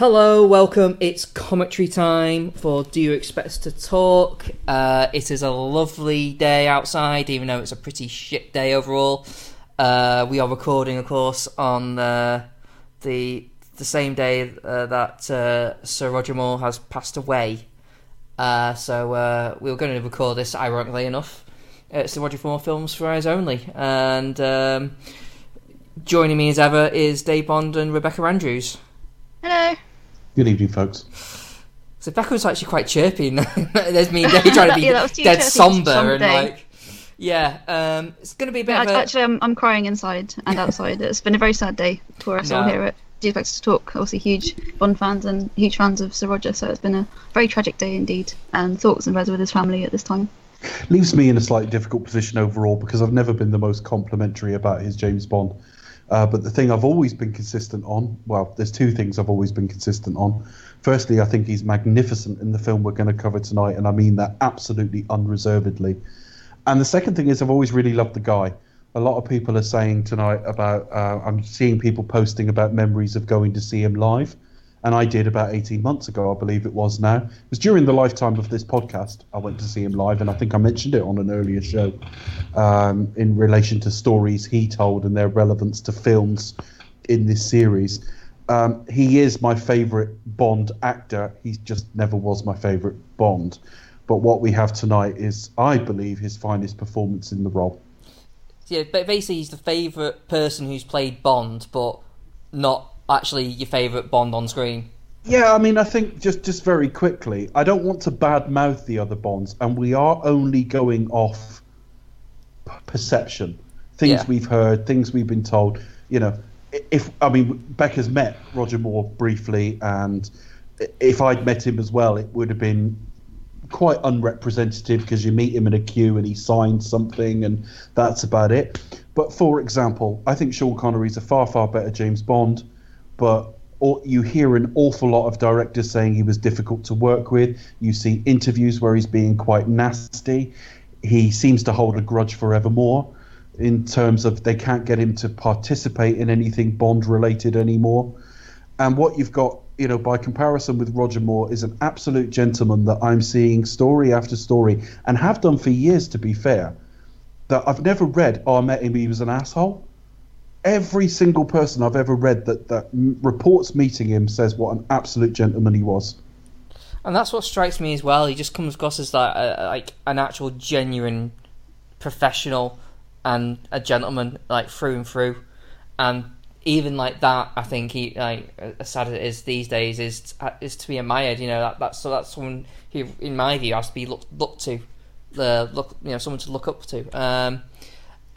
Hello, welcome. It's commentary time for Do You Expect Us to Talk? Uh, it is a lovely day outside, even though it's a pretty shit day overall. Uh, we are recording, of course, on uh, the the same day uh, that uh, Sir Roger Moore has passed away. Uh, so we were going to record this, ironically enough. It's the Roger Moore films for eyes only, and um, joining me as ever is Dave Bond and Rebecca Andrews. Hello. Good evening, folks. So Becca was actually quite chirpy. There's me and Dave trying to be Yeah, that was too dead somber somber and like, yeah. Um, it's going to be a bit Yeah, of a actually, I'm, I'm crying inside and outside. it's been a very sad day for us all here at Do You to Talk. Obviously, huge Bond fans and huge fans of Sir Roger, so it's been a very tragic day indeed. And thoughts and prayers with his family at this time. Leaves me in a slightly difficult position overall because I've never been the most complimentary about his James Bond. Uh, but the thing I've always been consistent on, well, there's two things I've always been consistent on. Firstly, I think he's magnificent in the film we're going to cover tonight, and I mean that absolutely unreservedly. And the second thing is, I've always really loved the guy. A lot of people are saying tonight about, uh, I'm seeing people posting about memories of going to see him live. And I did about 18 months ago, I believe it was now. It was during the lifetime of this podcast. I went to see him live, and I think I mentioned it on an earlier show um, in relation to stories he told and their relevance to films in this series. Um, he is my favourite Bond actor. He just never was my favourite Bond. But what we have tonight is, I believe, his finest performance in the role. yeah. But basically, he's the favourite person who's played Bond, but not actually your favourite Bond on screen. Yeah, I mean, I think just just very quickly, I don't want to badmouth the other Bonds, and we are only going off perception, things Yeah. we've heard, things we've been told. You know, if I mean, Becca's met Roger Moore briefly, and if I'd met him as well, it would have been quite unrepresentative because you meet him in a queue and he signs something, and that's about it. But for example, I think Sean Connery's a far far better James Bond, but you hear an awful lot of directors saying he was difficult to work with. You see interviews where he's being quite nasty. He seems to hold a grudge forevermore in terms of they can't get him to participate in anything Bond related anymore. And what you've got, you know, by comparison with Roger Moore, is an absolute gentleman that I'm seeing story after story and have done for years, to be fair. That I've never read, oh, I met him, he was an asshole every single person I've ever read that, that reports meeting him says what an absolute gentleman he was. And that's what strikes me as well. He just comes across as like, a, like an actual genuine professional and a gentleman, like through and through. And even like that, I think he like as sad as it is these days is is to be admired. You know that that's so that's someone who, in my view, has to be looked looked to, uh, look you know someone to look up to. Um,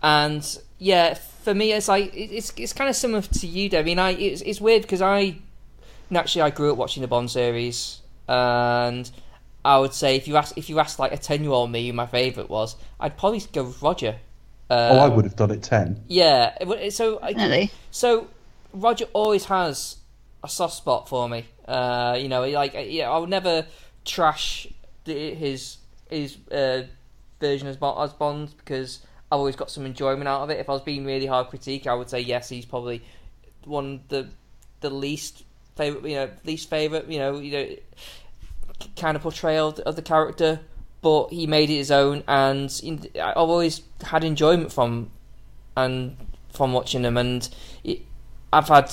and yeah, for me, it's like it's it's kind of similar to you, Deb. I mean, I it's it's weird because I naturally I grew up watching the Bond series, and I would say if you ask if you asked like a ten year old me who my favourite was, I'd probably go with Roger. Uh, oh, I would have done it 10. Yeah, so I, Definitely. so Roger always has a soft spot for me. Uh, you know, like yeah, I would never trash the, his his uh, version as Bond, as Bond because I've always got some enjoyment out of it. If I was being really hard critique, I would say yes, he's probably one the the least favorite, you know, least favorite, you know, you know, kind of portrayal of the- character. But he made it his own, and I've always had enjoyment from and from watching them, and I've had,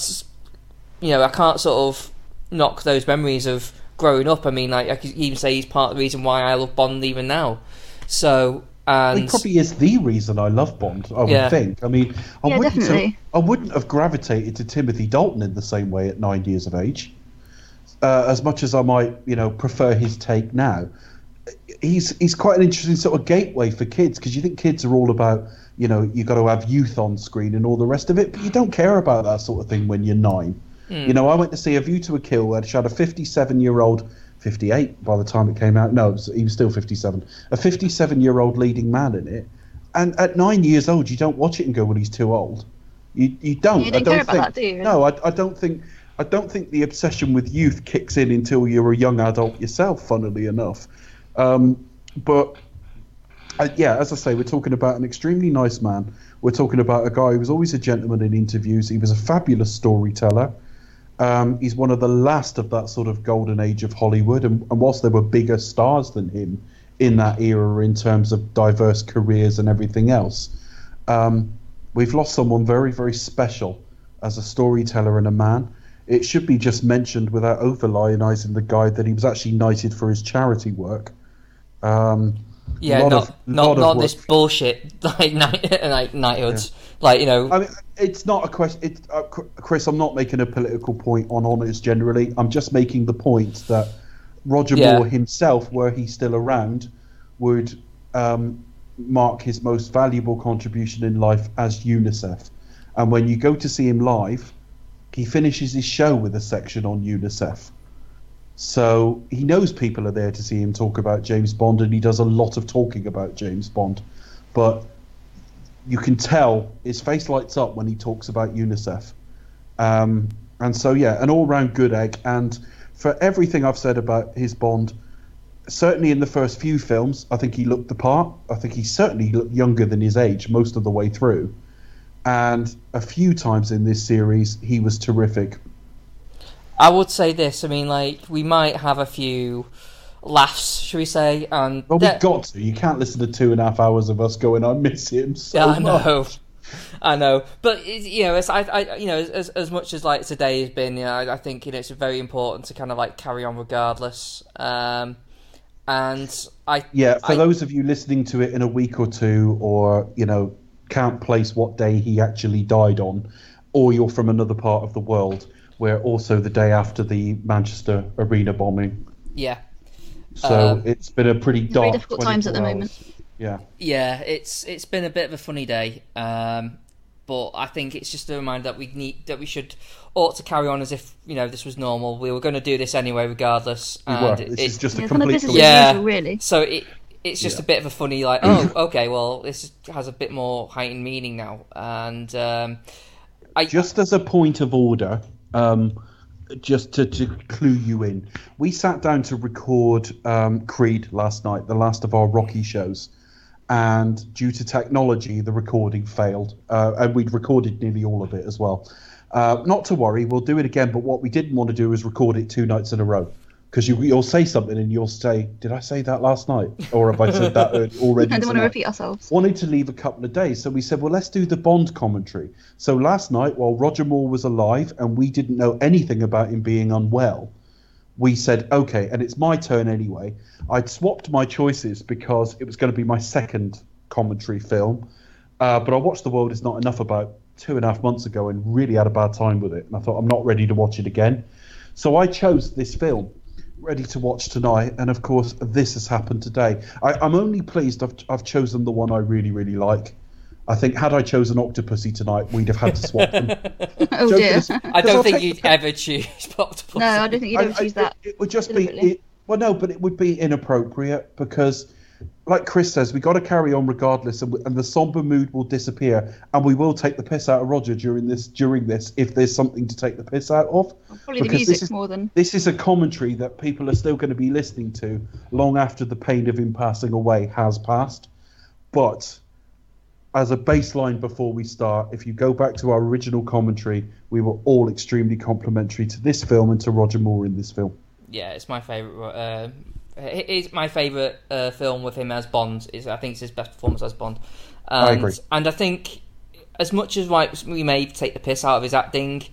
you know, I can't sort of knock those memories of growing up. I mean, like I could even say he's part of the reason why I love Bond even now. So He and probably is the reason I love Bond, I would Yeah. think. I mean, I Yeah, wouldn't, have. I wouldn't have gravitated to Timothy Dalton in the same way at nine years of age. Uh, as much as I might, you know, prefer his take now, he's he's quite an interesting sort of gateway for kids because you think kids are all about, you know, you got to have youth on screen and all the rest of it, but you don't care about that sort of thing when you're nine. You know, I went to see A View to a Kill, which had a 57 year old, 58 by the time it came out. No, was, he was still 57. A 57 year old leading man in it. And at nine years old, you don't watch it and go, well, he's too old. You, you don't. You I don't don't care about think. that, do you? No, I, I don't think. I don't think the obsession with youth kicks in until you're a young adult yourself. Funnily enough, um, but uh, yeah, as I say, we're talking about an extremely nice man. We're talking about a guy who was always a gentleman in interviews. He was a fabulous storyteller. Um, he's one of the last of that sort of golden age of Hollywood, and, and whilst there were bigger stars than him in that era in terms of diverse careers and everything else, um, we've lost someone very, very special as a storyteller and a man. It should be just mentioned without over lionising the guy that he was actually knighted for his charity work. Um, Yeah, not of- not not this bullshit like night like knighthoods. Like you know, I mean, it's not a question. It, uh, Chris, I'm not making a political point on honours generally. I'm just making the point that Roger Yeah. Moore himself, were he still around, would um, mark his most valuable contribution in life as UNICEF. And when you go to see him live, he finishes his show with a section on UNICEF. So he knows people are there to see him talk about James Bond, and he does a lot of talking about James Bond. But you can tell his face lights up when he talks about UNICEF. Um, and so, yeah, an all round good egg. And for everything I've said about his Bond, certainly in the first few films, I think he looked the part. I think he certainly looked younger than his age most of the way through. And a few times in this series, he was terrific. I would say this. I mean, like we might have a few laughs, should we say? And Well, we've got to. You can't listen to two and a half hours of us going, I miss him so Yeah, I much. know. I know, but you know, I, I, you know, as as much as like today has been, you know, I, I think you know it's very important to kind of like carry on regardless. Um, and I, Yeah, for I- those of you listening to it in a week or two, or you know, can't place what day he actually died on, or you're from another part of the world where also the day after the Manchester arena bombing. yeah, So Um, it's been a pretty Very dark. difficult times at the 24 moment. Yeah, yeah, it's it's been a bit of a funny day. Um, but I think it's just a reminder that we need that we should ought to carry on as if you know this was normal. We were going to do this anyway, regardless. we and were. This it- is just a Yeah, kind of complete. Yeah. usual, really. So it it's just Yeah. a bit of a funny like oh okay well this has a bit more heightened meaning now and um, I Just as a point of order, um, just to, to clue you in, we sat down to record um, Creed last night, the last of our Rocky shows. And due to technology, the recording failed. Uh, and we'd recorded nearly all of it as well. Uh, not to worry, we'll do it again. But what we didn't want to do is record it two nights in a row. Because you, you'll say something and you'll say, Did I say that last night? Or have I said that already? I don't want to tonight?" repeat ourselves. wanted to leave a couple of days, so we said, well, let's do the Bond commentary. So last night, while Roger Moore was alive and we didn't know anything about him being unwell, we said, okay, and it's my turn anyway. I'd swapped my choices because it was going to be my second commentary film, uh, but I watched The World Is Not Enough about two and a half months ago and really had a bad time with it. And I thought, I'm not ready to watch it again. So I chose this film ready to watch tonight, and of course, this has happened today. I, I'm only pleased I've, I've chosen the one I really, really like. I think had I chosen Octopussy tonight, we'd have had to swap them. Oh Joking dear. aside- I 'cause don't I'll think you'd ever choose Octopus. No, I don't think you'd I- ever I- choose that. It, it would just be it, well, no, but it would be inappropriate because, like Chris says, we got to carry on regardless, and, and the somber mood will disappear, and we will take the piss out of Roger during this during this if there's something to take the piss out of. Probably because this music is- more than. This is a commentary that people are still going to be listening to long after the pain of him passing away has passed. But as a baseline before we start, if you go back to our original commentary, we were all extremely complimentary to this film and to Roger Moore in this film. Yeah, it's my favorite. Uh, it- it's my favorite uh, film with him as Bond. Is I think it's his best performance as Bond. And, I agree. And I think as much as like we may take the piss out of his acting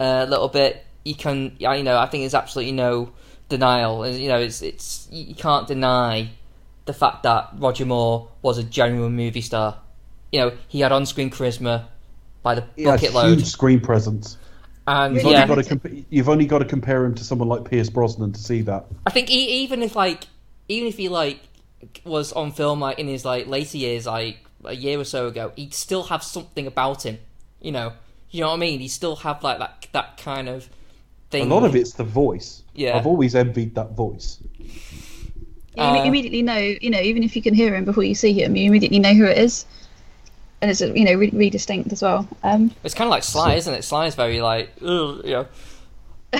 uh, a little bit, you can. I you know I think there's absolutely no denial. You know, it's it's you can't deny the fact that Roger Moore was a genuine movie star. You know, he had on-screen charisma by the He had bucket load, huge screen presence. And You've, yeah, only got to comp- you've only got to compare him to someone like Pierce Brosnan to see that. I think e even if like even if he like was on film like in his like later years like a year or so ago, he'd still have something about him. You know, you know what I mean? He'd still have like that that kind of thing. A lot of it's the voice. Yeah. I've always envied that voice. You Uh, immediately know, you know, even if you can hear him before you see him, you immediately know who it is, and it's you know really, really distinct as well. Um, It's kind of like Sly, isn't it? Sly is very like, ugh, you know.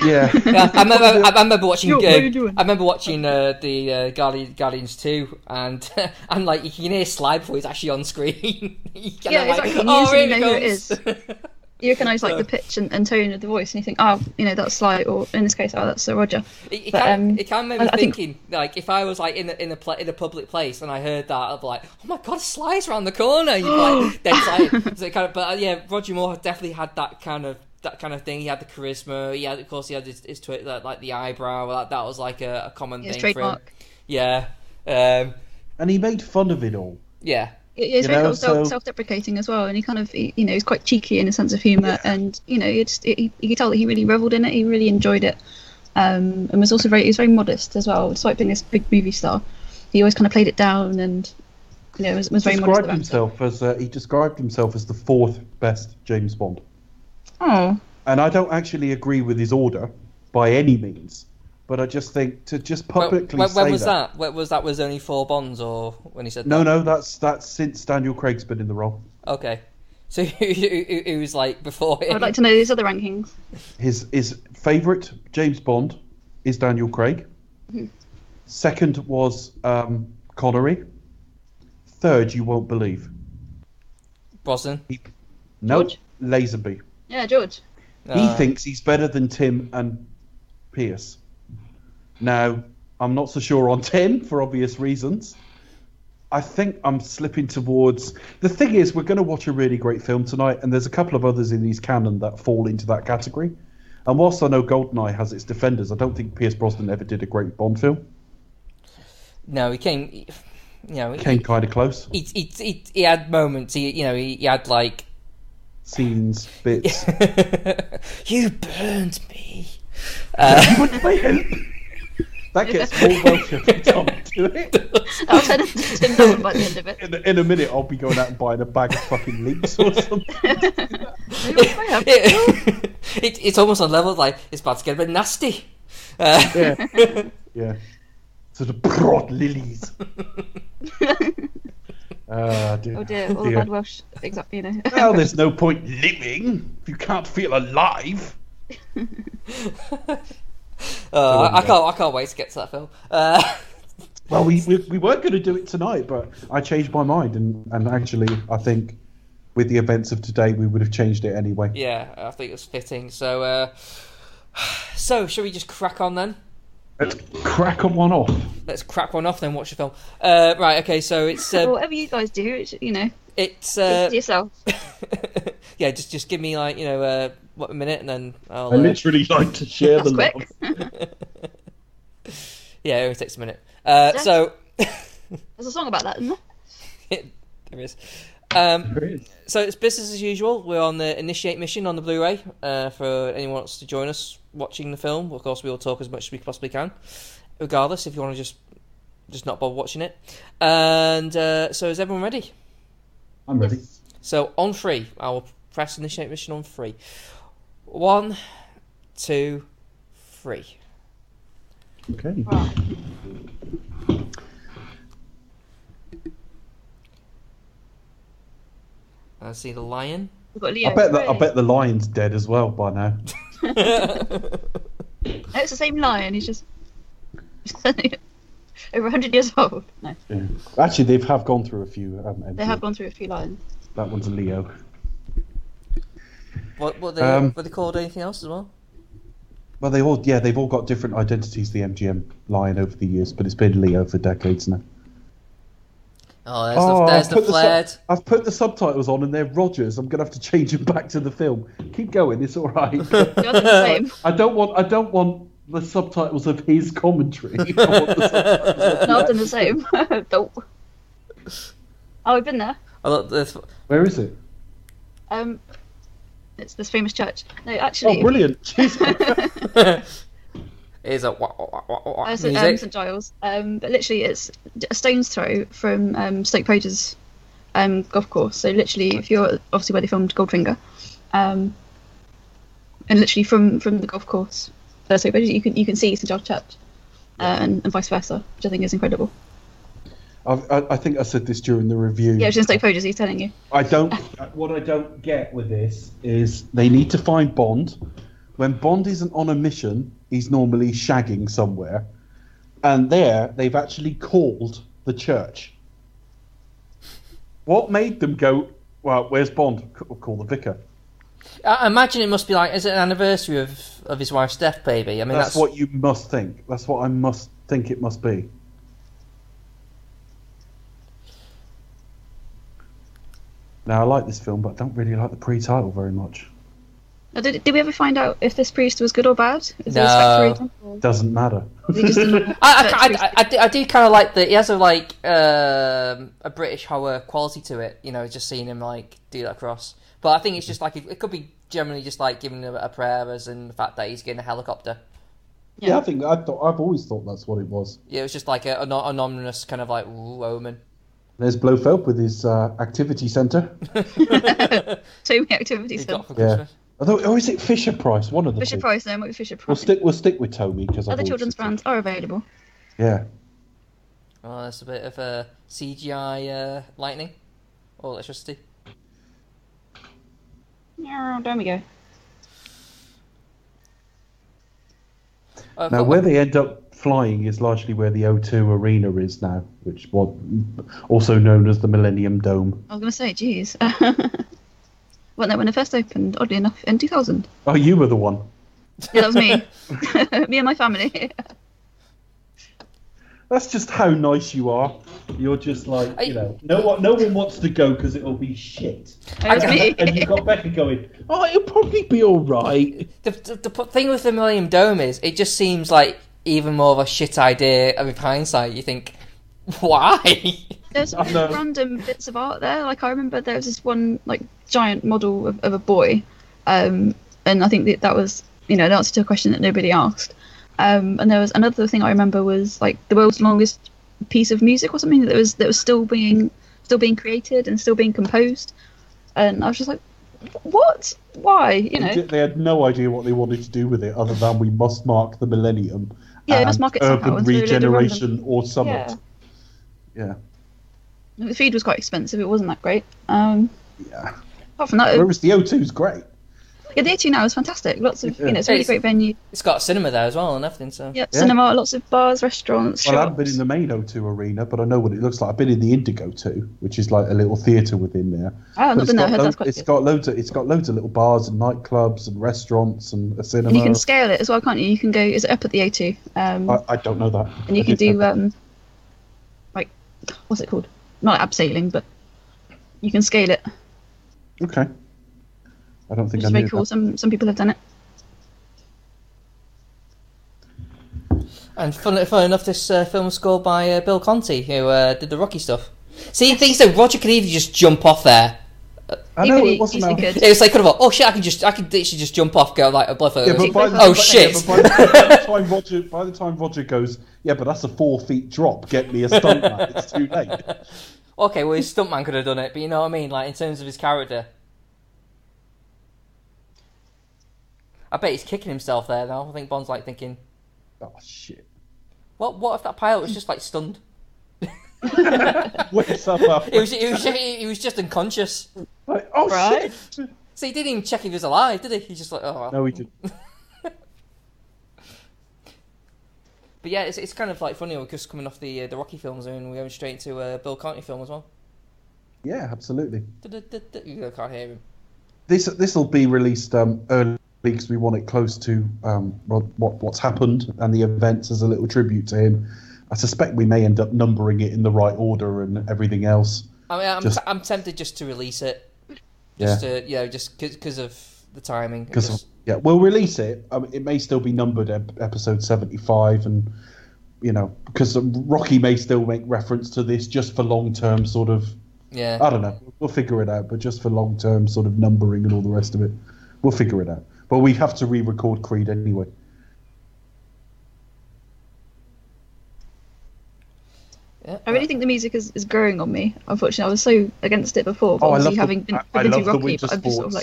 Yeah. Yeah, I remember. I remember watching. Yo, uh, what are you doing? I remember watching uh, the uh, Guardian, Guardians two, and and like you can hear Sly before he's actually on screen. Yeah, like, exactly. Oh, instantly here know who it it comes." You recognise like the pitch and, and tone of the voice, and you think, oh, you know, that's Sly, or in this case, oh, that's Sir Roger. It, it, But, can, um, it can make me I- I think- thinking, like, if I was like in a, in a pla in a public place and I heard that, I'd be like, "Oh my god, Sly's around the corner!" You'd like, dead silent. So kind of, but uh, yeah, Roger Moore definitely had that kind of that kind of thing. He had the charisma. He had, of course, he had his, his twi- like, like the eyebrow. That that was like a, a common His thing for him. trademark. Yeah, um, And he made fun of it all. yeah. Yeah, he's You very know, sort of self, so- self-deprecating as well, and he kind of, he, you know, he's quite cheeky in a sense of humour, and you know, it's he, you could tell that he really revelled in it. He really enjoyed it, um, and was also very, he was very modest as well. Despite being this big movie star, he always kind of played it down, and you know, was, was very modest described about it. himself as uh, he described himself as the fourth best James Bond, Oh, and I don't actually agree with his order by any means. But I just think to just When, publicly when, say when was that? When was that? Was only four bonds, or when he said No, that? no, that's that's since Daniel Craig's been in the role. Okay, so it was like before him. I'd like to know these other rankings. His his favourite James Bond is Daniel Craig. Second was um, Connery. Third, you won't believe. Brosnan. No, George? Lazenby. Yeah, George. he Uh, thinks he's better than Tim and Pierce. Now, I'm not so sure on 10 for obvious reasons. I think I'm slipping towards. The thing is, we're going to watch a really great film tonight, and there's a couple of others in his canon that fall into that category. And whilst I know Goldeneye has its defenders, I don't think Pierce Brosnan ever did a great Bond film. No, he came. he- You know, Came kind of close. he, he, he, he had moments. He, you know, he, he had like, Scenes, bits. you burned me. Uh, that gets more Welsh every time I do it. I'll turn it to Tim Dalton by the end of it. In, a- in a minute, I'll be going out and buying a bag of fucking leeks or something. it, it, it's almost on level like it's about to get a bit nasty. Uh, Yeah. Yeah. Sort of broad lilies. Ah, dear. Oh dear, all the bad Welsh. Exactly, you know. Well, there's no point living if you can't feel alive. Uh, I, I can't. I can't wait to get to that film. Uh, Well, we, we, we weren't going to do it tonight, but I changed my mind, and, and actually, I think with the events of today, we would have changed it anyway. yeah, I think it's fitting. So, uh, so shall we just crack on then? Let's crack a one off. Let's crack one off, then watch the film. Uh, right. Okay. So it's uh, Whatever you guys do, it's, you know, it's uh, yourself. yeah. Just just give me like you know uh, what a minute, and then I'll. I Uh, literally like to share the quick. love. yeah, it only takes a minute. Uh, Yeah. so There's a song about that, isn't there? there is. Um, There is. So it's business as usual. We're on the initiate mission on the Blu-ray. Uh, for anyone who wants to join us watching the film, of course we will talk as much as we possibly can. Regardless, if you want to just just not bother watching it. And uh, so is everyone ready? I'm ready. So on three, I will press initiate mission on three. One, two, three. Okay. Right. I see the lion. Got Leo. I bet that I bet the lion's dead as well by now. No, it's the same lion. He's just over 100 years old. No, Yeah. Actually, they have gone through a few. haven't they have gone through a few lions. That one's a Leo. What what they Um, were they called anything else as well? Well, they all yeah they've all got different identities. The MGM lion over the years, but it's been Leo for decades now. Oh, there's the, there's I've the put flared. sub- I've put the subtitles on and they're Rogers. I'm gonna have to change them back to the film. Keep going, it's all right. They're the. I don't want I don't want the subtitles of his commentary. I want the subtitles of- No, I've done the same. Dope. Oh, we've been there. I thought this, Where is it? Um, it's this famous church. No, actually. Oh, actually, brilliant! Jeez. is a wah, wah, wah, wah, wah, St- um, music. St Giles. Um, but literally, it's a stone's throw from um, Stoke Poges um, golf course. So literally, if you're obviously where they filmed Goldfinger, um, and literally from from the golf course, uh, you can you can see St Giles Church, uh, and, and vice versa, which I think is incredible. I've, I, I think I said this during the review. Yeah, in Stoke Poges. He's telling you. I don't. What I don't get with this is they need to find Bond. When Bond isn't on a mission, he's normally shagging somewhere, and there they've actually called the church. What made them go? Well, where's Bond? Call the vicar. I imagine it must be like, is it an anniversary of, of his wife's death, baby? I mean, that's, that's, what you must think. That's what I must think it must be. Now I like this film, but I don't really like the pre-title very much. Now, Did, did we ever find out if this priest was good or bad? Is No. it Doesn't matter. is he just a normal I, I. I, I, do, I do kind of like that. He has a like um, a British horror quality to it. You know, just seeing him like do that cross. But I think it's just like it, it could be generally just like giving him a prayer, as in the fact that he's getting a helicopter. Yeah, I think I thought I've always thought that's what it was. Yeah, it was just like a, an ominous kind of like ooh, omen. There's Blofeld with his uh, activity centre. Too many activities. He's then. got for Yeah. Although, or is it Fisher Price? One of the Fisher two. Price, then, might be Fisher We'll stick. We'll stick with Tomy because Other children's brands are available. Yeah. Oh, there's a bit of uh, CGI uh, lightning or electricity. Yeah, there we go. Now, where they end up flying is largely where the O2 Arena is now, which was also known as the Millennium Dome. I was going to say, geez. Wasn't that when it first opened, oddly enough, in 2000? Oh, you were the one. Yeah, that was me. me and my family. That's just how nice you are. You're just like I- you know, no one, no one wants to go because it'll be shit. That was me. and you've got Becca going, oh, it'll probably be all right. The, the, the thing with the Millennium Dome is, it just seems like even more of a shit idea. And with hindsight, you think, why? There's I know. random bits of art there. Like I remember there was this one like giant model of, of a boy, um, and I think that that was you know the answer to a question that nobody asked. Um, and there was another thing I remember was like the world's longest piece of music or something that was that was still being still being created and still being composed. And I was just like, what? Why? You know? They, had no idea what they wanted to do with it, other than we must mark the millennium. Yeah, and must mark it urban and throw a load of random- regeneration or summit. Yeah. The feed was quite expensive. It wasn't that great. Um, yeah. apart from that, Whereas the O2's great. Yeah, the O2 now is fantastic. Lots of you know, it's a really It's- great venue. It's got a cinema there as well and everything. So Yep, Yeah. cinema, lots of bars, restaurants. Well, I haven't been in the main O2 arena, but I know what it looks like. I've been in the Indigo 2, which is like a little theatre within there. Oh, I've But not it's been there. Got heard lo- that's quite it's good. got loads of it's got loads of little bars and nightclubs and restaurants and a cinema. And you can scale it as well, can't you? You can go. Is it up at the O2? Um, I, I don't know that. and you I can do um, like what's it called? Not abseiling, but you can scale it, Okay. I don't which think is very cool. that. Some some people have done it. And fun, fun enough, this uh, film was scored by uh, Bill Conti, who uh, did the Rocky stuff. See, the thing is, though, Roger could either just jump off there. I know it wasn't. easily how- could. It was like, kind of, oh shit, I can just, I can literally just jump off, go like a blood Yeah, but by the, Oh by- shit! yeah, but by, the, by the time Roger, by the time Roger goes, yeah, but that's a four feet drop. Get me a stuntman. it's too late. okay, well, his stuntman could have done it, but you know what I mean? Like in terms of his character, I bet he's kicking himself there now. I think Bond's like thinking, Oh shit! what? What if that pilot was just like stunned? Wakes up after, It was, it was, he was just unconscious. like, oh Right. shit! So he didn't even check if he was alive, did he? He just like, oh. well. No, he didn't. But yeah, it's, it's kind of like funny because coming off the uh, the Rocky films and we're going straight to a Bill Conti film as well. Yeah, absolutely. You can't hear him. This this will be released um, early because we want it close to um, what, what what's happened and the events as a little tribute to him. I suspect we may end up numbering it in the right order and everything else. I mean, I'm, Just- t- I'm tempted just to release it, just to you know, just because of the timing. Because just- yeah, we'll release it. Um, it may still be numbered ep- episode seventy five, and you know because Rocky may still make reference to this just for long term sort of. yeah, I don't know. We'll figure it out, but just for long term sort of numbering and all the rest of it, we'll figure it out. But we have to re-record Creed anyway. yeah. I really think the music is, is growing on me. Unfortunately, I was so against it before, but Oh, I obviously love the- having been, I- I been love to the Rocky, but I'm just sort of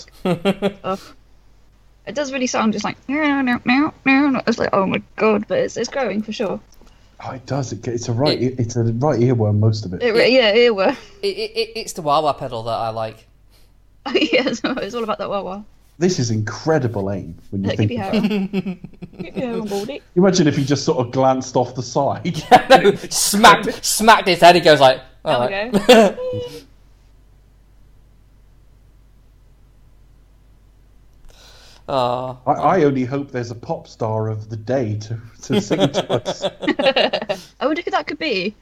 like, ugh. it does really sound just like, meow. it's like, oh my god, but it's, it's growing for sure. Oh, it does. It, it's a right. it's a right earworm. Most of it. It, re- yeah, earworm. It, it, it, it's the wah wah pedal that I like. yeah, it's all about that Wawa. This is incredible aim when you Keep think. your About it. on. Keep your hair on, Baldy. Imagine if he just sort of glanced off the side. no, smacked, smacked his head. He goes like, all There right. we Oh, I, I only hope there's a pop star of the day to, to sing to us. I wonder who that could be.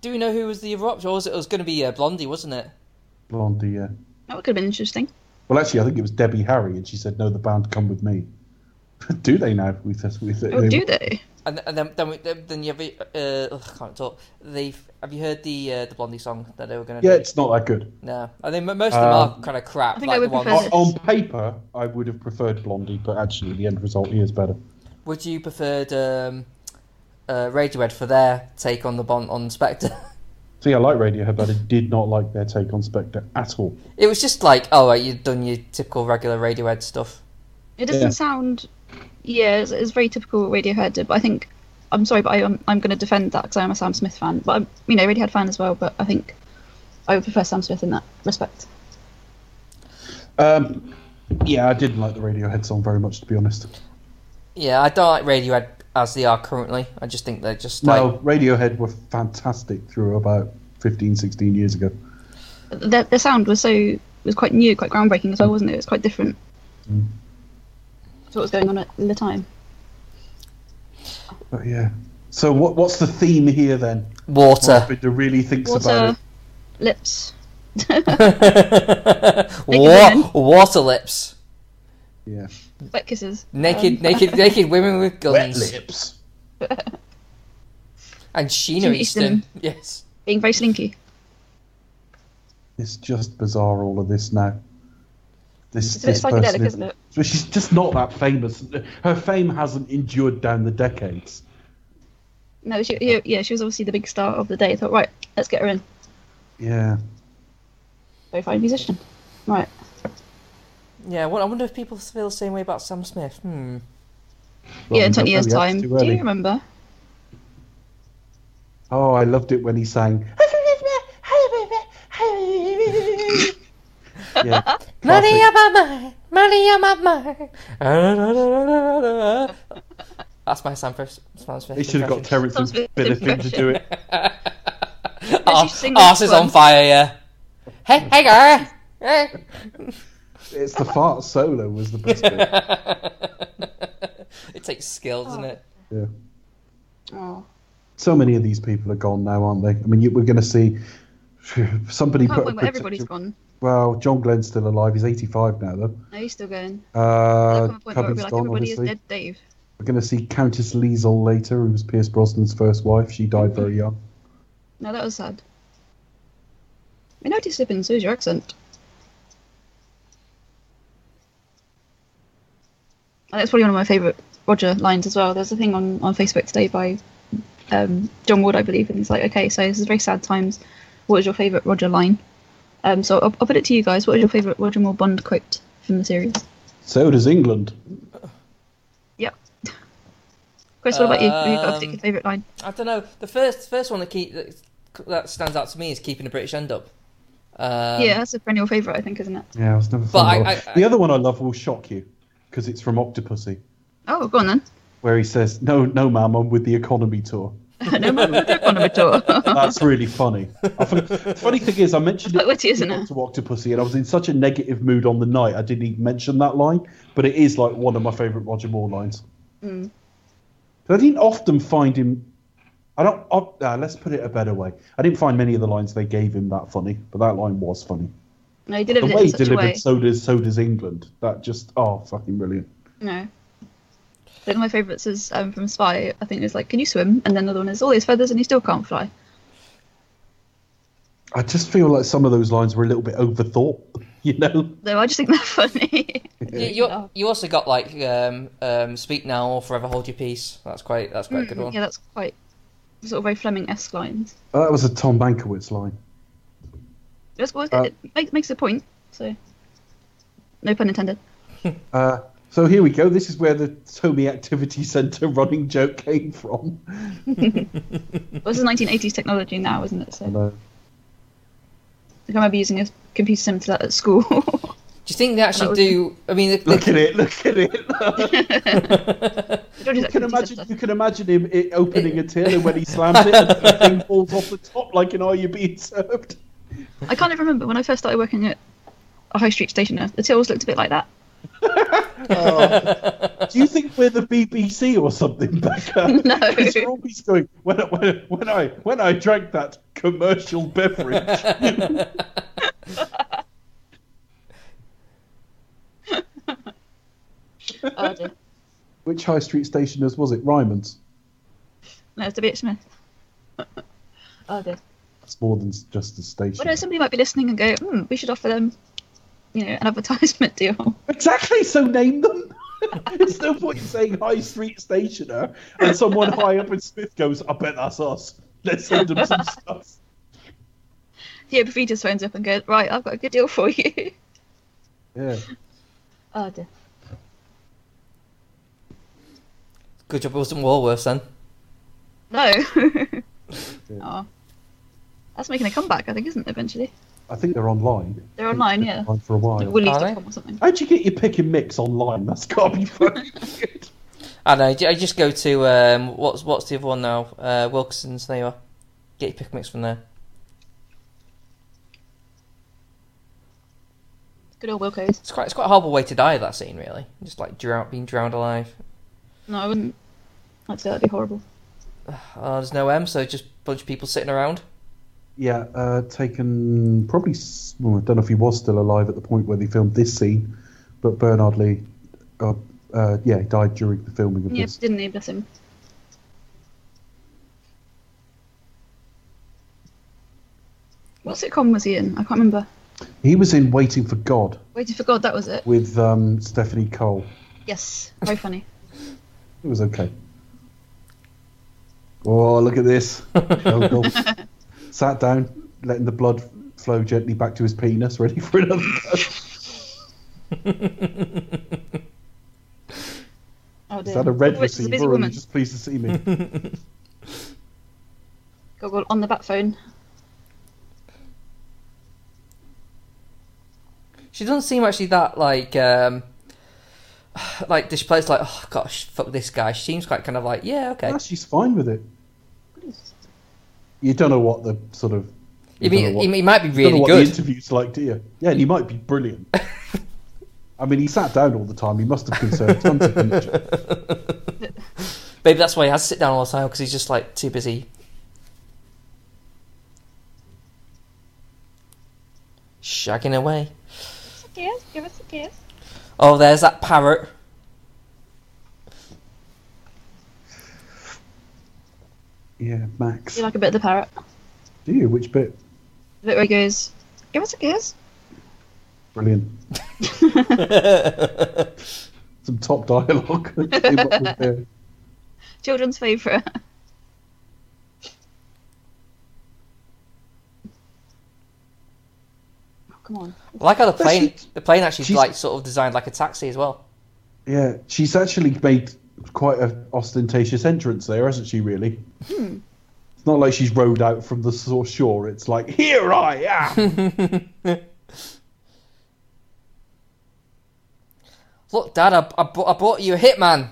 do we know who was the other option? Or was it, it was going to be uh, Blondie, wasn't it? Blondie, yeah. That could have been interesting. Well, actually, I think it was Debbie Harry, and she said, "No, the band come with me." do they now? With this, with Oh, do they? And, and then then, we, then you have uh, ugh, I can't talk. They have you heard the uh, the Blondie song that they were going to Yeah, do? it's not that good. No, I think most of them are Um, kind of crap. I think like I would the ones. prefer On, paper, I would have preferred Blondie, but actually, the end result is better. Would you preferred um, uh, Radiohead for their take on the Bond on Spectre? See, I like Radiohead, but I did not like their take on Spectre at all. it was just like, oh, right, you've done your typical regular Radiohead stuff. It doesn't Yeah. sound. Yeah, it's, it's very typical Radiohead. But I think I'm sorry, but I, am I'm going to defend that because I am a Sam Smith fan. But I'm, you know, Radiohead fan as well. But I think I would prefer Sam Smith in that respect. Um, yeah, I didn't like the Radiohead song very much, to be honest. Yeah, I don't like Radiohead as they are currently. I just think they're just like No, Radiohead were fantastic through about 15, 16 years ago. Their, their sound was so was quite new, quite groundbreaking as well, wasn't it? It was quite different Mm. to what was going on at the time. But yeah. So what what's the theme here then? water. Bender really thinks about Water, it. lips. Wa- water lips. Yeah. Wet kisses. Naked, Um, naked, naked women with guns. Wet guns. lips. And Sheena Sheena Easton. Easton. Yes. Being very slinky. It's just bizarre, all of this now. This, It's a bit psychedelic, person is- isn't it? But she's just not that famous. Her fame hasn't endured down the decades. No, she, yeah, yeah, she was obviously the big star of the day. I thought, right, let's get her in. Yeah. Very fine musician. Right. Yeah, well, I wonder if people feel the same way about Sam Smith. Hmm. Well, yeah, in 20 years' time. Do you remember? Oh, I loved it when he sang. yeah. Money classic. on my mind, money on my mind. That's my Sam Smith. Sam Smith They should have got impression. Terence Sounds and a bit Benefit to do it. Ar- Arse is on fire, yeah. Hey, hey, girl. Hey. It's the fart solo was the best bit. it takes skill, doesn't it? Yeah. Oh. So many of these people are gone now, aren't they? I mean, you, we're going to see somebody Can't put. a believe everybody's protective- gone. Well, John Glen's still alive. He's 85 now, though. No, he's still going. Uh, There'll come point where it'll be like gone, everybody obviously. is dead, Dave. We're going to see Countess Lisl later, who was Pierce Brosnan's first wife. She died very young. No, that was sad. I noticed it in so is your accent. And that's probably one of my favourite Roger lines as well. There's a thing on, on Facebook today by um, John Ward, I believe, and he's like, okay, so this is very sad times. What is your favourite Roger line? Um, so I'll, I'll put it to you guys. What is your favourite Roger Moore Bond quote from the series? So does England. Yep. Chris, what about you? Have you got a Um, particular favourite line? I don't know. The first first one that keep that, that stands out to me is keeping the British end up. Um, yeah, that's a perennial favourite, I think, isn't it? Yeah, I was never. But fond I- of- I- the other one I love will shock you because it's from Octopussy, Oh, go on then. where he says, "No, no, ma'am, I'm with the economy tour." no man with the economy tour. That's really funny. The funny thing is, I mentioned it witty, isn't it? to Octopussy, and I was in such a negative mood on the night, I didn't even mention that line. But it is like one of my favourite Roger Moore lines. Mm. I didn't often find him. I don't. Uh, let's put it a better way. I didn't find many of the lines they gave him that funny, but that line was funny. No, he The delivered it way in he such a delivered way. "So does so does England." That just oh, fucking brilliant. No. One of my favourites is um, from Spy. I think it's like, "Can you swim?" And then the other one is, "All these feathers and you still can't fly." I just feel like some of those lines were a little bit overthought. You know. Though I just think they're funny. You, you, you also got like um, um, speak now or forever hold your peace. That's quite that's quite a good Mm, one. yeah, that's quite sort of very Fleming-esque lines. Oh, that was a Tom Mankiewicz line. That's always Uh, it make, makes a point. So, no pun intended. Uh, so here we go. This is where the Tomy Activity Centre running joke came from. Well, this is 1980s technology now, isn't it? So I uh, I remember using a computer sim to that at school. Do you think they actually was- do? I mean, the, look the, at it! Look at it! You can imagine. You can imagine him it, opening a till, and when he slams it, and the thing falls off the top like an "Are you being served?" I can't even remember when I first started working at a high street stationer. The tills looked a bit like that. Oh. Do you think we're the BBC or something, Becca? No. 'Cause you're always going when, I- when, when I when I drank that commercial beverage. Oh dear. Which high street stationers was it? Ryman's. No, it's a bit Smith. oh dear. It's more than just a station. Well, no, somebody might be listening and go, hmm, we should offer them, you know, an advertisement deal. Exactly. So name them. it's no point in saying high street stationer and someone high up in Smith goes, "I bet that's us. Let's send them some stuff." Yeah, but he just phones up and goes, right, I've got a good deal for you. Yeah. Oh dear. Good job it wasn't Woolworths then. No. oh. That's making a comeback, I think, isn't it, eventually? I think they're online. They're online, They've yeah. been online for a while. Are Woolies.com they? or something. How'd you get your pick and mix online? That's got to be funny. I know. I just go to um, what's what's the other one now? Uh, Wilkinson's. There you are. Get your pick and mix from there. Good old Wilko's. It's quite it's quite a horrible way to die. That scene, really. Just like drown, being drowned alive. No, I wouldn't. I'd say that'd be horrible. Oh, there's no M, so just a bunch of people sitting around. Yeah, uh, taken probably. Well, I don't know if he was still alive at the point where they filmed this scene, but Bernard Lee, uh, uh, yeah, died during the filming of Yeah, this. didn't he? Bless him. What sitcom was he in? I can't remember. He was in Waiting for God Waiting for God, that was it. with um, Stephanie Cole. Yes, very funny. It was okay. Oh, look at this. Go, go. Sat down, letting the blood flow gently back to his penis, ready for another go. Oh. Is that a red Which receiver busy or are you just pleased to see me? Goggle on the bat phone. She doesn't seem actually that like um like this place like oh gosh fuck this guy. She seems quite kind of like yeah okay. She's fine with it. You don't know what the sort of. You mean what- he, he might be you don't know really what good. the interview's like, do you? Yeah, and he might be brilliant. I mean, he sat down all the time. He must have conserved tons of energy. Maybe that's why he has to sit down all the time because he's just like too busy. Shagging away. Yes, give us a kiss. Oh, there's that parrot. Yeah, Max. You like a bit of the parrot? Do you? Which bit? The bit where he goes, give us a kiss. Brilliant. Some top dialogue. Came up with there. Children's favourite. Oh, come on. I like how the plane, she- the plane actually like sort of designed like a taxi as well. Yeah, she's actually made quite an ostentatious entrance there, hasn't she? Really. Hmm. It's not like she's rowed out from the shore. It's like, here I am. Look, Dad, I, I, bought, I bought you a hitman.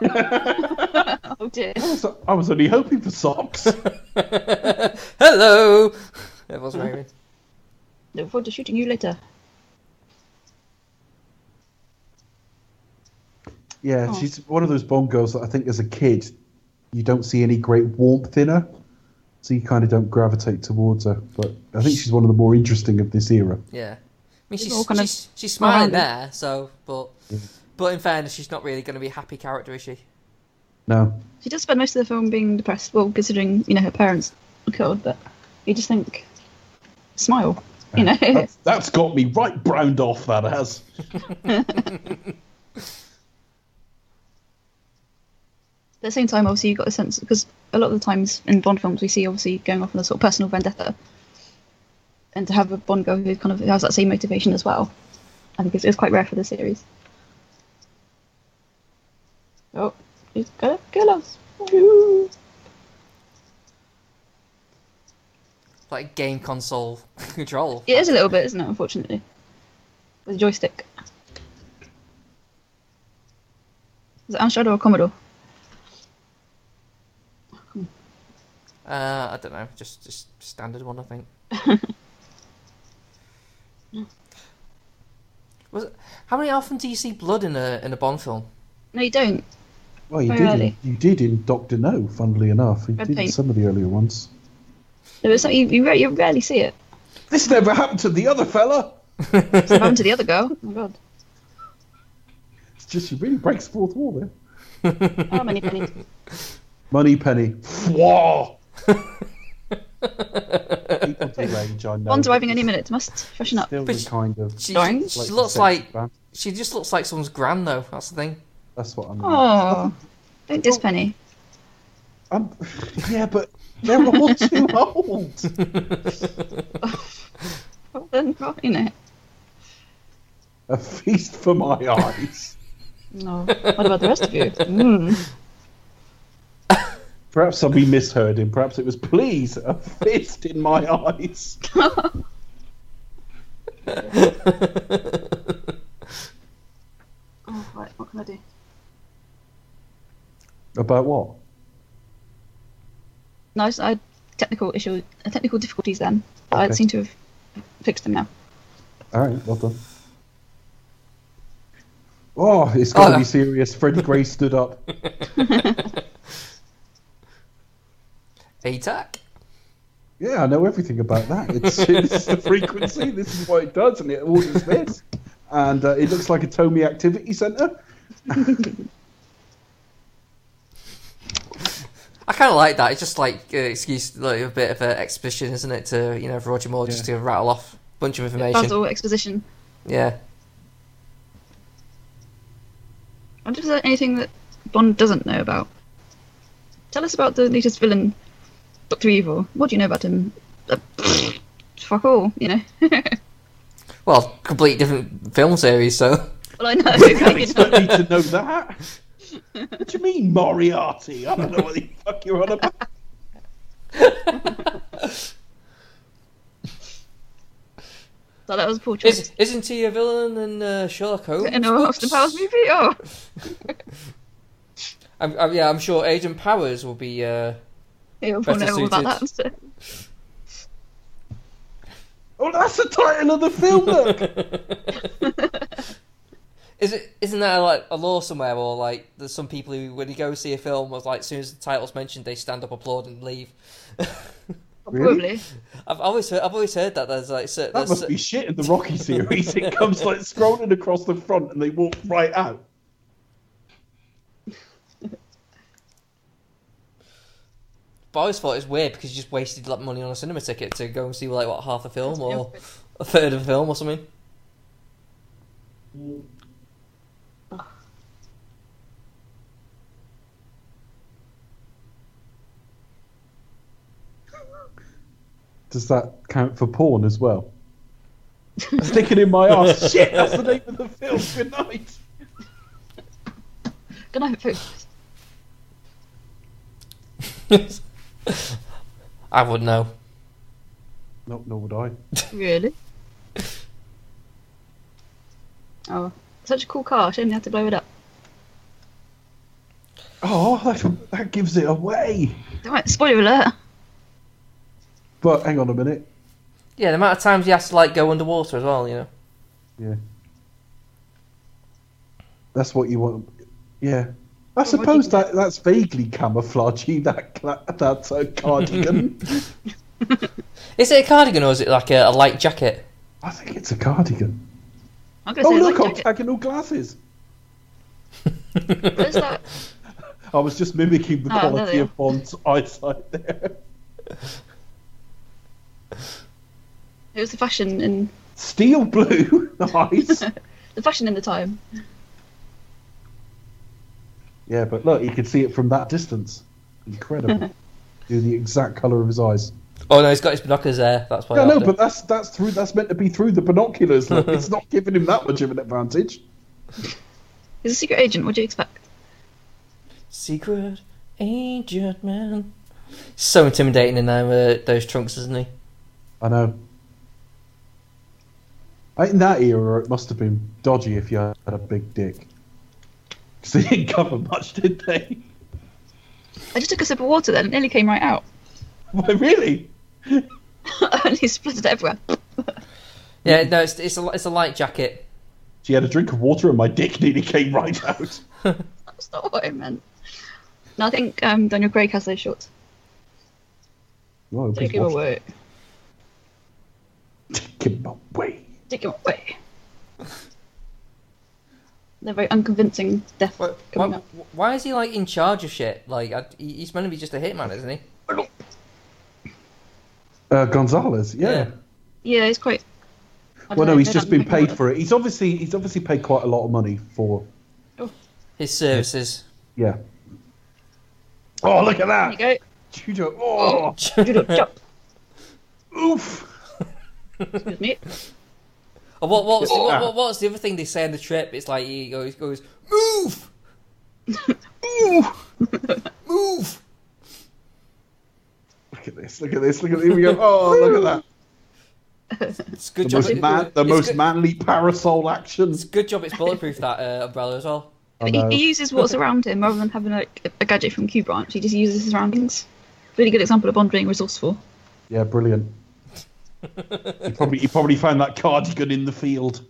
Oh dear. I was- I was only hoping for socks. Hello. It was raining. Look forward to shooting you later. Yeah, Oh. she's one of those Bond girls that I think as a kid you don't see any great warmth in her, so you kind of don't gravitate towards her. But I think she's one of the more interesting of this era. Yeah. I mean, It's she's all kind of she's, she's smiling rounded. there, so but but in fairness, she's not really going to be a happy character, is she? No, She does spend most of the film being depressed. Well, considering you know her parents were killed, but you just think, smile. You know. that's, that's got me right browned off. That has. At the same time, obviously, you've got the sense because a lot of the times in Bond films we see obviously going off on a sort of personal vendetta, and to have a Bond girl who kind of has that same motivation as well, I think it's, it's quite rare for the series. Oh, he's gonna kill us! Like game console control. It is a little bit, isn't it? Unfortunately, with a joystick. Is it Amstrad or a Commodore? Uh, I don't know, just just standard one, I think. Was it, how many often do you see blood in a in a Bond film? No, you don't. Well, you Very did. early. In, you did in Doctor No. Funnily enough, you Red did in some of the earlier ones. There was something you, you, re- you rarely see it. This never happened to the other fella. It's happened to the other girl. Oh my god. It's just she really breaks the fourth wall there. How many pennies? Money penny. Whoa. People do rage, I know. Bond's arriving any it's minute. Must freshen up. Still But the she- kind of. She, she, like she looks like band. she just looks like someone's gran though. That's the thing. That's what I mean. Oh, don't diss Penny. I'm, yeah, but they're all too old. Well, then, well, you know. A feast for my eyes. No. What about the rest of you? Mm. Perhaps I'll be misheard him. Perhaps it was, please, a fist in my eyes. Oh, right. What can I do? About what? Nice. I had technical issue, uh, technical difficulties then. But I Okay. seem to have fixed them now. All right, well done. Oh, it's got to Oh. be serious. Freddie Gray stood up. ATAC. Yeah, I know everything about that. It's, it's the frequency. This is what it does, and it orders this. And uh, it looks like a Tomy Activity Centre. I kind of like that. It's just like uh, excuse, like a bit of an exhibition, isn't it? To you know, for Roger Moore just to rattle off a bunch of information. Puzzle exposition. Yeah. I wonder if there's anything that Bond doesn't know about. Tell us about the latest villain, Doctor Evil. What do you know about him? Uh, fuck all, you know. Well, complete different film series. So well, I know. You can't you expect me to know that. What do you mean, Moriarty? I don't know what the fuck you're on about. So that was a poor choice. Is, isn't he a villain in uh, Sherlock Holmes? In a Austin Powers movie? Oh, I'm, I'm, yeah, I'm sure Agent Powers will be. Uh, yeah, we'll Better know all about that. Oh, that's the title of the film. Look. is it? Isn't that like a law somewhere, or like there's some people who, when you go see a film, was like as soon as the title's mentioned, they stand up, applaud, and leave. Really? Probably. I've always heard. I've always heard that there's like certain. That there's must be shit in the Rocky series. It comes like scrolling across the front, and they walk right out. But I always thought it was weird because you just wasted like money on a cinema ticket to go and see like what half a film or a third of a film or something. Does that count for porn as well? Sticking in my ass. Shit, that's the name of the film. Good night. Good night, folks. I wouldn't know. No, nor would I. Really? Oh, such a cool car. Shame they had to blow it up. Oh, that, that gives it away. Right, spoiler alert. But hang on a minute. Yeah, the amount of times he has to like go underwater as well, you know. Yeah. That's what you want. Yeah. I what do you suppose think? that that's vaguely camouflagey. That that uh, cardigan. Is it a cardigan or is it like a, a light jacket? I think it's a cardigan. I'm gonna Oh say look, light jacket. octagonal glasses. Where's that? I was just mimicking the Oh, quality of Bond's eyesight there. It was the fashion in Steel blue eyes. the fashion in the time. Yeah, but look, you can see it from that distance. Incredible. Do the exact colour of his eyes. Oh no, he's got his binoculars there. That's why. Yeah, I no, but that's that's through. That's meant to be through the binoculars. Look, it's not giving him that much of an advantage. He's a secret agent. What do you expect? secret agent man. So intimidating in them, uh, those trunks, isn't he? I know. In that era, it must have been dodgy if you had a big dick. Because they didn't cover much, did they? I just took a sip of water then. It nearly came right out. Why, really? Only splattered everywhere. Yeah, no, it's it's a it's a light jacket. She had a drink of water and my dick nearly came right out. That's not what I meant. No, I think um, Daniel Craig has those shorts. Oh, Take him away. Take him away. Take him away. They're very unconvincing death Why, coming why, up. why is he like in charge of shit? Like I, he's meant to be just a hitman, isn't he? Uh, Gonzalez, yeah. Yeah. Yeah, he's quite. Well, don't no, he's just been make him paid for it. He's obviously he's obviously paid quite a lot of money for. His services. Yeah. Oh, look at There you that! go. Judo. Oh, Judo chop. oof. Excuse me. Oh, what, what, was the, what, what, what's the other thing they say on the trip? It's like he goes, goes move, move. Look at this! Look at this! Look at this! we go! Oh, look at that! It's good The job. most, it- man, the it's most good, manly parasol action. It's a good job. It's bulletproof that uh, umbrella as well. I He, he uses what's around him rather than having a, a gadget from Q Branch. He just uses his surroundings. Really good example of Bond being resourceful. Yeah, brilliant. He probably he probably found that cardigan in the field.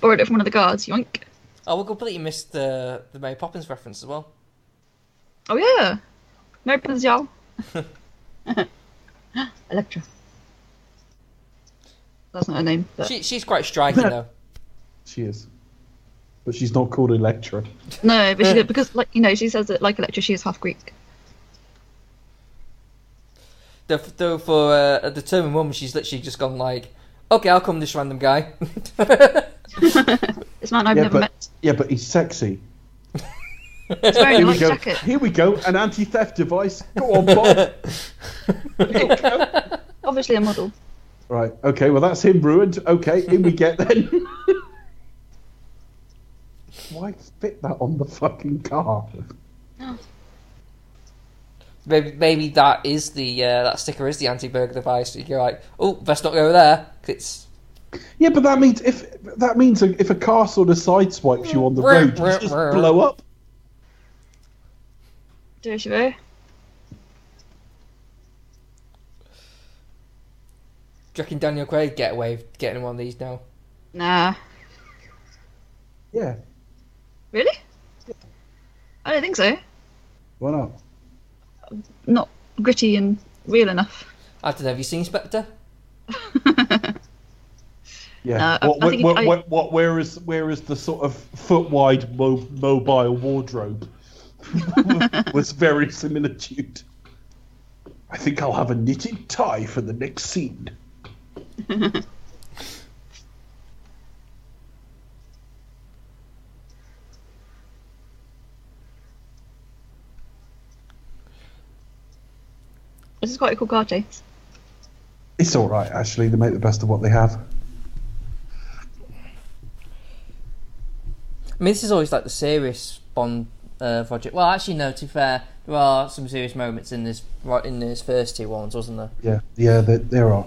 Borrowed it from one of the guards. Yoink. Oh, we completely missed the the Mary Poppins reference as well. Oh yeah. Mary Poppins, y'all. Electra. That's not her name. But... She, she's quite striking though. She is, but she's not called Electra. No, but she because, like you know, she says that like Electra, she is half Greek. Though, though for uh, a determined woman, she's literally just gone like, okay, I'll come this random guy. This man I've Yeah, never but- met. Yeah, but he's sexy. He's wearing a Here we light go. jacket. Here we go. An anti-theft device. Go on, Bob. Obviously a model. right. Okay. Well, that's him ruined. Okay. In we get then. Why fit that on the fucking car? Maybe, maybe that is the uh, that sticker is the anti-burglar device. You're like, oh, best not go there. It's Yeah, but that means if that means if a car sort of sideswipes you on the road, you just blow up. Do she go? Do you reckon Daniel Craig get away with getting one of these now? Nah. Yeah. Really? I don't think so. Why not? Not gritty and real enough. I don't know. Have you seen Spectre? Yeah. No, what, I think what, I- what, what, where is where is the sort of foot wide mo- mobile wardrobe? was very similitude. I think I'll have a knitted tie for the next scene. This is quite a cool car chase. It's all right, actually. They make the best of what they have. I mean, this is always like the serious Bond uh, project. Well, actually, no. To be fair, there are some serious moments in this right in this first two ones, wasn't there? Yeah, yeah, there, there are.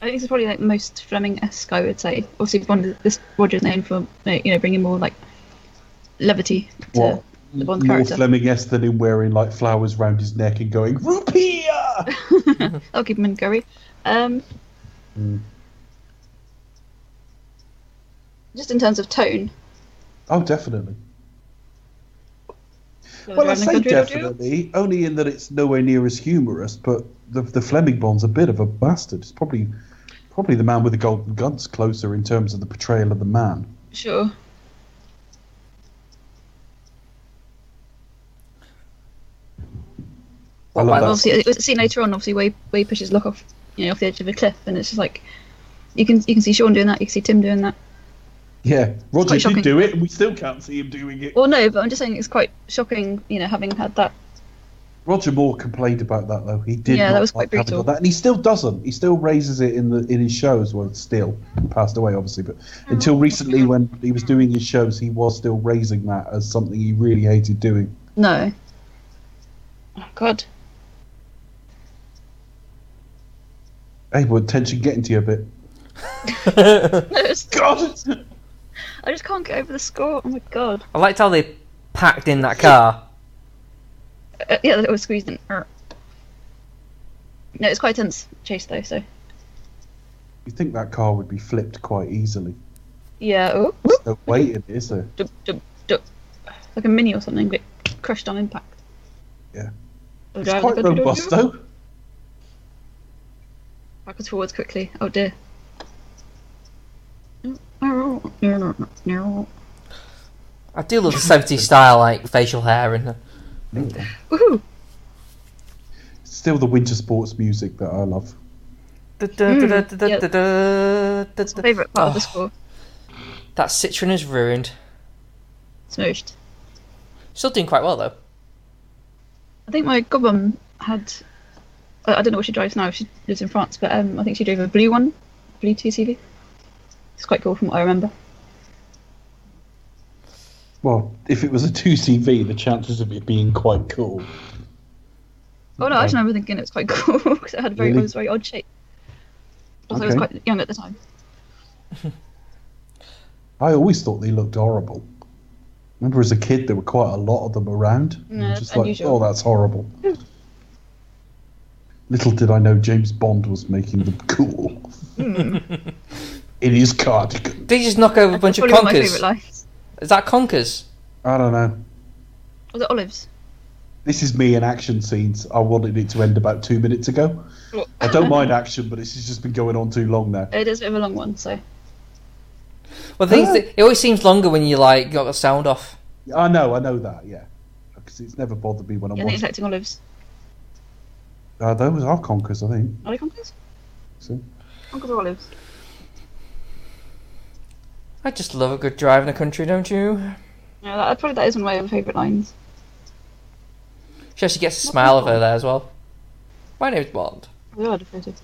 I think this is probably like most Fleming-esque, I would say. Obviously, Bond, this Roger's known for you know bringing more like levity to What? the Bond More character. Fleming esque than him wearing like flowers round his neck and going I'll keep him in curry. Um, Mm. Just in terms of tone. Oh, definitely. Goes Well, I say country, don't you? definitely, only in that it's nowhere near as humorous. But the the Fleming Bond's a bit of a bastard. It's probably probably the man with the golden guns closer in terms of the portrayal of the man. Sure. I love Well, obviously, it was seen later on. Obviously, where he, where he pushes Locque off, you know, off the edge of a cliff, and it's just like you can you can see Sean doing that. You can see Tim doing that. Yeah, Roger did do it, and we still can't see him doing it. Well, no, but I'm just saying it's quite shocking. You know, having had that. Roger Moore complained about that though. He did. Yeah, that was quite like brutal. That, and he still doesn't. He still raises it in the in his shows. Well, still passed away, obviously, but oh, until recently, when he was doing his shows, he was still raising that as something he really hated doing. No. Oh God. Hey, well, tension getting to you a bit. No, it's- God. I just can't get over the score. Oh my God. I liked how they packed in that car. Uh, yeah, it was squeezed in. No, it's quite a tense chase though. So You think that car would be flipped quite easily? Yeah. Oh, There's no weight in it, is there? dup, dup, dup. like a mini or something, but crushed on impact. Yeah. It's quite robust though. Backwards, forwards, quickly. Oh dear. I do love the 70s style, like facial hair and. Woohoo! Still the winter sports music that I love. That's hmm, my favourite part of the Oh. score. That Citroën is ruined. Smooshed. Still doing quite well though. I think my godmum had. I I don't know what she drives now. She lives in France, but um, I think she drove a blue one, blue 2CV. It's quite cool from what I remember. Well, if it was a 2CV, the chances of it being quite cool. Oh no, I Okay. actually remember thinking it was quite cool because it had a very, Really? it was a very odd shape. Also, I was quite young at the time. I always thought they looked horrible. Remember as a kid, there were quite a lot of them around. Yeah, just like, oh, that's horrible. Little did I know James Bond was making them cool. Hmm. In his cardigan. Did you just knock over a bunch of Probably one of my conkers? favourite lines. Is that conkers? I don't know. Was it olives? This is me in action scenes. I wanted it to end about two minutes ago. I don't mind action, but this has just been going on too long now. It is a bit of a long one, so Well, the thing is that it always seems longer when you like got the sound off. I know, I know that, yeah. Because it's never bothered me when I'm yeah, I think watching. it's collecting olives. Uh, those are conkers, I think. Are they conkers? So, Conkers or olives? I just love a good drive in the country, don't you? Yeah, that, probably that is one of my favourite lines. She actually gets a smile of her there as well. My name's Bond. We are defeated.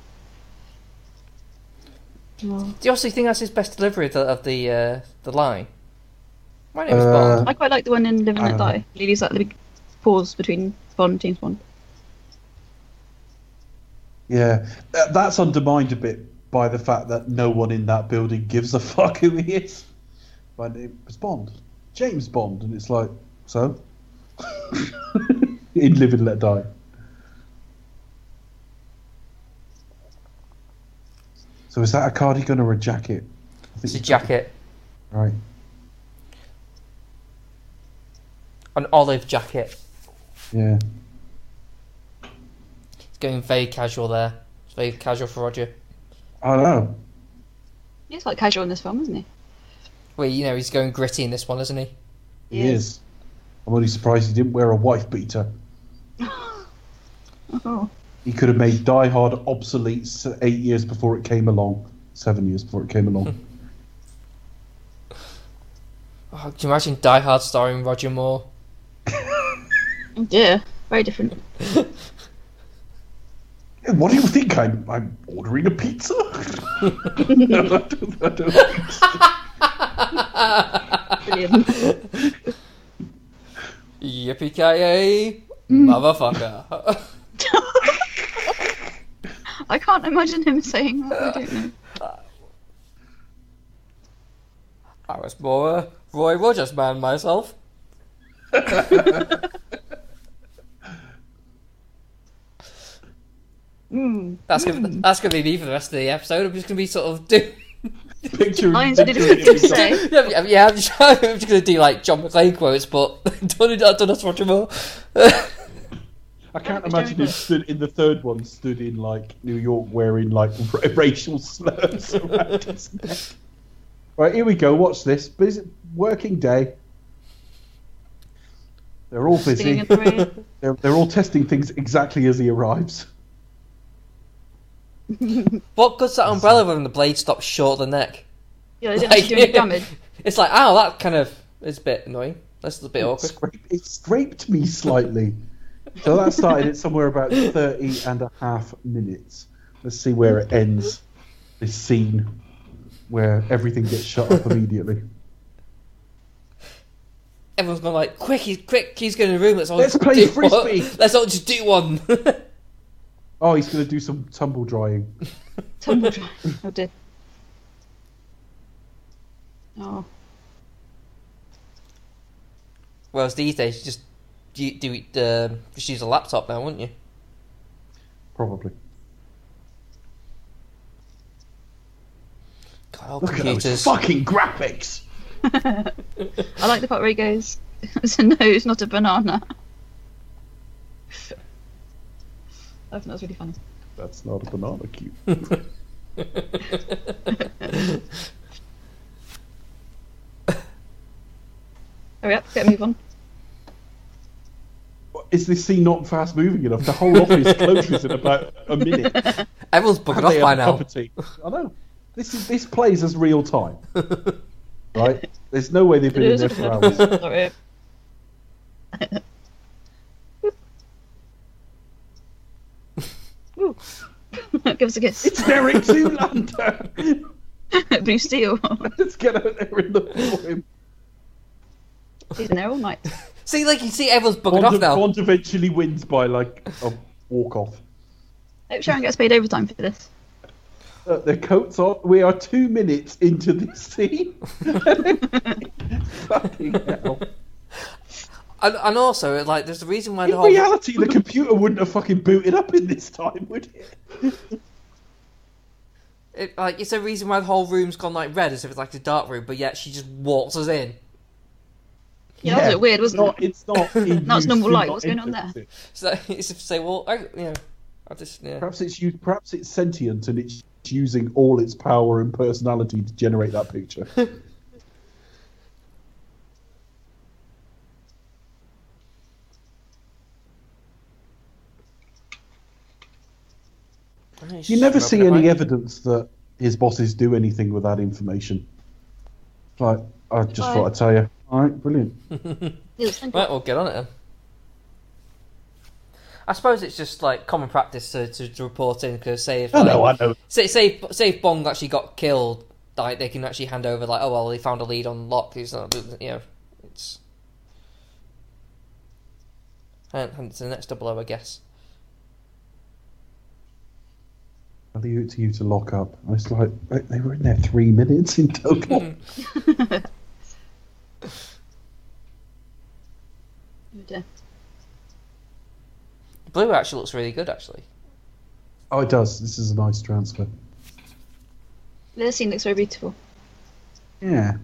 No. Do you also think that's his best delivery of the of the, uh, the line? My name's Uh, Bond. I quite like the one in Live and I Let. Die. Lily's like the big pause between Bond and James Bond. Yeah, that's undermined a bit by the fact that no one in that building gives a fuck who he is. My name was Bond. James Bond. And it's like, so? in Live and Let Die. So is that a cardigan or a jacket? It's a jacket. Right. An olive jacket. Yeah. It's going very casual there. It's very casual for Roger. I know. He's quite casual in this film, isn't he? Well, you know, he's going gritty in this one, isn't he? He is. I'm only surprised he didn't wear a wife beater. Oh. He could have made Die Hard obsolete eight years before it came along. Seven years before it came along. Oh, can you imagine Die Hard starring Roger Moore? yeah. Very different. Hey, what do you think? I'm, I'm ordering a pizza? I don't- I don't. Brilliant. Yippee-ki-yay, hmm. motherfucker! I can't imagine him saying that. I don't know. I was more a Roy Rogers man myself. Mm. That's gonna that's gonna be me for the rest of the episode. I'm just gonna be sort of do. Picture, Lines I picture didn't expect it you to yourself. say. yeah, yeah, yeah, I'm just, I'm just gonna do like John McClane quotes, but don't do don't us Roger Moore. I can't imagine Jerry him stood in the third one, stood in like New York wearing like ra- racial slurs around his neck. Right, here we go. Watch this. Busy working day. They're all busy. the. They're, they're all testing things exactly as he arrives. what good's that umbrella when the blade stops short of the neck? Yeah, they didn't actually do any damage. It's like, oh, that kind of is a bit annoying. That's a bit It, awkward. scraped, it scraped me slightly. so that started at somewhere about 30 and a half minutes. Let's see where it ends. This scene where everything gets shut up immediately. Everyone's gone like, quick, he's quick, he's going to the room. Let's all Let's just play do frisbee." One. Let's all just do one. Oh, he's going to do some tumble drying. Tumble dry. Oh dear. Oh. Whereas these days, you just do, do it, um, just use a laptop now, wouldn't you? Probably. God, Oh, Look at those fucking graphics. I like the part where he goes, no, it's not a banana." I think that was really funny. That's not a banana cube. Hurry up, get a move on. Is this scene not fast moving enough? The whole office closes in about a minute. Everyone's Have buggered off by now. cup of tea? I know. This is this plays as real time, right? There's no way they've been in there for hours. Ooh. Give us a kiss. It's Derek Zoolander. Blue Steel. Let's get out there in the for him. He's been there all night. See, like you see, everyone's buggered Bond, off now. Bond eventually wins by like a walk off. Hope Sharon gets paid overtime for this. Uh, their coats off. We are two minutes into this scene. Fucking hell. And, and also, like, there's a reason why the In whole reality, the computer wouldn't have fucking booted up in this time, would it? it, like it's a reason why the whole room's gone like red, as if it's like a dark room, but yet she just walks us in. Yeah, that was a bit weird, it's wasn't not, It's not. in No, it's normal light. What's going on there? So it's to say, well, I, you know, I just yeah. Perhaps it's used, Perhaps it's sentient and it's using all its power and personality to generate that picture. You never see any evidence that his bosses do anything with that information. Like, I just Right. thought I'd tell you. All right, brilliant. Right, you. we'll get on it then. I suppose it's just like common practice to, to, to report in because say if I like, know, I know. say say say if Bond actually got killed, like they can actually hand over like oh well they found a lead on Locque. It's not you know it's hand, hand it to the next double O I guess. I leave it to you to lock up. And It's like they- they were in there three minutes in total. Dear. Blue actually looks really good actually. oh, it does. This is a nice transfer. The scene looks very beautiful. Yeah.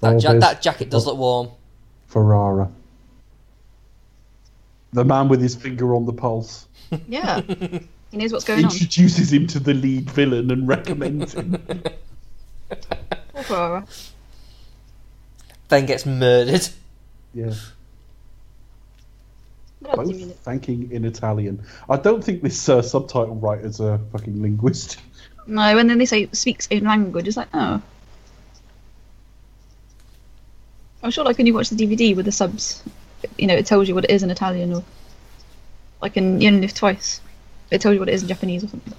That Oh, ja- that jacket does look warm. Ferrara. The man with his finger on the pulse Yeah. he knows what's going on. introduces him to the lead villain and recommends him. Poor Ferrara. Then gets murdered. yeah. What else do you Both thanking in Italian. I don't think this uh, subtitle writer's a fucking linguist. No, and then they say speaks own language. It's like, oh. I'm sure, like when you watch the DVD with the subs, you know, it tells you what it is in Italian, or like in You Only Live Twice, it tells you what it is in Japanese or something.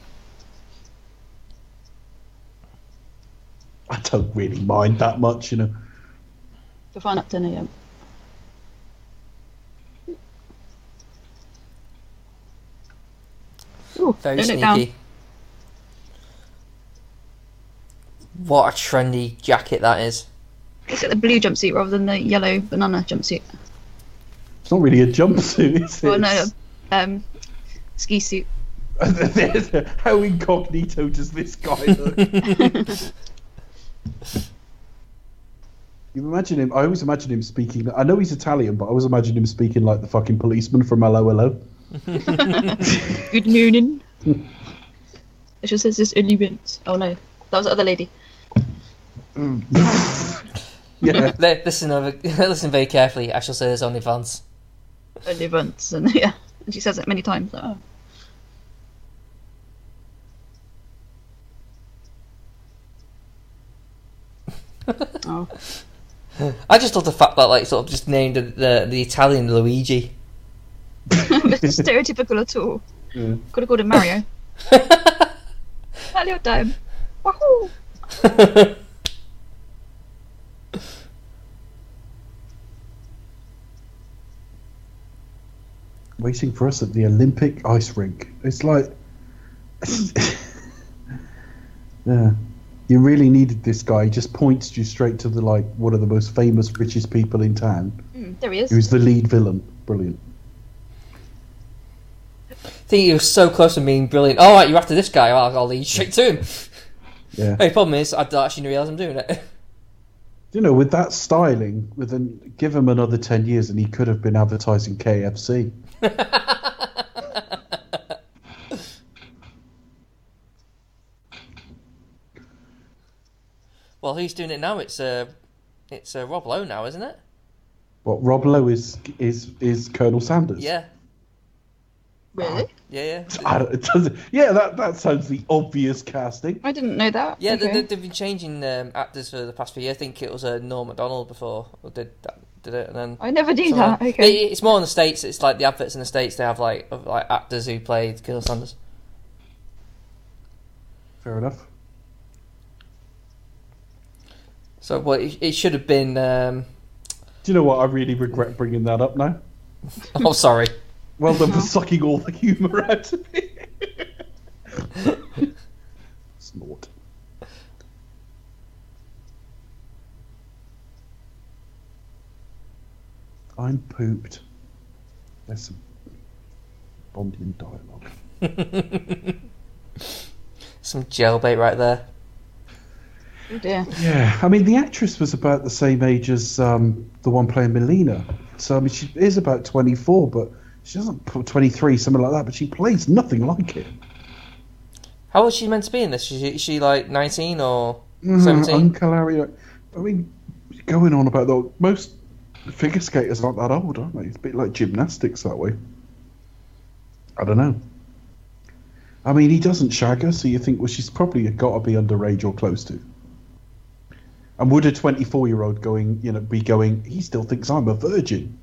I don't really mind that much, you know. For fun up to no, yeah. Ooh, Very don't look down. sneaky. What a trendy jacket that is. Let's get the blue jumpsuit rather than the yellow banana jumpsuit. It's not really a jumpsuit, is it? Oh no, um, ski suit. How incognito does this guy look? you imagine him. I always imagine him speaking. I know he's Italian, but I always imagine him speaking like the fucking policeman from 'Allo 'Allo. Good morning. It just says this only once. Oh no, that was the other lady. Yeah, Listen over, listen very carefully. I shall say this only once. Only once, and yeah, and she says it many times. Like, oh. oh. I just love the fact that like sort of just named the the, the Italian Luigi. stereotypical at all. Mm. Yeah. Could have called him Mario. Mario time. Wahoo! Waiting for us at the Olympic ice rink. It's like, yeah, you really needed this guy. He just points you straight to the like one of the most famous, richest people in town. Mm, there he is. Who's the lead villain? Brilliant. think he was so close to being brilliant. All right, you're after this guy. I'll, I'll lead straight to him. Yeah. Hey, problem is, I don't actually realise I'm doing it. You know, with that styling, with within give him another ten years, and he could have been advertising KFC. well, who's doing it now? It's uh, it's uh, Rob Lowe now, isn't it? Well, Rob Lowe is is is Colonel Sanders? Yeah, Really? yeah, yeah. I it doesn't- yeah, that that sounds the obvious casting. I didn't know that. Yeah, they, okay. they, they've been changing um, actors for the past few years. I think it was uh, Norm Macdonald before who did that, did it, and then I never do that. Okay. It- it's more in the states. It's like the adverts in the states. They have like of, like actors who played Colonel Sanders. Fair enough. So, well, it, it should have been. Um, Do you know what? I really regret bringing that up now. oh, sorry. Well done for sucking all the humour out of me. Snort. I'm pooped. There's some Bondian dialogue. Some jailbait right there. Oh dear. Yeah, I mean the actress was about the same age as um, the one playing Melina. So I mean she is about 24, but she doesn't put 23, something like that. But she plays nothing like it. How old is she meant to be in this? Is she, is she like 19 or Mhm, 17? Uncle Harry. I mean, going on about that. Most figure skaters aren't that old, aren't they? It's a bit like gymnastics that way. I don't know. I mean, he doesn't shag her, so you think, well, she's probably got to be underage or close to. And would a 24 year old going, you know, be going, he still thinks I'm a virgin?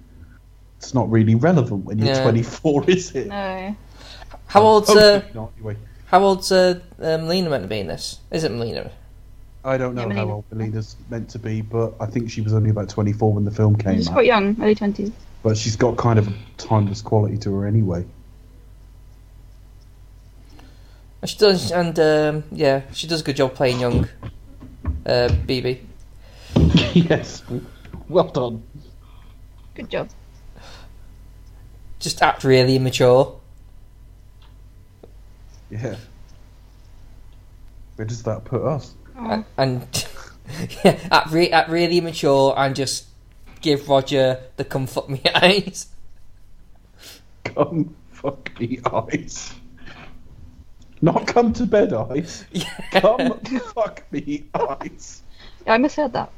It's not really relevant when you're Yeah. 24, is it? No. How old's uh, not, anyway. how old's uh, Melina meant to be in this? Is it Melina? I don't know Yeah, how old Melina's meant to be, but I think she was only about 24 when the film came She's out. quite young, early twenties. But she's got kind of a timeless quality to her anyway. She does, and um, yeah, she does a good job playing young uh, Bibi. yes. Well done. Good job. Just act really immature. Yeah. Where does that put us? Oh. and yeah, act, re- act really immature and just give Roger the come fuck me eyes. Come fuck me eyes. Not come to bed eyes. Come fuck me eyes. Yeah, I misheard that.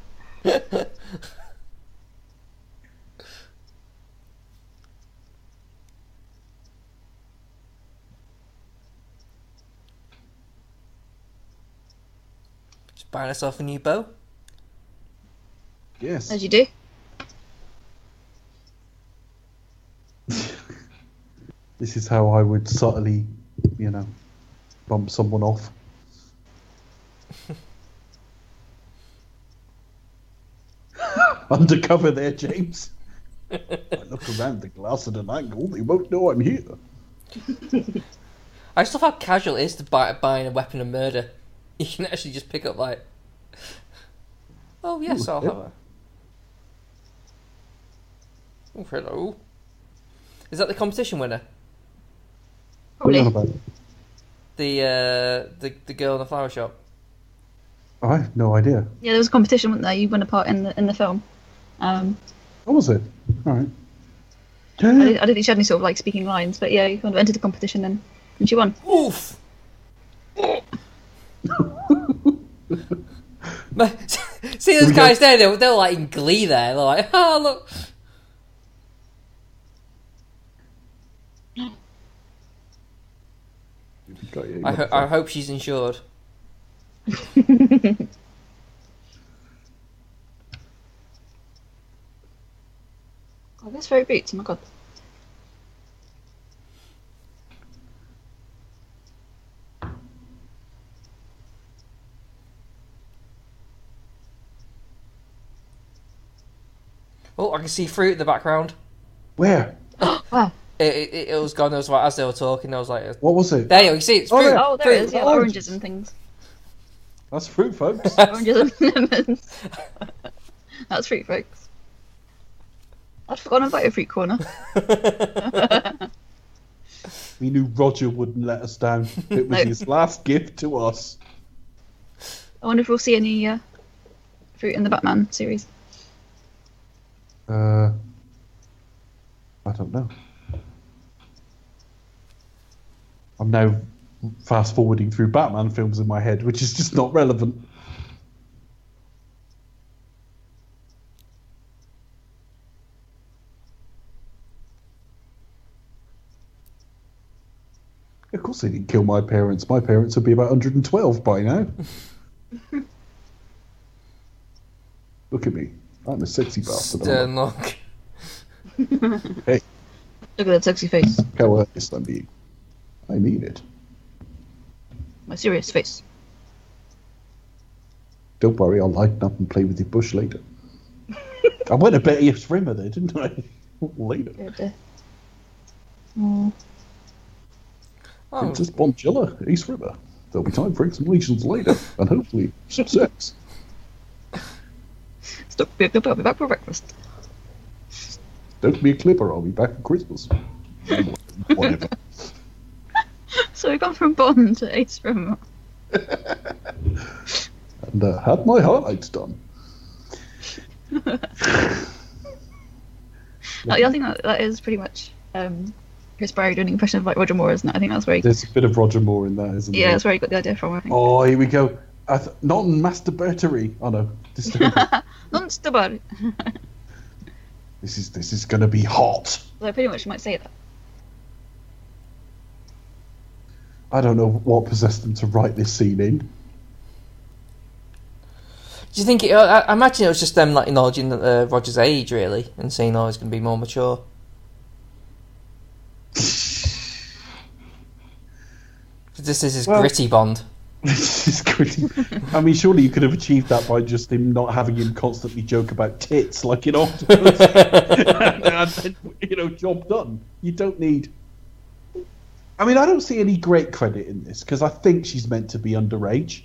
Buying herself a new bow. Yes. As you do. This is how I would subtly, you know, bump someone off. Undercover there, James. I look around the glass at an angle, they won't know I'm here. I just love how casual it is to buy buying a weapon of murder. You can actually just pick up like, oh yes, Ooh, I'll yeah. have a. Oh hello. Is that the competition winner? What are you on Probably. about? The uh, the the girl in the flower shop. I have no idea. Yeah, there was a competition, wasn't there? You won a part in the in the film. Um, What was it? Alright. I, did, I don't think she had any sort of like speaking lines, but yeah, you kind of entered the competition and, and she won. Oof. Man, See those we go- guys there? they're, they were like in glee there. They're like, oh look. I, ho- I hope she's insured. Oh, that's very boots. Oh my god. Oh, I can see fruit in the background. Where? Wow. It, it, it was gone. It was like, as they were talking, I was like, What was it? there you go. You see, it's Oh, fruit. yeah. Oh, there fruit. it is. Yeah, Oranges. oranges and things. That's fruit, folks. Oranges and lemons. That's fruit, folks. I'd forgotten about your fruit corner. We knew Roger wouldn't let us down. It was No. his last gift to us. I wonder if we'll see any uh, fruit in the Batman series. Uh, I don't know. I'm now fast forwarding through Batman films in my head, which is just not relevant. Of course, they didn't kill my parents. My parents would be about 112 by now. Look at me. I'm a sexy bastard. aren't I? Stern look. Hey, Look at that sexy face. how earnest I'm being. I mean it. My serious face. Don't worry, I'll lighten up and play with your bush later. I went a bit Ace Rimmer there, didn't I? later. Good. uh, Oh, Princess Bonjella, Ace Rimmer. There'll be time for explanations later, and hopefully some sex. Stop. I'll be back for breakfast. Don't be a clipper, I'll be back for Christmas. Whatever. So we've gone from Bond to Ace Rimmer. And uh, had my highlights done. Uh, yeah, I think that, that is pretty much um, Chris Barrie doing an impression of like Roger Moore, isn't it? I think that's where he, There's a bit of Roger Moore in that, isn't it? yeah, there? that's where he got the idea from. I think. Oh, here we go. Th- not masturbatory. Oh no, disturbing. Non-stubber. this is this is gonna be hot. So I pretty much might say that. I don't know what possessed them to write this scene in. do you think? It, I, I imagine it was just them like acknowledging uh, Roger's age, really, and saying, "Oh, he's going to be more mature." This is his Well- gritty Bond. This is gritty. I mean, surely you could have achieved that by just him not having him constantly joke about tits, like in Octopus. and, and then, you know, job done. You don't need. I mean, I don't see any great credit in this because I think she's meant to be underage.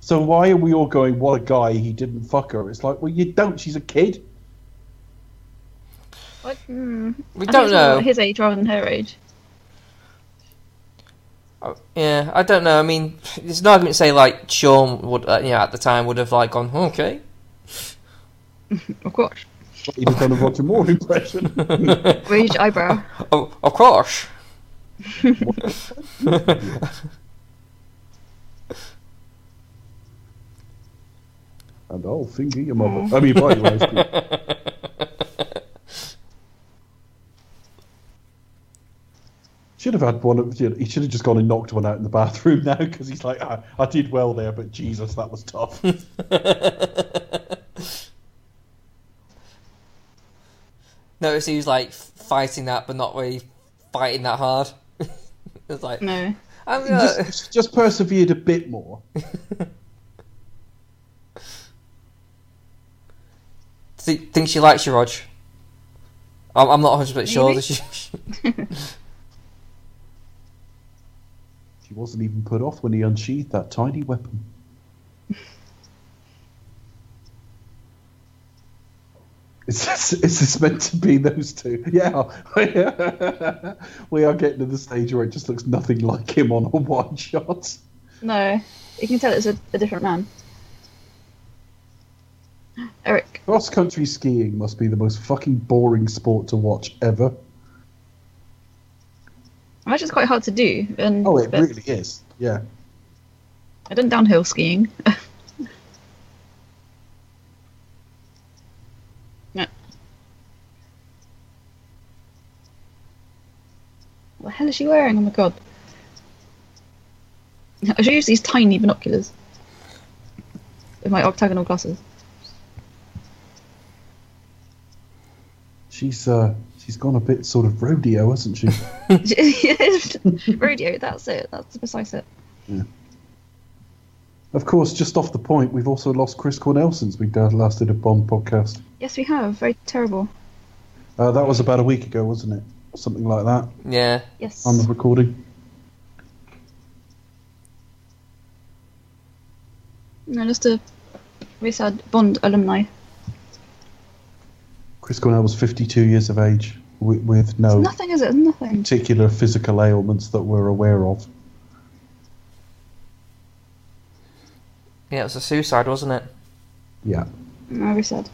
So why are we all going, "What a guy! He didn't fuck her"? It's like, well, you don't. She's a kid. What? Hmm. We I don't it's more know. his age rather than her age. Uh, Yeah, I don't know. I mean, there's an argument to say like Sean would, uh, you know, at the time would have like gone, okay. Of course. He'd have done a Roger Moore impression. Raised eyebrow. Oh, of course. and I'll finger your mother. I mean, by the way, it's good. Should have had one. Of, you know, he should have just gone and knocked one out in the bathroom now because he's like, I, I did well there, but Jesus, that was tough. Notice he was like fighting that, but not really fighting that hard. it's like, No. I'm gonna. just, just persevered a bit more. Th- think she likes you, Rog? I'm, I'm not 100 percent sure. Maybe. That she... She wasn't even put off when he unsheathed that tiny weapon. Is this, is this meant to be those two? Yeah. we are getting to the stage where it just looks nothing like him on a one shot. No. You can tell it's a, a different man. Eric. Cross country skiing must be the most fucking boring sport to watch ever. I imagine it's quite hard to do. And, Oh, it really is. Yeah. I've done downhill skiing. no. What the hell is she wearing? Oh my god. I should use these tiny binoculars. With my octagonal glasses. She's uh she's gone a bit sort of rodeo, hasn't she? rodeo, that's it. That's precise it. Yeah. of course, just off the point, we've also lost Chris Cornell since we last did a Bond podcast. Yes, we have. Very terrible. Uh, that was about a week ago, wasn't it? Something like that yeah. Yes. on the recording. No, just a very sad Bond alumni. Chris Cornell was 52 years of age with, with It's no nothing, is it? It's nothing. particular physical ailments that we're aware of. Yeah, it was a suicide, wasn't it? Yeah. Mm, Very sad.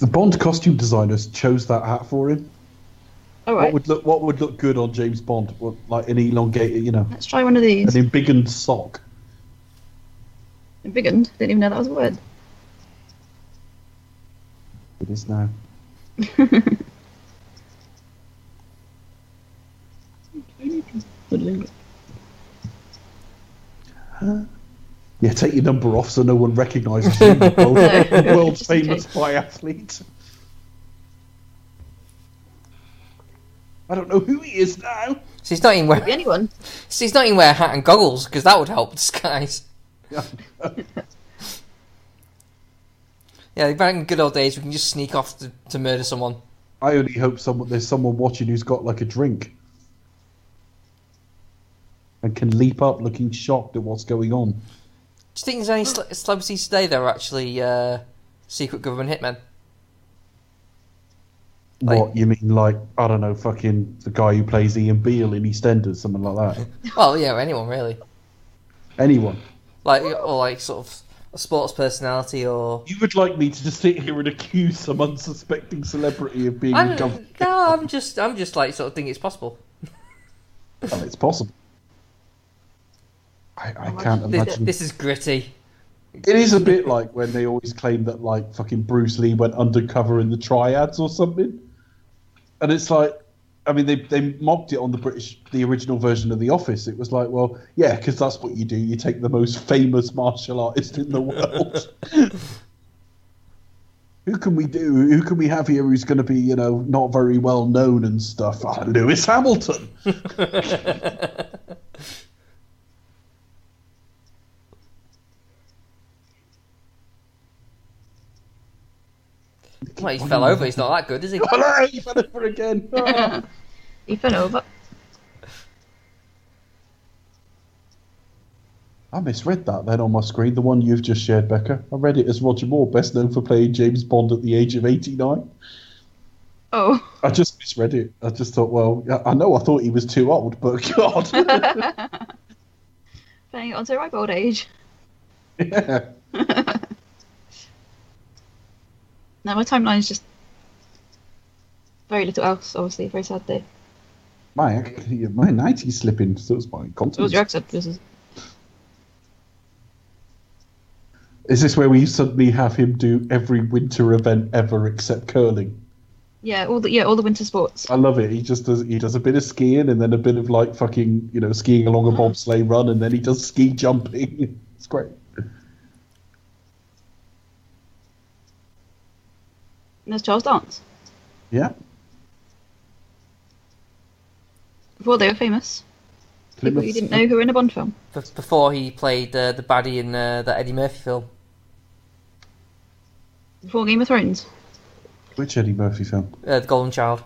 The Bond costume designers chose that hat for him. All What right. would look What would look good on James Bond? What, like an elongated, you know, Let's try one of these. an embiggened sock. Big Didn't even know that was a word. It is now. Yeah, take your number off so no one recognises you. you both No, world famous biathlete. I don't know who he is now. So he's not even wearing Could be anyone. So he's not even wear a hat and goggles because that would help disguise. Yeah, back in good old days, we can just sneak off to, to murder someone. I only hope someone there's someone watching who's got like a drink and can leap up looking shocked at what's going on. Do you think there's any ce- celebrities today that are actually uh, secret government hitmen? Like- what you mean, like I don't know, fucking the guy who plays Ian Beale in EastEnders, something like that. Well, yeah, anyone really. Anyone. Like, or like sort of a sports personality, or You would like me to just sit here and accuse some unsuspecting celebrity of being a I'm, government? no, I'm just, I'm just like sort of think it's possible. Well, it's possible. I, I can't This, imagine. this is gritty. It is a bit like when they always claim that like fucking Bruce Lee went undercover in the triads or something. And it's like I mean they they mocked it on the British the original version of The Office. It was like, well, yeah, because that's what you do. You take the most famous martial artist in the world. Who can we do? Who can we have here who's going to be, you know, not very well known and stuff? Ah, Lewis Hamilton. Well, he fell over. He's not that good, is he? Oh no, he fell over again. Ah. He fell over. I misread that then on my screen, the one you've just shared, Becca. I read it as Roger Moore, best known for playing James Bond at the age of 89. Oh. I just misread it. I just thought, well, I- I know I thought he was too old, but God. Playing it onto a ripe old age. yeah. No, my timeline is just very little else, obviously. Very sad day. My, my 90's slipping, so it's my content. What was your accent? This is Is this where we suddenly have him do every winter event ever except curling? yeah, all the yeah, all the winter sports. I love it. He just does. He does a bit of skiing and then a bit of like fucking, you know, skiing along a mm-hmm. bobsleigh run, and then he does ski jumping. It's great. And there's Charles Dance. Yeah. Before they were famous. People you didn't know who were in a Bond film. Be- Before he played uh, the baddie in uh, the Eddie Murphy film. Before Game of Thrones. Which Eddie Murphy film? Uh, the Golden Child.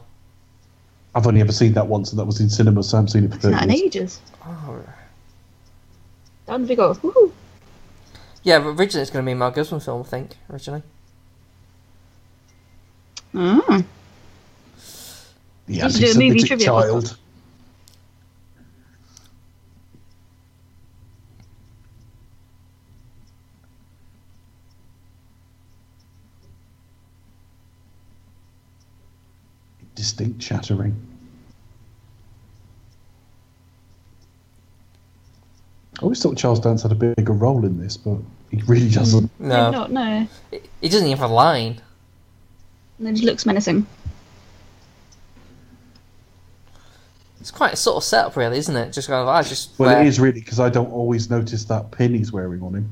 I've only ever seen that once, and that was in cinema, so I haven't seen it for I've seen 30 in years. ages. Oh. Down the big old. Woohoo! Yeah, but originally it's going to be a Mel Gibson film, I think, originally. Ah. The You do a movie trivia child. Distinct chattering. I always thought Charles Dance had a bigger role in this, but he really doesn't. No. Maybe not, no. He- He doesn't even have a line. And then just looks menacing. It's quite a sort of setup, really, isn't it? Just kind of, I just. Well, wear- it is really because I don't always notice that pin he's wearing on him.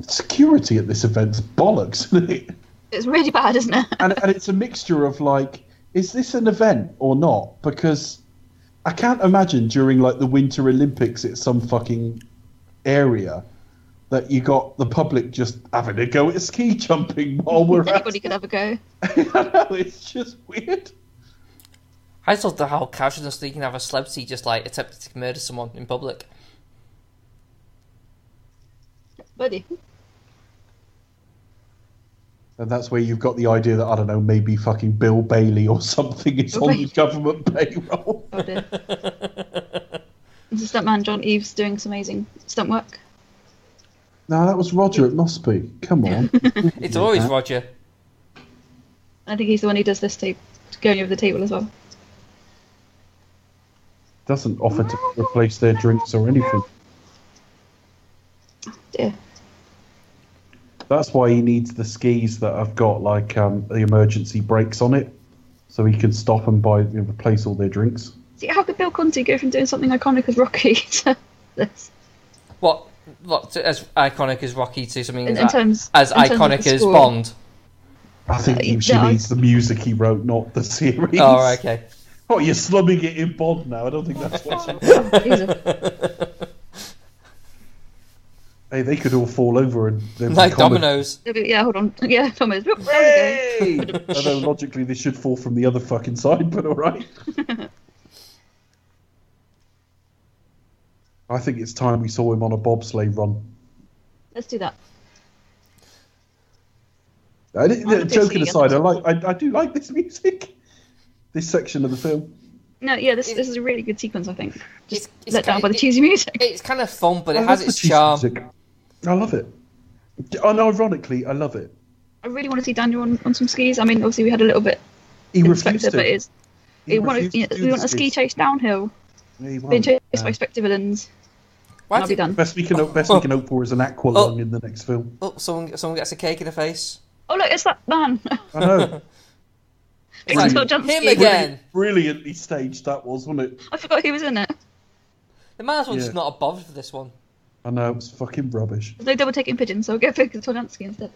Security at this event's bollocks, isn't it? It's really bad, isn't it? and, and it's a mixture of like, is this an event or not? Because I can't imagine during like the Winter Olympics at some fucking area that you got the public just having a go at ski jumping while we're everybody could have a go. I know, it's just weird. I just love how casualness you can have a celebrity just like attempt to murder someone in public. Buddy. And that's where you've got the idea that I don't know, maybe fucking Bill Bailey or something is on the government payroll. Oh dear. This is stuntman John Eves doing some amazing stunt work. No, that was Roger. It must be. Come on. It's always Roger. I think he's the one who does this tape, going over the table as well. Doesn't offer to replace their drinks or anything. Oh, dear. That's why he needs the skis that have got like um, the emergency brakes on it, so he can stop and buy you know, replace all their drinks. See, how could Bill Conti go from doing something iconic as Rocky to this? What? What? to- As iconic as Rocky to something In, as, in terms, as in iconic the as. Bond. I think Uh, he, she yeah, I- the music he wrote, not the series. Oh, okay. Oh, you're slumming it in Bond now. I don't think that's what. You- Jesus. hey, they could all fall over and then Like become dominoes. Yeah, hold on. Yeah, dominoes. Whoop, there Hey! Although logically they should fall from the other fucking side, but all right. I think it's time we saw him on a bobsleigh run. Let's do that. Uh, I didn't, I'm a big joking aside, I like I, I do like this music, this section of the film. No, yeah, this this is a really good sequence. I think. Just It's- it's let down kind- by the cheesy music. It's kind of fun, but I it has its charm. music. I love it. And ironically, I love it. I really want to see Daniel on, on some skis. I mean, obviously we had a little bit He refused to. but it's He we want refused to, you to we want a ski chase downhill, Yeah, he being won't. chased Yeah. by Spectre villains. Why and I'll be done. Best we can best we can hope for is an aqua Oh. lung in the next film. oh, someone, someone gets a cake in the face. Oh look, it's that man. I know. It's Might as like, jump him again. Brilliantly staged that was, wasn't it? I forgot he was in it. They might as well Yeah. just not have bothered for this one. I know, it's fucking rubbish. There's no double taking pigeons, so I'll get Victor Togansky instead.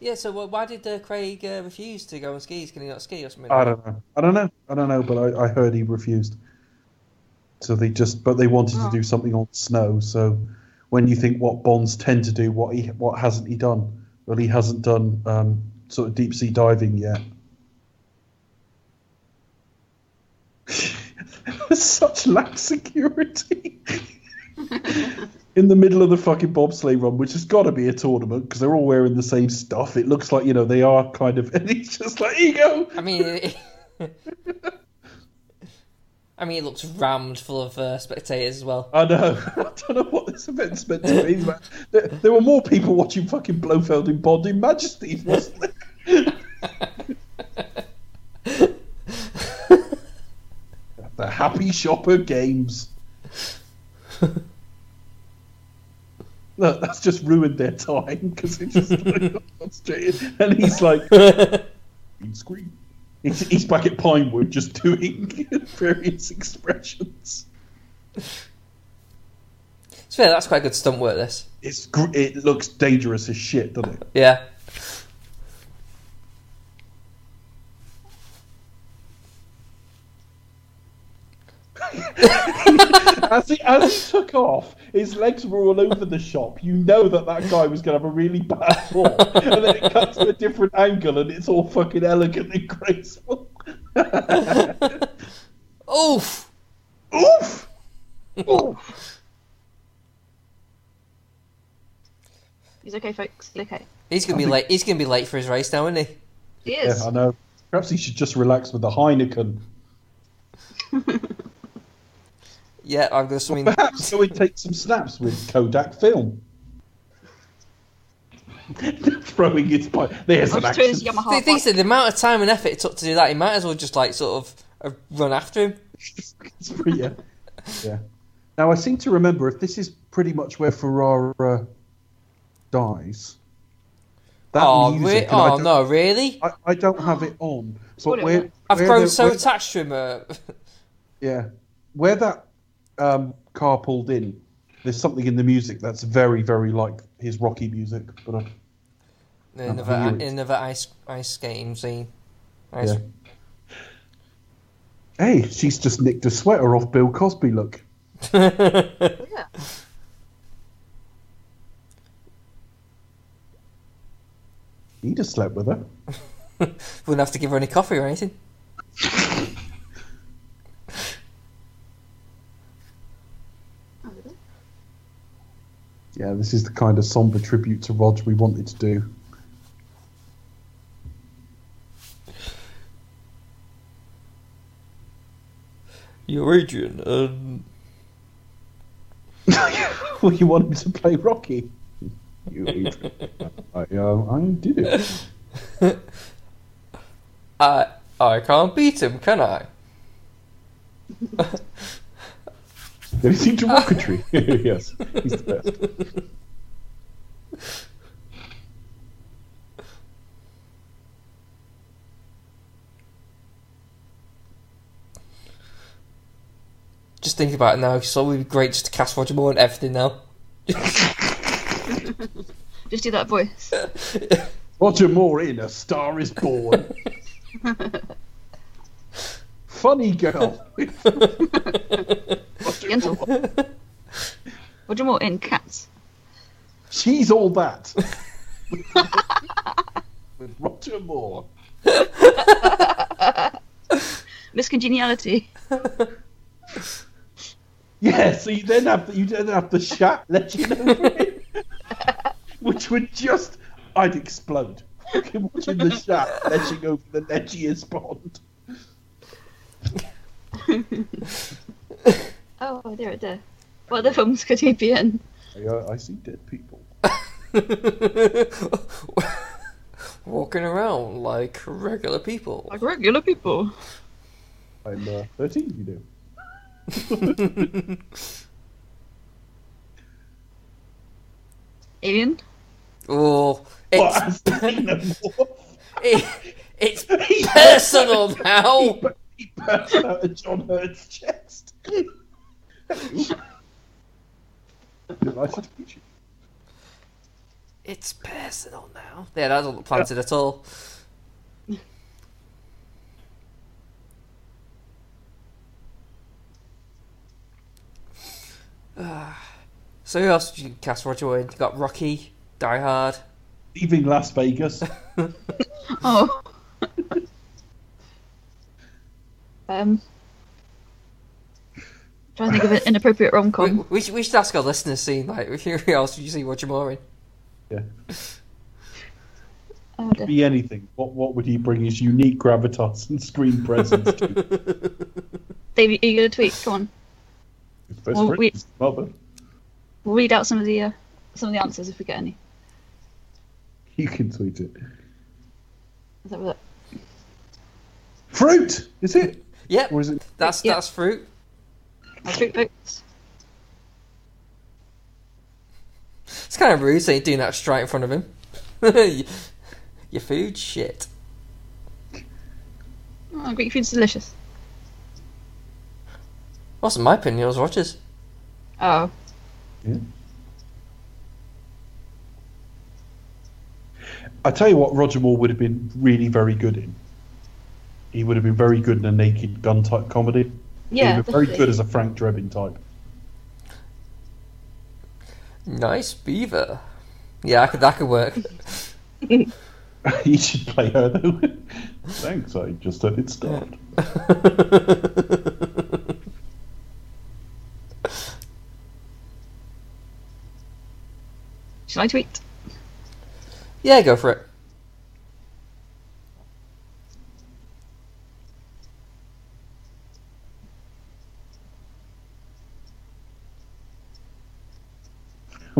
Yeah, so uh, why did uh, Craig uh, refuse to go on skis? Can he not ski or something? I don't know. I don't know. I don't know, but I, I heard he refused. So they just, but they wanted to Oh. do something on snow. So when you think what Bonds tend to do, what he, what hasn't he done? Well, he hasn't done um, sort of deep sea diving yet. Such lack security. In the middle of the fucking bobsleigh run, which has got to be a tournament because they're all wearing the same stuff. It looks like you know they are kind of, and he's just like, ego. I mean, it, I mean, it looks rammed full of uh, spectators as well. I know. I don't know what this event's meant to be. but There, there were more people watching fucking Blofeld in Bond in Majesties, wasn't there? the Happy Shopper Games. Look, that's just ruined their time because it's just like, frustrated. And he's like, screen. He's, he's back at Pinewood just doing various expressions. It's fair. That's quite good stunt work. This. It's gr- it looks dangerous as shit, doesn't it? Yeah. as he as he took off, his legs were all over the shop. You know that that guy was going to have a really bad fall, and then it cuts to a different angle, and it's all fucking elegant and graceful. Oof. Oof! Oof! He's okay, folks. He's okay. He's gonna be late. He's gonna be late for his race now, isn't he? He is. Yeah, I know. Perhaps he should just relax with the Heineken. Yeah, I've got something. Perhaps so we take some snaps with Kodak film. Throwing his pipe. There's I'll an just throw action. this Yamaha. The thing is, bike. the amount of time and effort it took to do that, he might as well just like sort of uh, run after him. It's pretty- yeah. yeah. Now I seem to remember if this is pretty much where Ferrara dies. That oh, music, re- oh no, really? I, I don't have it on, Spoil but it, where? I've where grown the- so where- attached to him. Uh, yeah, where that um, car pulled in, there's something in the music that's very, very like his Rocky music. But I, in another, here it in is. another ice ice skating scene. Ice, Yeah. hey, she's just nicked a sweater off Bill Cosby. Look, Yeah. he'd have slept with her. Wouldn't have to give her any coffee or anything. Yeah, this is the kind of somber tribute to Rog we wanted to do. You're Adrian, um, well, you wanted me to play Rocky. You, Adrian. I, uh, I did it. I I can't beat him, can I? Did he seem derogatory? yes, he's the best. Just think about it now, it's always be great just to cast Roger Moore and everything now. Just do that voice. Roger Moore in A Star Is Born. Funny girl. Gentle. Moore. Roger Moore in Cats. She's all that. With Roger Moore. Miss Congeniality. Yeah, so you then have the, you then have the shat legend over it, which would just I'd explode. Fucking watching the shat ledging over the ledgiest Bond. Oh, there it there. What other films could he be in? I, I see dead people. Walking around like regular people. Like regular people. I'm uh, 13, you know. Alien. Oh, it's, I've seen them all. it, it's personal now. He burst out of John Hurt's chest. Delighted to meet you. It's personal now. Yeah, that doesn't look planted at all. Ah. so who else did you cast Roger Moore in? You got Rocky, Die Hard. Leaving Las Vegas. Oh. Um. Trying to think of an inappropriate rom We, com. we, should, we should ask our listeners, see like who else did you see Roger Moore in? Yeah. Oh, dear. Be anything. What what would he bring his unique gravitas and screen presence to? Davey, are you going to tweet? Come on. His best Well, friend, we- his mother. We'll read out some of the uh, some of the answers if we get any. You can tweet it. Let's have. Fruit, is it? Yep, Or is it? that's Yeah. that's fruit. I'll tweet votes. It's kind of rude saying doing that straight in front of him. Your food shit. Oh, Greek food's delicious. Wasn't my opinion, it was Roger's. Oh, Yeah. I tell you what, Roger Moore would have been really very good in. He would have been very good in a naked gun type comedy. he yeah. would have been very good as a Frank Drebin type. Nice beaver. Yeah, I could, that could work. he should play her though. Thanks, I just let it stopped. Shall I tweet? yeah, go for it.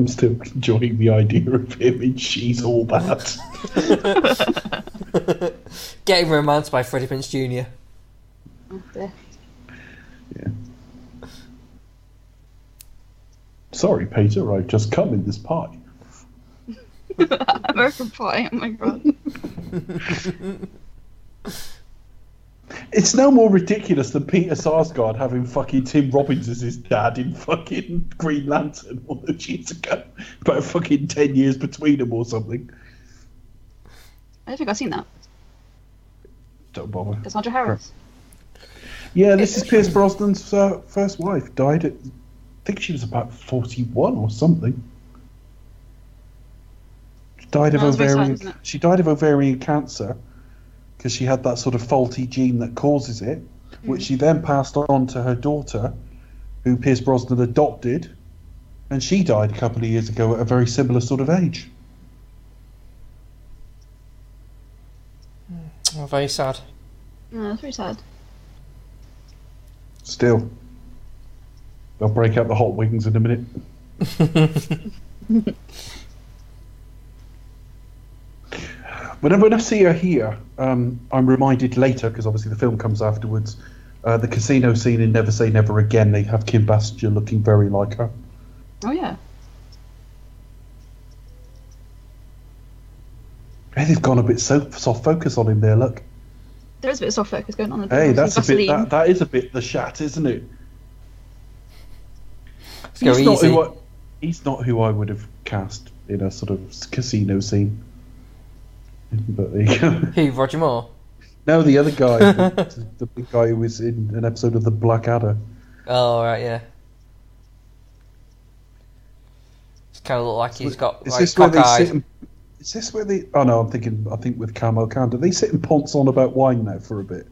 I'm still enjoying the idea of him in She's All That. Getting romanced by Freddie Prinze Jr. Yeah. Sorry, Peter, I've just come in this pie. American Pie. Oh my god. It's no more ridiculous than Peter Sarsgaard having fucking Tim Robbins as his dad in fucking Green Lantern all those years ago. About fucking 10 years between them or something. I don't think I've seen that. Don't bother. Cassandra Harris. Yeah, this is Pierce Brosnan's uh, first wife. Died at, I think she was about 41 or something. She died of that's very sad, ovarian. she died of ovarian cancer because she had that sort of faulty gene that causes it, mm-hmm. which she then passed on to her daughter, who Pierce Brosnan adopted, and she died a couple of years ago at a very similar sort of age. Oh, very sad. No, that's very sad. Still, they'll break out the hot wings in a minute. Whenever when I see her here, um, I'm reminded later because obviously the film comes afterwards. Uh, the casino scene in Never Say Never Again. They have Kim Basinger looking very like her. Oh yeah. Hey, they've gone a bit so soft focus on him there. Look. There is a bit of soft focus going on. Hey, that's a bit. That, that is a bit the shat, isn't it? He's not who I, he's not who I would have cast in a sort of casino scene. But there you go. Who, Roger Moore? No, the other guy, the, the big guy who was in an episode of the Blackadder. Oh, right, yeah. It's kind of look like he's got Is like this where they sit? And, is this where they? Oh no, I'm thinking. I think with Kamal Khan, do they sit and ponce on about wine now for a bit?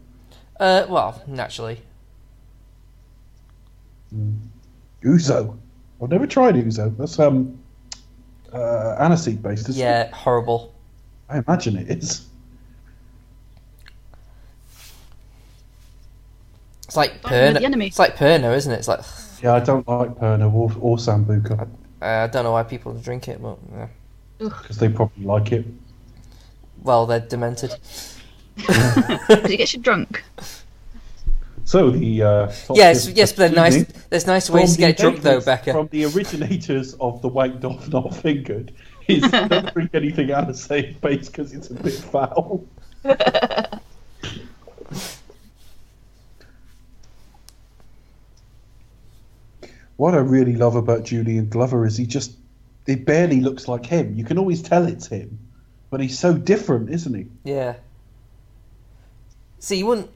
Uh, well, naturally. Ouzo. I've never tried Ouzo. That's um, uh, aniseed based. Isn't it? Yeah, horrible. I imagine it is. It's like Don't know Pernod. the enemy. It's like Pernod, isn't it? It's like Yeah, I don't like Pernod or, or Sambuca uh, I don't know why people drink it, but yeah. because they probably like it. well, they're demented. Because it gets you drunk. So the uh, yes, yes, but nice. There's nice ways to get drunk, though, Becca. From the originators of the wanked off not fingered is don't drink anything aniseed based because it's a bit foul. What I really love about Julian Glover is he just it barely looks like him. You can always tell it's him, but he's so different, isn't he? Yeah. See, you wouldn't.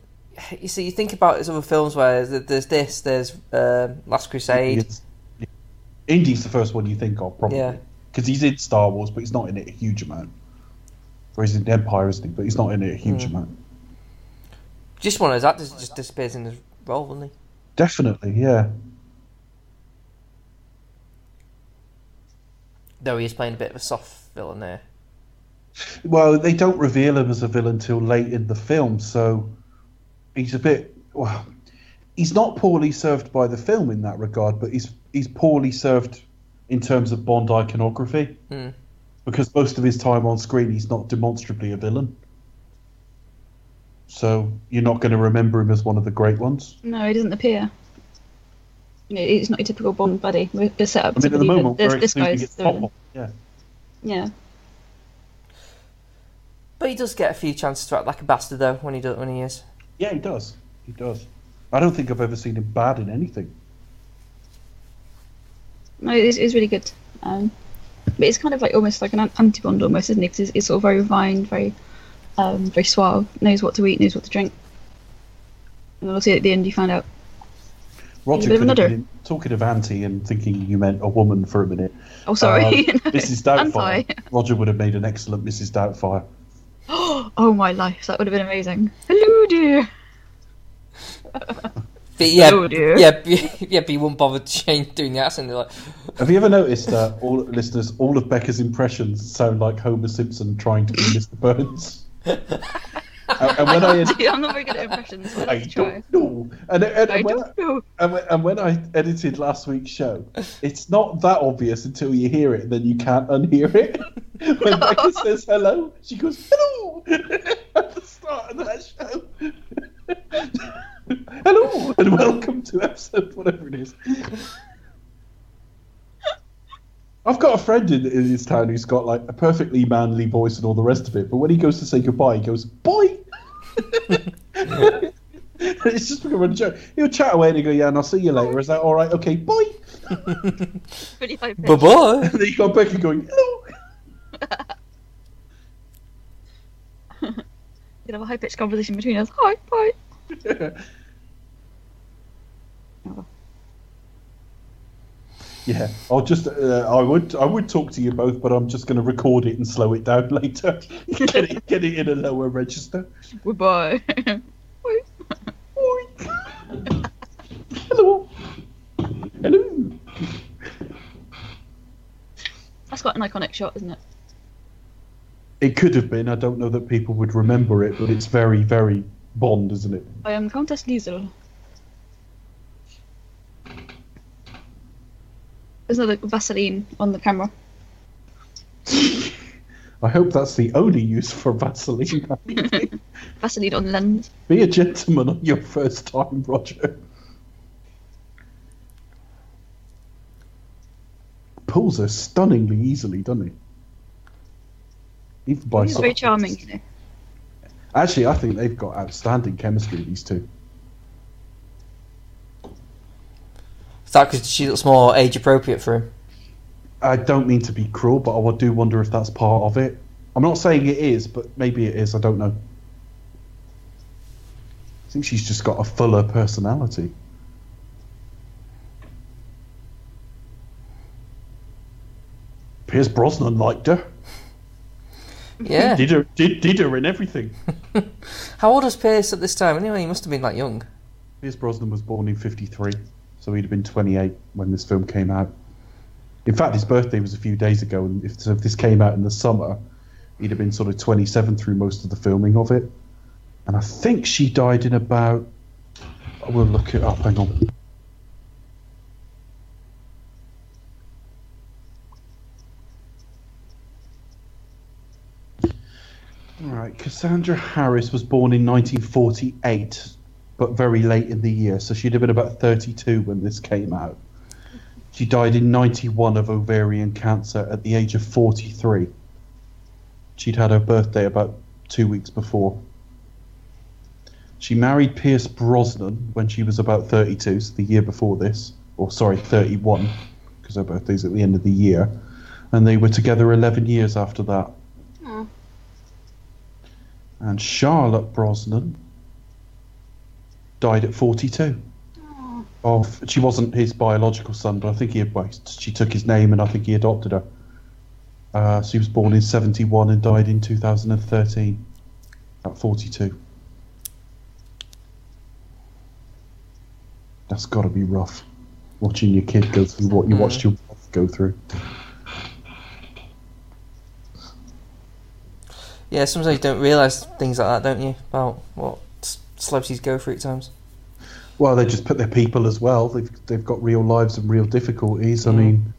You see, you think about his other films where there's there's this, there's um, Last Crusade. It's- Indy's the first one you think of, probably. Yeah. Because he's in Star Wars, but he's not in it a huge amount. Or he's in Empire, isn't he? But he's not in it a huge Mm. amount. Just one of those actors just disappears in his role, doesn't he? Definitely, yeah. Though he is playing a bit of a soft villain there. Well, they don't reveal him as a villain till late in the film, so he's a bit. Well, he's not poorly served by the film in that regard, but he's he's poorly served in terms of Bond iconography Hmm. because most of his time on screen he's not demonstrably a villain. So you're not going to remember him as one of the great ones. No, he doesn't appear. You know, He's not your typical Bond buddy. We're, we're set up I to at the moment, that this, this guy's the top one. Yeah. Yeah. But he does get a few chances to act like a bastard, though, when he does, when he is. Yeah, he does. He does. I don't think I've ever seen him bad in anything. No, it's, it's really good. Um, but it's kind of like almost like an anti Bond almost, isn't it? Because it's, it's sort of very refined, very, um, very suave. Knows what to eat, knows what to drink. And then obviously at the end you find out. Roger bit of could have another. been talking of Auntie and thinking you meant a woman for a minute. Oh, sorry. Um, Mrs. Doubtfire. Anti. Roger would have made an excellent Mrs. Doubtfire. oh my life, that would have been amazing. Hello, dear. But yeah, Oh, dear. yeah, yeah. But he wouldn't bother to change doing the accent. They're like, Have you ever noticed that all listeners, all of Becca's impressions sound like Homer Simpson trying to be Mr. Burns? and, and when I, ed- I'm not very good at impressions. So I don't know, and, and, I when, don't know. And when, and when I edited last week's show, it's not that obvious until you hear it, and then you can't unhear it. when Becca says hello, she goes hello at the start of that show. Hello and welcome to episode whatever it is. I've got a friend in, in this town who's got like a perfectly manly voice and all the rest of it, but when he goes to say goodbye, he goes boy. it's just become a joke. He'll chat away and he go, "Yeah, and I'll see you later." Is that all right? Okay, bye. Pretty high pitch. bye bye. And then you got Becky going, "Hello." You have a high pitched conversation between us. Hi, bye. yeah, I'll just. Uh, I would. I would talk to you both, but I'm just going to record it and slow it down later. get it. Get it in a lower register. Goodbye. Bye. Hello. Hello. quite an iconic shot, isn't it? It could have been. I don't know that people would remember it, but it's very, very Bond, isn't it? I am Countess Lisl. There's another Vaseline on the camera. I hope that's the only use for Vaseline. Vaseline on lens. Be a gentleman on your first time, Roger. Pulls her stunningly easily, doesn't he? Even by He's very charming, you know. Actually, I think they've got outstanding chemistry, these two. Is that because she looks more age appropriate for him? I don't mean to be cruel, but I do wonder if that's part of it. I'm not saying it is, but maybe it is. I don't know. I think she's just got a fuller personality. Pierce Brosnan liked her. Yeah. Did her, did, did her in everything. How old was Pierce at this time? Anyway, he must have been like young. Pierce Brosnan was born in 53, so he'd have been 28 when this film came out. In fact, his birthday was a few days ago, and if, so if this came out in the summer, he'd have been sort of 27 through most of the filming of it. And I think she died in about. I will look it up, hang on. Right, Cassandra Harris was born in 1948, but very late in the year, so she'd have been about 32 when this came out. She died in 91 of ovarian cancer at the age of 43. She'd had her birthday about two weeks before. She married Pierce Brosnan when she was about 32, so the year before this, or sorry, 31, because her birthday's at the end of the year. And they were together 11 years after that. And Charlotte Brosnan died at 42. Of she wasn't his biological son, but I think he had. Well, she took his name, and I think he adopted her. Uh, she was born in 71 and died in 2013 at 42. That's got to be rough. Watching your kid go through what you Mm. watched your wife go through. Yeah, sometimes you don't realise things like that, don't you? About what celebrities go through at times. Well, they just put their people as well. They've they've got real lives and real difficulties. I Mm. mean,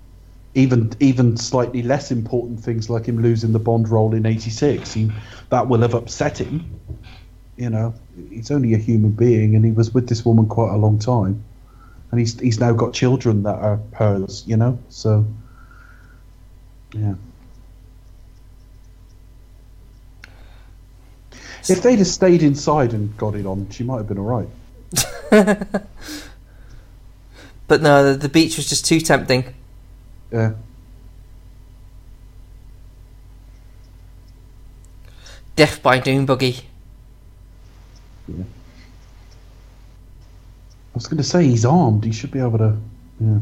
even even slightly less important things like him losing the Bond role in '86, that will have upset him. You know, he's only a human being, and he was with this woman quite a long time, and he's he's now got children that are hers. You know, so yeah. If they'd have stayed inside and got it on, she might have been all right. But no, the, the beach was just too tempting. Yeah. Death by Doom Buggy. I was going to say he's armed. He should be able to. Yeah.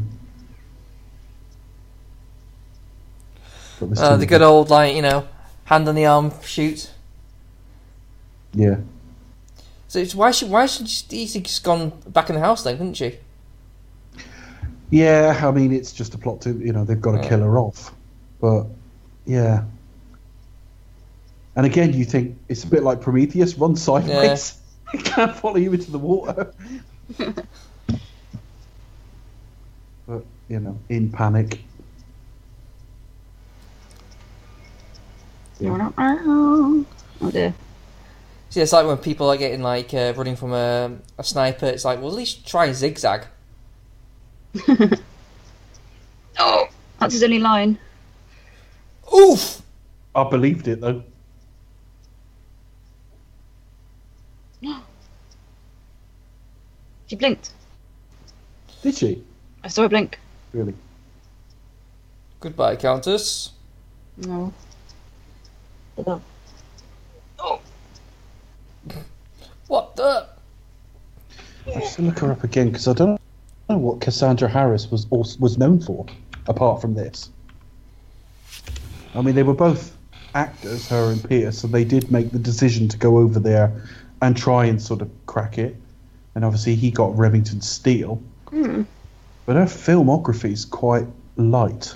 Uh, the good old, like, you know, hand on the arm shoot. Yeah. So it's, why should why should she easily just gone back in the house then, couldn't she? Yeah, I mean, it's just a plot to, you know, they've got to Yeah. kill her off. But, yeah. And again, you think it's a bit like Prometheus run sideways. I Can't follow you into the water. but, you know, in panic. Yeah. Oh dear. See, it's like when people are getting like uh, running from a, a sniper. It's like, well, at least try and zigzag. Oh, that's his only line. Oof! I believed it, though. She blinked. Did she? I saw her blink. Really? Goodbye, Countess. No. Oh. What the? I should look her up again because I don't know what Cassandra Harris was also, was known for, apart from this. I mean, they were both actors, her and Pierce, and they did make the decision to go over there and try and sort of crack it. And obviously, he got Remington Steele, Hmm. but her filmography is quite light.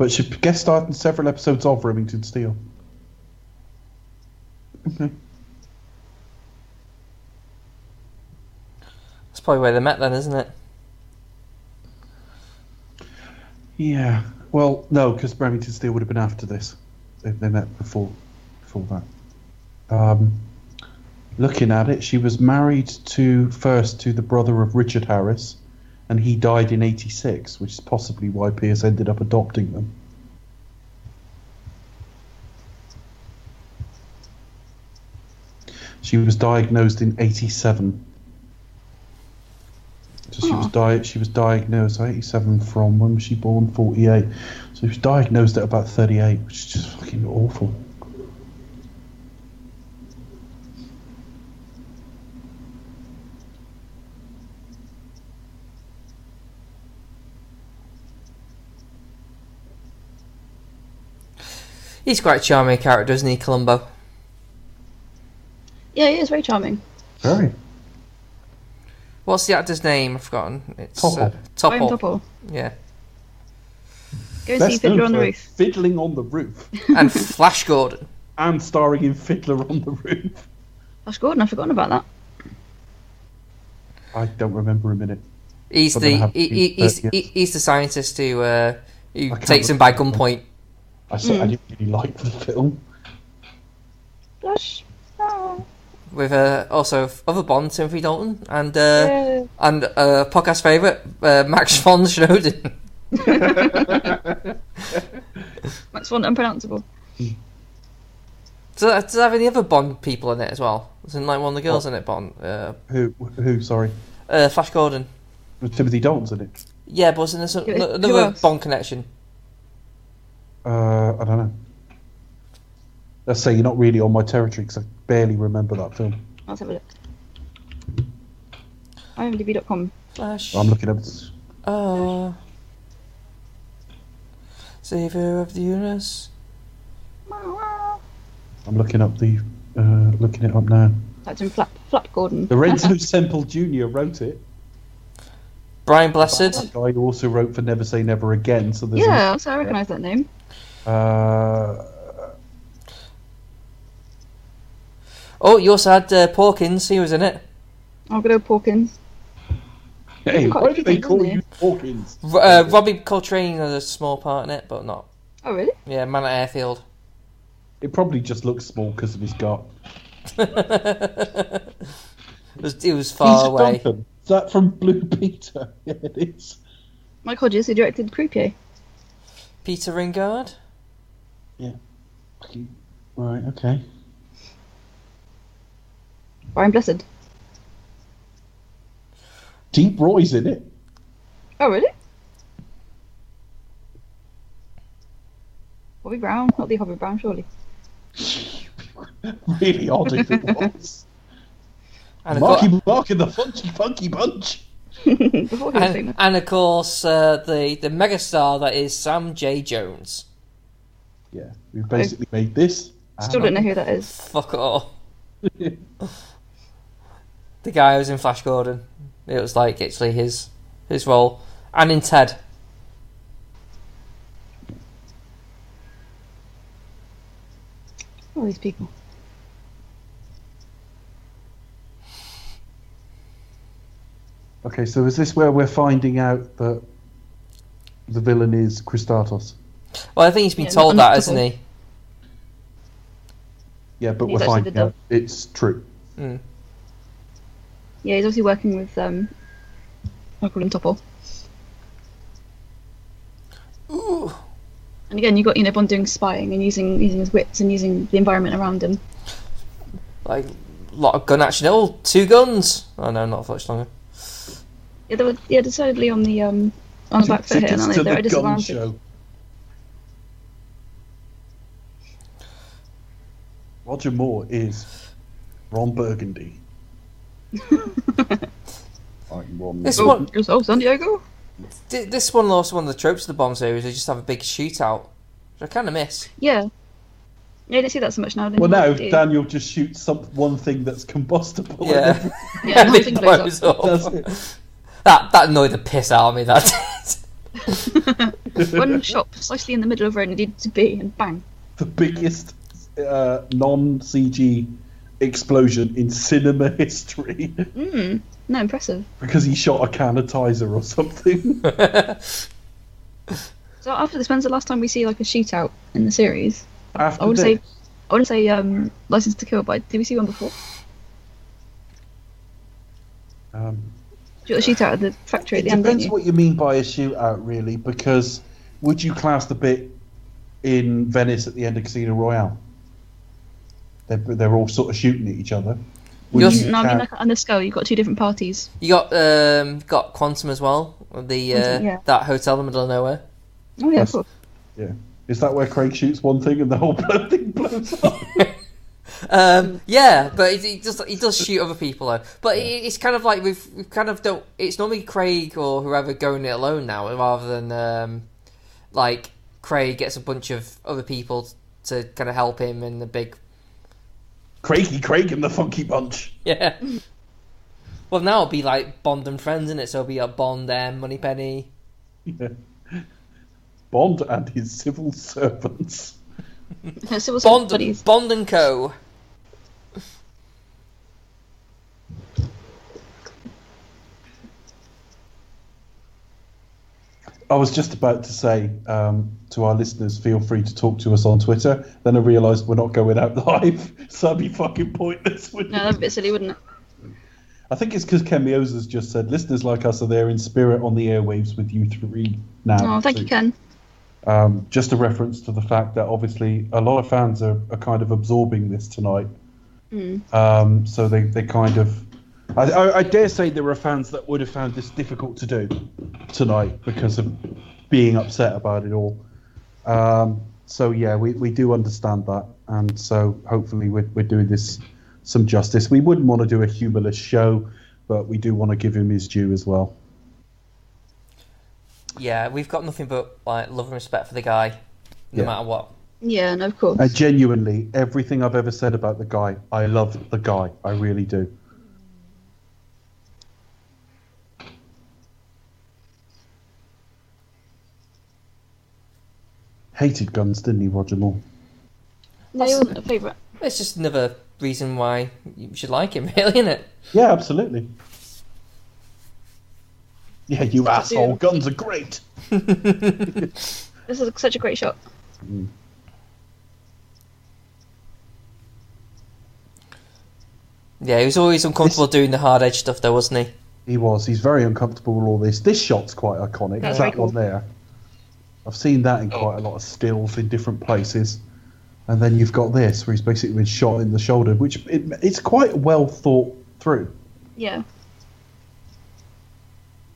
But she guest starred in several episodes of Remington Steele. Okay. That's probably where they met then, isn't it? Yeah. Well, no, because Remington Steele would have been after this. They, they met before, before that. Um, looking at it, she was married to first to the brother of Richard Harris, and he died in '86, which is possibly why Pierce ended up adopting them. She was diagnosed in '87. So she was di- she was diagnosed 87 from when was she born 48 so she was diagnosed at about 38 which is just fucking awful He's quite a charming character, isn't he, Columbo? Yeah, he is very charming. very What's the actor's name? I've forgotten. It's Topol. Uh, Brian Topol. Topol. Yeah. Go and see Best known Fiddler on the for Roof. Fiddling on the Roof And Flash Gordon. and starring in Fiddler on the Roof Flash Gordon, I've forgotten about that. I don't remember a minute He's But then I the he, he, he's he, he's the scientist who uh, who takes him by gunpoint. I said I Mm. didn't really like the film Flash. Ah, with uh, also other Bond, Timothy Dalton, and uh, yeah. and uh, podcast favorite uh, Max von Schnoden. Max Font, unpronounceable. Does that, does it have any other Bond people in it as well? Isn't like one of the girls What? in it Bond? Uh, who who sorry uh, Flash Gordon. was Timothy Dalton's in it Yeah, but wasn't there some, Who- who another else? Bond connection? Uh, I don't know let's say you're not really on my territory because I barely remember that film Let's have a look. IMDb.com. Flash. I'm looking up Uh, Savior of the universe. I'm looking up the uh, looking it up now That's in Flap, Flap Gordon. Lorenzo Semple Jr. wrote it. Brian Blessed. That guy who also wrote for Never Say Never Again. So there's yeah, so I recognise that name. A, uh, Oh, you also had uh, Porkins. He was in it. I'll go to Porkins. hey, Quite why do they call you Hawkins? R- uh, Robbie Coltrane had a small part in it, but not. Oh, really? Yeah, Man at Airfield. It probably just looks small because of his gut. it, was, it was far Peter away. Duncan. Is that from Blue Peter? Yeah, it is. Mike Hodges, who directed Croupier. Peter Wyngarde. Right, okay. Brian Blessed. Deep Roy's in it. Oh, really? Bobby Brown? Not the Bobby Brown, surely. really odd if it was. And Marky course, Mark and the Funky Funky Bunch. Before he was and, and of course, uh, the the megastar that is Sam J. Jones. Yeah, we've basically made this. Still don't know who that is. Fuck all. The guy who was in Flash Gordon. It was like actually his his role, and in Ted. All these people. Okay, so is this where we're finding out that the villain is Kristatos? Well, I think he's been Yeah, told that, hasn't he? Yeah, but He's we're actually finding out it's true. Mm. Yeah, he's obviously working with, um, I call him Topol. Ooh. And again, you got you know Bond doing spying and using using his wits and using the environment around him. Like a lot of gun action. Oh, two guns. Oh no, not for much longer. Yeah, they were yeah decidedly on the um on the back foot here, aren't they? They're at a the gun disadvantage. show. Roger Moore is Ron Burgundy. I'm Ron This Oh, one- yourself, San Diego. This one also one of the tropes of the Bond series. They just have a big shootout, which I kind of miss. Yeah. Yeah, you don't see that so much now. Well, now? Daniel just shoots some one thing that's combustible. Yeah, Yeah, And nothing blows blows That's up. it. That that annoyed the piss out of me. That did. One shot precisely in the middle of where it needed to be, and bang. the biggest uh, non-CG explosion in cinema history Mm. No, impressive. because he shot a can Tizer or something. So after this, when's the last time we see like a shootout in the series? After I would this, say, I wouldn't say um, License to Kill, but did we see one before? um, You got a shootout at the factory at it the end, don't depends you? what you mean by a shootout, really. Because would you class the bit in Venice at the end of Casino Royale? They're, they're all sort of shooting at each other. Would Yes. you No, I mean like on the scale, you've got two different parties. You got um got Quantum as well. The uh, yeah. that hotel in the middle of nowhere. Oh yeah, Yes. of yeah. Is that where Craig shoots one thing and the whole thing blows up? Um, yeah, but he, he does he does shoot other people though. But it, it's kind of like we've we've kind of don't. It's normally Craig or whoever going it alone now, rather than um, like Craig gets a bunch of other people to kind of help him in the big. Craigie Craig and the Funky Bunch. Yeah. Well, now it'll be like Bond and friends, isn't it? So it'll be a Bond, M, Moneypenny. Yeah. Bond and his civil servants. Civil Service Bond, buddies. Bond and Co. I was just about to say um, to our listeners, feel free to talk to us on Twitter. Then I realised we're not going out live, so that'd be fucking pointless. Wouldn't No, that'd be a bit silly, wouldn't it? I think it's because Ken Mioza's just said listeners like us are there in spirit on the airwaves with you three now. Oh, thank So, you, Ken. Um, just a reference to the fact that obviously a lot of fans are, are kind of absorbing this tonight. Mm. Um, so they, they kind of. I, I, I dare say there were fans that would have found this difficult to do tonight because of being upset about it all. Um, so yeah, we, we do understand that, and so hopefully we're, we're doing this some justice. We wouldn't want to do a humorless show, but we do want to give him his due as well. Yeah, we've got nothing but like love and respect for the guy, no Yeah. matter what. Yeah, no, of course. Uh, genuinely, everything I've ever said about the guy, I love the guy. I really do. Hated guns, didn't he, Roger Moore? no, he wasn't a favourite. It's just another reason why you should like him, really, isn't it? Yeah, absolutely. Yeah, you Stop asshole. doing- Guns are great. This is such a great shot. Mm. Yeah, he was always uncomfortable doing the hard edge stuff, though, wasn't he? He was. He's very uncomfortable with all this. This shot's quite iconic. That's that very cool. one there. I've seen that in oh. quite a lot of stills in different places. And then you've got this, where he's basically been shot in the shoulder, which it, it's quite well thought through. Yeah.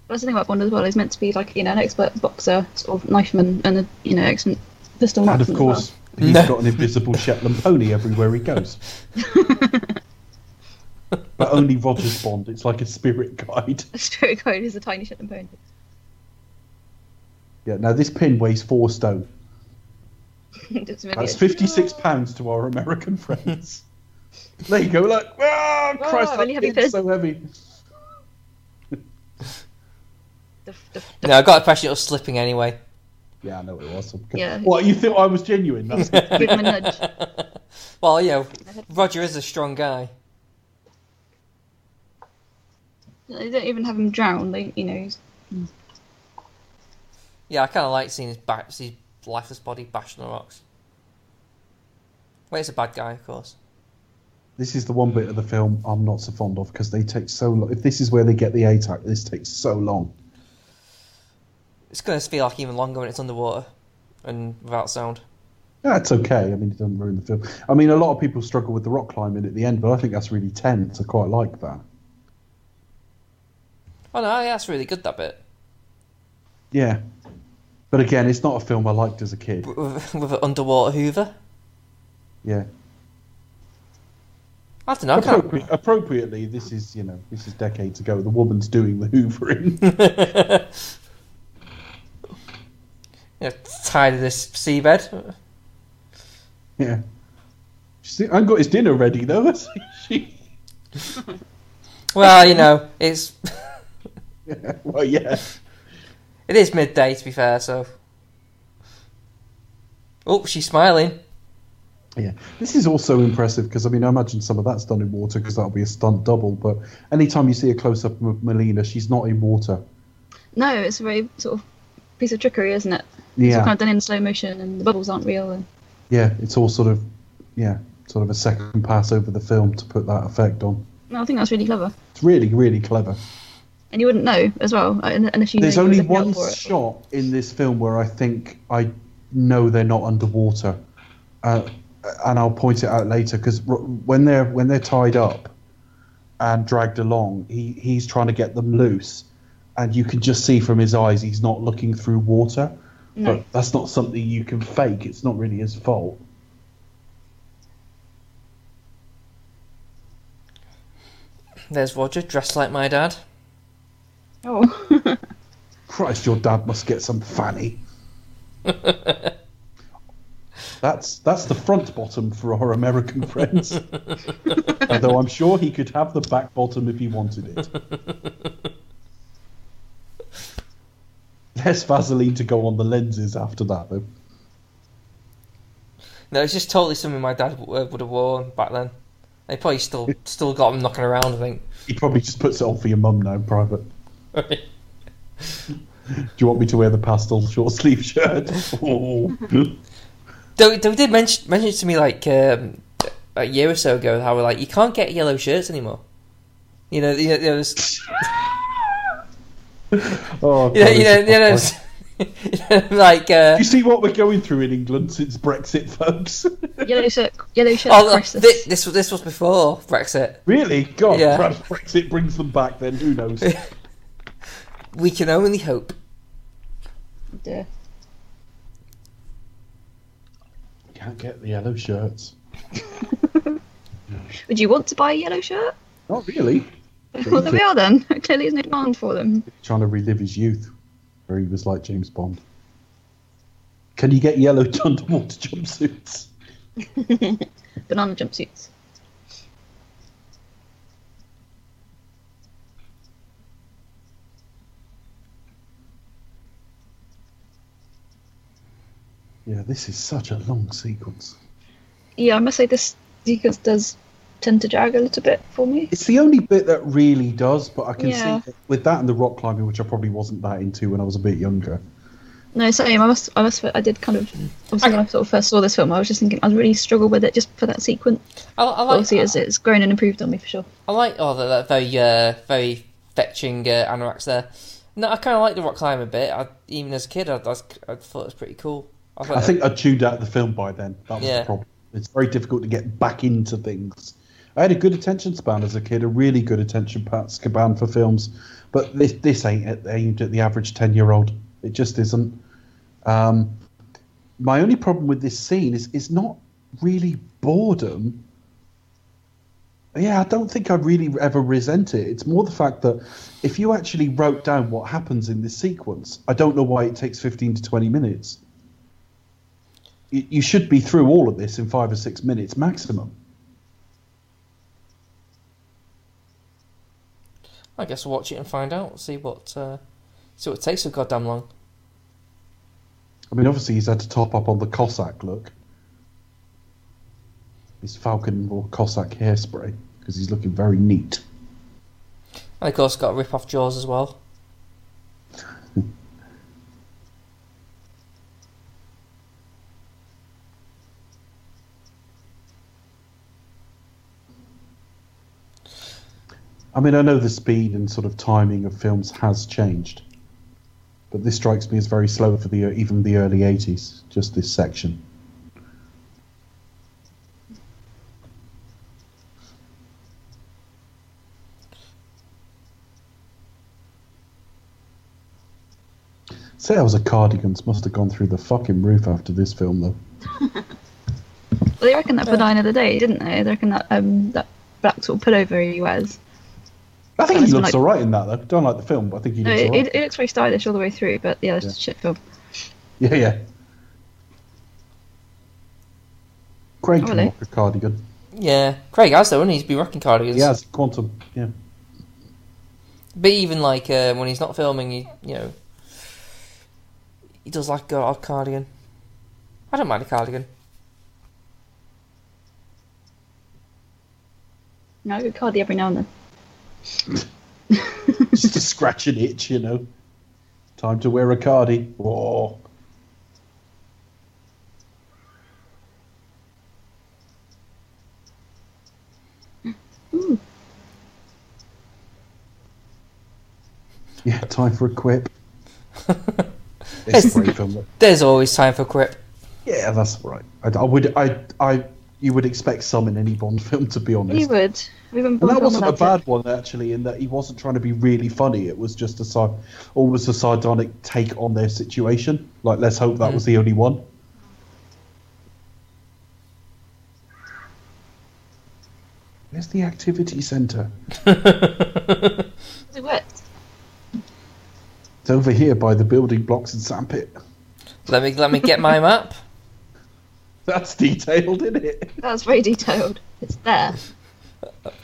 That's the thing about Bond as well. He's meant to be like you know an expert boxer, sort of knifeman, and a you know excellent pistol And of as well. course, he's No. got an invisible Shetland pony everywhere he goes. but only Roger's Bond. It's like a spirit guide. A spirit guide is a tiny Shetland pony. Yeah. Now this pin weighs four stone. It's That's a- fifty-six pounds to our American friends. there you go. Look. Ah, Christ, that really heavy pin's so heavy. the- the- No, I got the impression it was slipping anyway. Yeah, I know it was. Okay. Yeah. What you thought I was genuine? That's Give him a nudge. Well, you know, Roger is a strong guy. They don't even have him drown. They, you know, he's, Yeah, I kind of like seeing his back, his lifeless body bashed on the rocks. Well, he's a bad guy, of course. this is the one bit of the film I'm not so fond of because they take so long. If this is where they get the ATAC, this takes so long. It's going to feel like even longer when it's underwater and without sound. That's okay. I mean, it doesn't ruin the film. I mean, a lot of people struggle with the rock climbing at the end, but I think that's really tense. I quite like that. Oh no, yeah, that's really good that bit Yeah. But again, it's not a film I liked as a kid. with, with an underwater Hoover. Yeah. I don't know. I can't... Appropriately, this is you know this is decades ago. The woman's doing the hoovering. yeah, tired of this seabed. yeah. She, I got his dinner ready though. she, Well, you know, it's yeah, well, yeah. It is midday, to be fair. So, oh, she's smiling. Yeah, this is also impressive because I mean I imagine some of that's done in water because that'll be a stunt double. But anytime you see a close up of Melina, she's not in water. No, it's a very sort of piece of trickery, isn't it? It's Yeah, all kind of done in slow motion, and the bubbles aren't real. And yeah, it's all sort of yeah, sort of a second pass over the film to put that effect on. no, I think that's really clever. It's really really clever. And you wouldn't know as well, uh, unless you. There's know only were looking out one shot in this film where I think I know they're not underwater, uh, and I'll point it out later because when they're when they're tied up and dragged along, he he's trying to get them loose, and you can just see from his eyes he's not looking through water. No. But that's not something you can fake. It's not really his fault. There's Roger, dressed like my dad. Oh. Christ, your dad must get some fanny. that's that's the front bottom for our American friends. Although I'm sure he could have the back bottom if he wanted it. Less Vaseline to go on the lenses after that, though. No, it's just totally something my dad w- uh, would have worn back then. They probably still still got him knocking around. I think. He probably just puts it on for your mum now, in private. Do you want me to wear the pastel short sleeve shirt? Oh. They, they did mention mention to me like um, a year or so ago how like you can't get yellow shirts anymore. You know, you know, you know, there's- oh, you know, you know, you know, you know, like uh, You see what we're going through in England since Brexit, folks? yellow shirt, yellow shirt oh, this, this was this was before Brexit. really? God, Yeah. perhaps Brexit brings them back then, who knows? We can only hope. Dear. Can't get the yellow shirts. Would you want to buy a yellow shirt? Not really. well, there we are then. Clearly, there's no demand for them. Trying to relive his youth, where he was like James Bond. Can you get yellow underwater jumpsuits? Banana jumpsuits. Yeah, this is such a long sequence. Yeah, I must say this sequence does tend to drag a little bit for me. It's the only bit that really does, but I can Yeah. see that with that and the rock climbing, which I probably wasn't that into when I was a bit younger. No, same. I must. I must. I did kind of. Obviously, when I sort of first saw this film, I was just thinking I'd really struggled with it just for that sequence. I, I like obviously, it's, it's grown and improved on me for sure. I like oh that, that very uh, very fetching uh, anoraks there. No, I kind of like the rock climb a bit. I, even as a kid, I, I, I thought it was pretty cool. I, I think I tuned out the film by then. That was Yeah. the problem. It's very difficult to get back into things. I had a good attention span as a kid, a really good attention span for films, but this this ain't aimed at the average ten year old. It just isn't. Um, my only problem with this scene is is not really boredom. Yeah, I don't think I really ever resent it. It's more the fact that if you actually wrote down what happens in this sequence, I don't know why it takes 15 to 20 minutes. You, should be through all of this in five or six minutes maximum. I guess we'll watch it and find out. See what uh, see what it takes so goddamn long. I mean, obviously, he's had to top up on the Cossack look. His Falcon or Cossack hairspray, because he's looking very neat. And of course, got to rip off Jaws as well. I mean, I know the speed and sort of timing of films has changed, but this strikes me as very slow for the even the early '80s. Just this section. Say, I Sales of cardigans must have gone through the fucking roof after this film, though. Well, they reckon that for Die Another Day, didn't they? They reckon that um that black sort of pullover he wears. I think he looks like- all right in that, though. Don't like the film, but I think he No, looks it, all right. it, it looks very stylish all the way through, but yeah, it's Yeah. a shit film. Yeah, yeah. Craig Oh, can really? rock a cardigan. Yeah, Craig has though, and he's been rocking cardigans. He has quantum. Yeah. But even like uh, when he's not filming, he, you know, he does like a, a cardigan. I don't mind a cardigan. No, I go cardi every now and then. Just to scratch an itch, you know. Time to wear a cardi. Whoa. Ooh. Yeah, time for a quip. it's a great film. There's always time for quip. Yeah, that's right. I, I would, I, I, you would expect some in any Bond film, to be honest. You would. We haven't And that wasn't a film about bad one actually, in that he wasn't trying to be really funny. It was just a side, almost a sardonic take on their situation. Like, let's hope that was mm. the only one. Where's the activity centre? it. Is it? It's over here by the building blocks and sandpit. Let me let me get my map. That's detailed, isn't it? That's very detailed. It's there.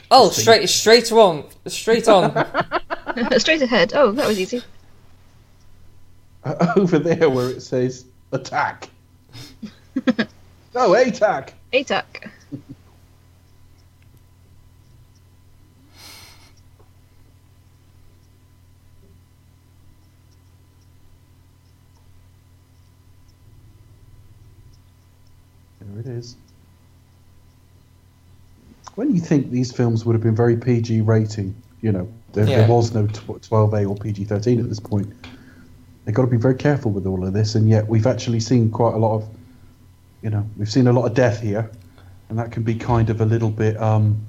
Oh, straight straight on, straight on. Straight ahead. Oh, that was easy. over there where it says attack. no, attack. ATAC. There it is. When you think these films would have been very PG rating, you know, there, Yeah. there was no 12A or PG 13 at this point. They've got to be very careful with all of this, and yet we've actually seen quite a lot of, you know, we've seen a lot of death here, and that can be kind of a little bit um,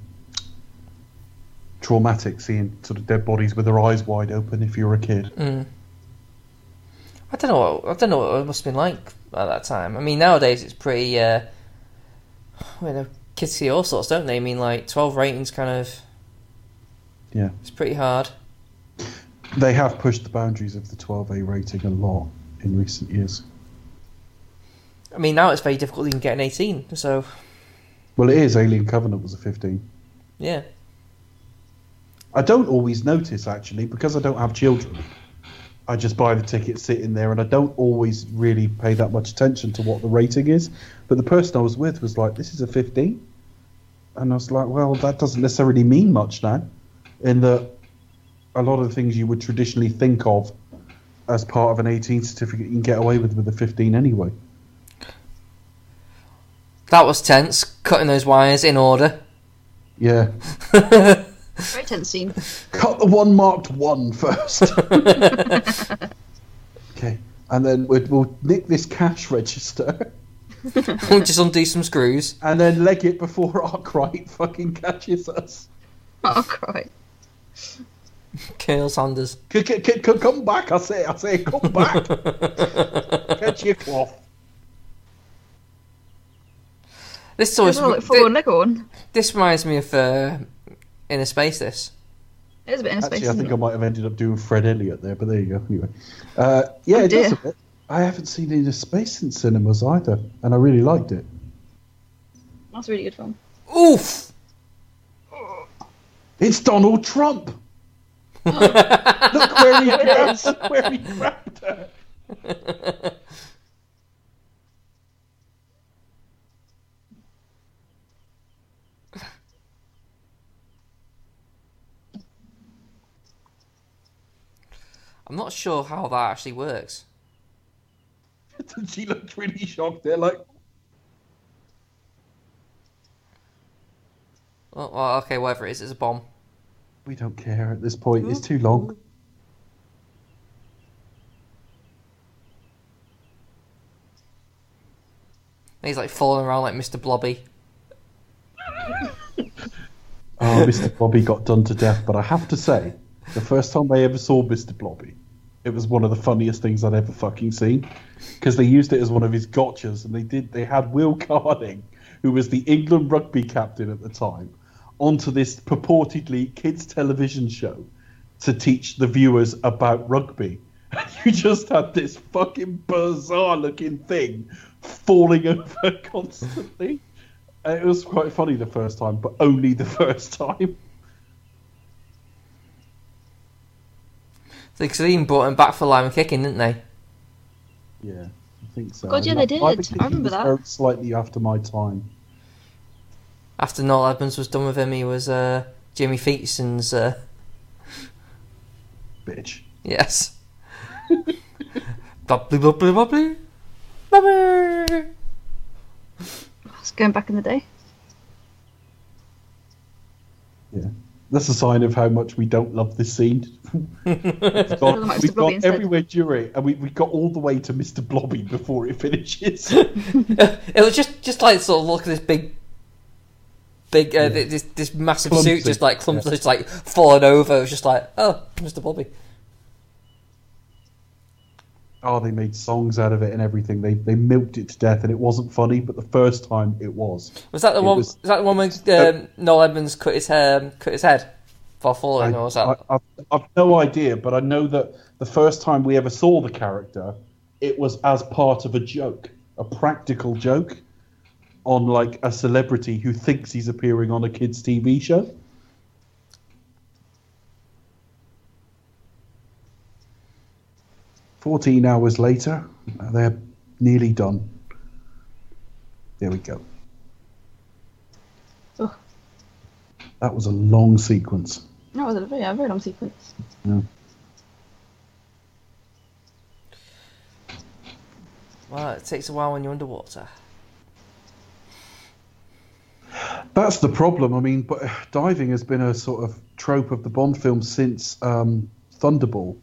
traumatic seeing sort of dead bodies with their eyes wide open if you're a kid. Mm. I don't know. What, I don't know what it must have been like at that time. I mean, nowadays it's pretty. Uh, you know, kids see all sorts, don't they? I mean, like twelve ratings, kind of. Yeah. It's pretty hard. They have pushed the boundaries of the 12A rating a lot in recent years. I mean, now it's very difficult to even get an eighteen. So Well, it is. Alien Covenant was a 15. yeah, I don't always notice actually because I don't have children. I just buy the ticket, sit in there, and I don't always really pay that much attention to what the rating is. But the person I was with was like, "This is a 15," and I was like, "Well, that doesn't necessarily mean much now." In that, a lot of the things you would traditionally think of as part of an 18 certificate, you can get away with with a 15 anyway. that was tense. Cutting those wires in order. Yeah, Very tense scene. cut the one marked one first. okay, and then we'll, we'll nick this cash register. we'll just undo some screws. and then leg it before Arkwright fucking catches us. Arkwright. cry. Colonel Sanders. C- c- c- c- come back, I say, I say, come back. Catch your cloth. This always It's all like full on this reminds me of uh, Innerspace. This. It is a bit in a Actually, space. I think it? I might have ended up doing Fred Elliott there, but there you go. Anyway, uh, yeah, Oh, it does a bit. I haven't seen Innerspace in cinemas either, and I really liked it. That's a really good film. Oof. It's Donald Trump. Look where he grabbed, look where he grabbed her. I'm not sure how that actually works. she looked really shocked there, like, Oh, well, okay, whatever it is, it's a bomb. we don't care at this point. It's too long. And he's like falling around like Mr. Blobby. Oh, Mr. Blobby got done to death, but I have to say, the first time I ever saw Mr. Blobby, it was one of the funniest things I'd ever fucking seen. Because they used it as one of his gotchas, and they did. They had Will Carling, who was the England rugby captain at the time, onto this purportedly kids' television show to teach the viewers about rugby. And you just had this fucking bizarre looking thing falling over constantly. It was quite funny the first time, but only the first time. Because they even brought him back for lime kicking, didn't they? Yeah, I think so. God, yeah, And they I- I did. I remember was that. Slightly after my time. After Noel Edmonds was done with him, he was uh, Jimmy Featson's. Uh, Bitch. yes. bubbly, bubbly, bubbly. Bubbly. It's going back in the day. Yeah. That's a sign of how much we don't love this scene. we've Doesn't gone, like Mr. we've Blobby gone instead. everywhere during it, and we, we got all the way to Mr. Blobby before it finishes. it was just, just like sort of look at this big, big, uh, Yeah. this this massive Clumsy, suit just like yeah. just like falling over. It was just like, oh, Mr. Bobby. Oh, they made songs out of it and everything. They they milked it to death, and it wasn't funny, but the first time it was. Was that the It one? was- Was, that the one when um, Noel Edmonds cut his hair, cut his head for falling, I, or was that? I, I've, I've no idea, but I know that the first time we ever saw the character, it was as part of a joke, a practical joke, on like a celebrity who thinks he's appearing on a kids' TV show. Fourteen hours later, they're nearly done. There we go. Oh. That was a long sequence. That was a very, a very long sequence. Yeah. Well, it takes a while when you're underwater. That's the problem. I mean, but diving has been a sort of trope of the Bond films since um, Thunderball.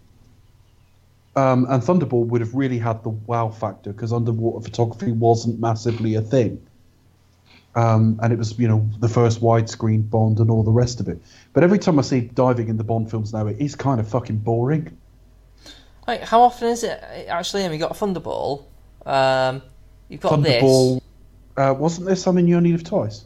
Um, and Thunderball would have really had the wow factor because underwater photography wasn't massively a thing. Um, and it was, you know, the first widescreen Bond and all the rest of it. But every time I see diving in the Bond films now, it is kind of fucking boring. Like, how often is it actually? I And we got a Thunderball. Um, you've got this. Thunderball. Uh, wasn't there some in You Only Live Twice?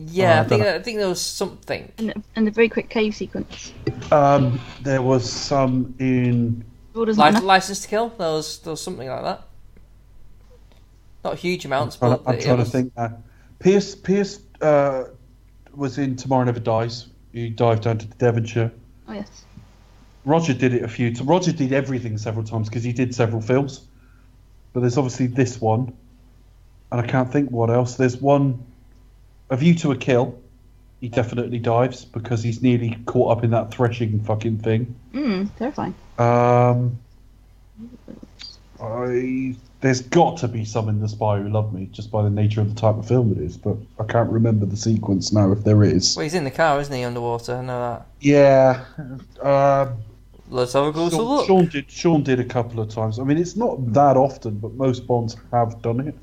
Yeah, Oh, I I think dunno. I think there was something. And, the- and the very quick cave sequence. Um, there was some in. All doesn't Life, matter. License to Kill. There was there was something like that. Not huge amounts, I'm, but I'm trying was- to think now. Pierce Pierce uh, was in Tomorrow Never Dies. He dived down to Devonshire. Oh yes. Roger did it a few times. Roger did everything several times because he did several films. But there's obviously this one, and I can't think what else. There's one, A View to a Kill. He definitely dives because he's nearly caught up in that threshing fucking thing. Mm, terrifying. Um, I there's got to be some in The Spy Who Loved Me just by the nature of the type of film it is, but I can't remember the sequence now if there is. Well, he's in the car, isn't he, underwater? I know that. Yeah, um, Let's have a closer Sean, look. Sean did. Sean did a couple of times. I mean, it's not that often, but most Bonds have done it.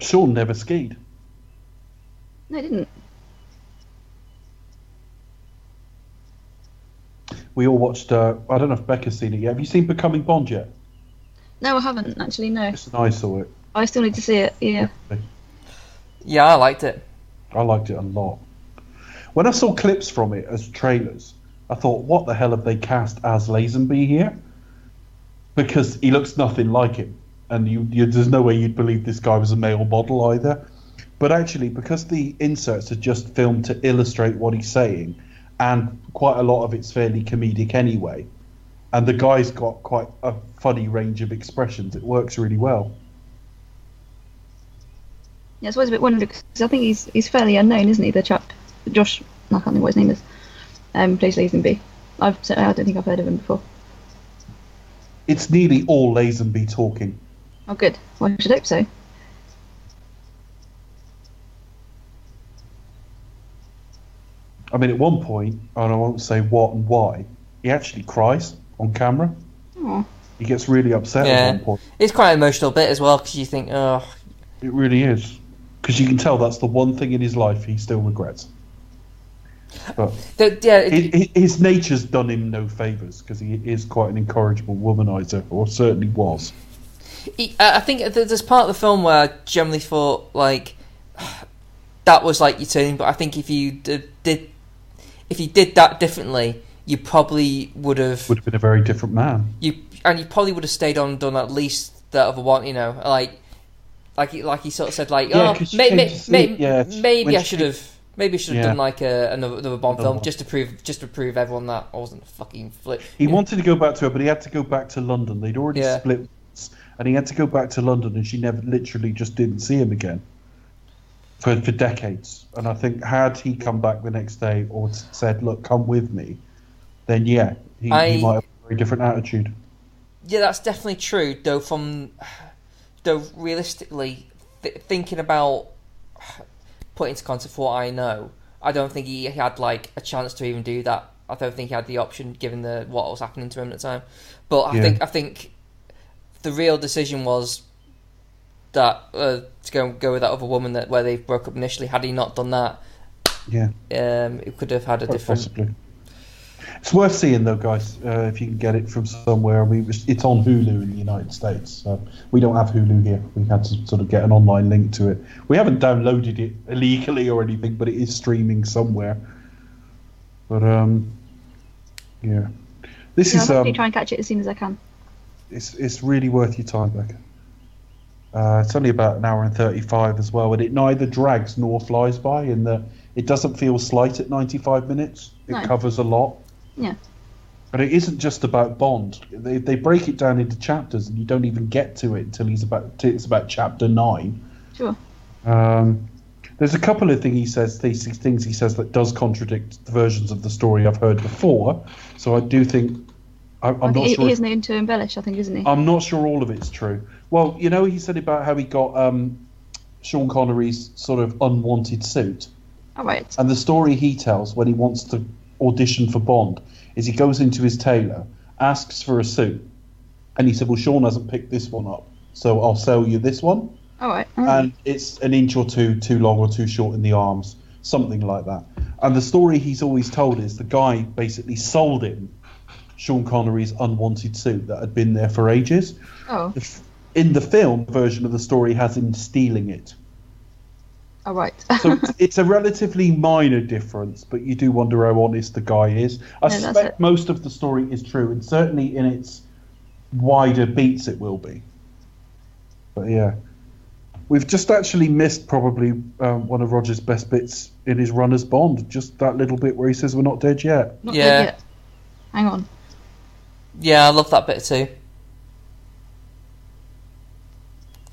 Sean never skied. No, it didn't. We all watched. Uh, I don't know if Becca's seen it yet. Have you seen Becoming Bond yet? No, I haven't actually. No, Yes, and I saw it. I still need to see it. Yeah. Yeah, I liked it. I liked it a lot. When I saw clips from it as trailers, I thought, what the hell have they cast as Lazenby here? Because he looks nothing like him. And you, you, there's no way you'd believe this guy was a male model either. But actually, because the inserts are just filmed to illustrate what he's saying, and quite a lot of it's fairly comedic anyway, and the guy's got quite a funny range of expressions, it works really well. Yeah, it's always a bit wonderful because I think he's he's fairly unknown, isn't he? The chap, Josh. I can't think what his name is. Um, plays Lazenby. I've I don't think I've heard of him before. It's nearly all Lazenby talking. Oh, good. Well, I should hope so. I mean, at one point, and I won't say what and why, he actually cries on camera. Oh, He gets really upset Yeah. at one point. It's quite an emotional bit as well because you think, oh, It really is. Because you can tell that's the one thing in his life he still regrets. But the, yeah, it, hi- hi- his nature's done him no favours because he is quite an incorrigible womanizer, or certainly was. He- I I think th- there's part of the film where I generally thought like that was like your turning, but I think if you did if you did that differently, you probably would have Would have been a very different man. you and you probably would have stayed on and done at least that other one. You know, like like he, like he sort of said like Yeah, oh may, may, may, yeah, maybe I should have Maybe should have Yeah. done like a, another, another Bond Another film one. just to prove just to prove everyone that I wasn't a fucking flip. He wanted to go back to her, but he had to go back to London. They'd already split, and he had to go back to London, and she never, literally, just didn't see him again for for decades. And I think had he come back the next day or said, "Look, come with me," then yeah, he, I- he might have a very different attitude. Yeah, that's definitely true. Though from though realistically, th- thinking about putting into context what I know, I don't think he had like a chance to even do that. I don't think he had the option given the what was happening to him at the time. But I Yeah. think I think the real decision was that uh, to go go with that other woman that where they broke up initially. Had he not done that, Yeah, um, it could have had a quite different. possibly. It's worth seeing though, guys. Uh, if you can get it from somewhere, we it's on Hulu in the United States. So we don't have Hulu here. We had to sort of get an online link to it. We haven't downloaded it illegally or anything, but it is streaming somewhere. But um, yeah, this Yeah, I'll is um, try and catch it as soon as I can. It's it's really worth your time, Becca. Uh, it's only about an hour and thirty-five as well, and it neither drags nor flies by. In the, it doesn't feel slight at ninety-five minutes. It No. covers a lot. Yeah. But it isn't just about Bond. They, they break it down into chapters, and you don't even get to it until he's about till it's about chapter nine. Sure. Um, there's a couple of things he says, these things he says that does contradict the versions of the story I've heard before. So I do think I, I'm I not he, sure. he is known to embellish, I think, isn't he? I'm not sure all of it's true. Well, you know, he said about how he got um, Sean Connery's sort of unwanted suit. All right. And the story he tells when he wants to audition for Bond is he goes into his tailor, asks for a suit, and he said, Well, Sean hasn't picked this one up, so I'll sell you this one. All right. Mm. And it's an inch or two too long or too short in the arms, something like that. And the story he's always told is the guy basically sold him Sean Connery's unwanted suit that had been there for ages. oh. In the film version of the story has him stealing it. All right. So it's, it's a relatively minor difference, but you do wonder how honest the guy is. I that's suspect most of the story is true, and certainly in its wider beats it will be. But yeah. We've just actually missed probably um, one of Roger's best bits in his run as Bond. Just that little bit where he says we're not dead yet. Not Yeah. dead yet. Hang on. Yeah, I love that bit too.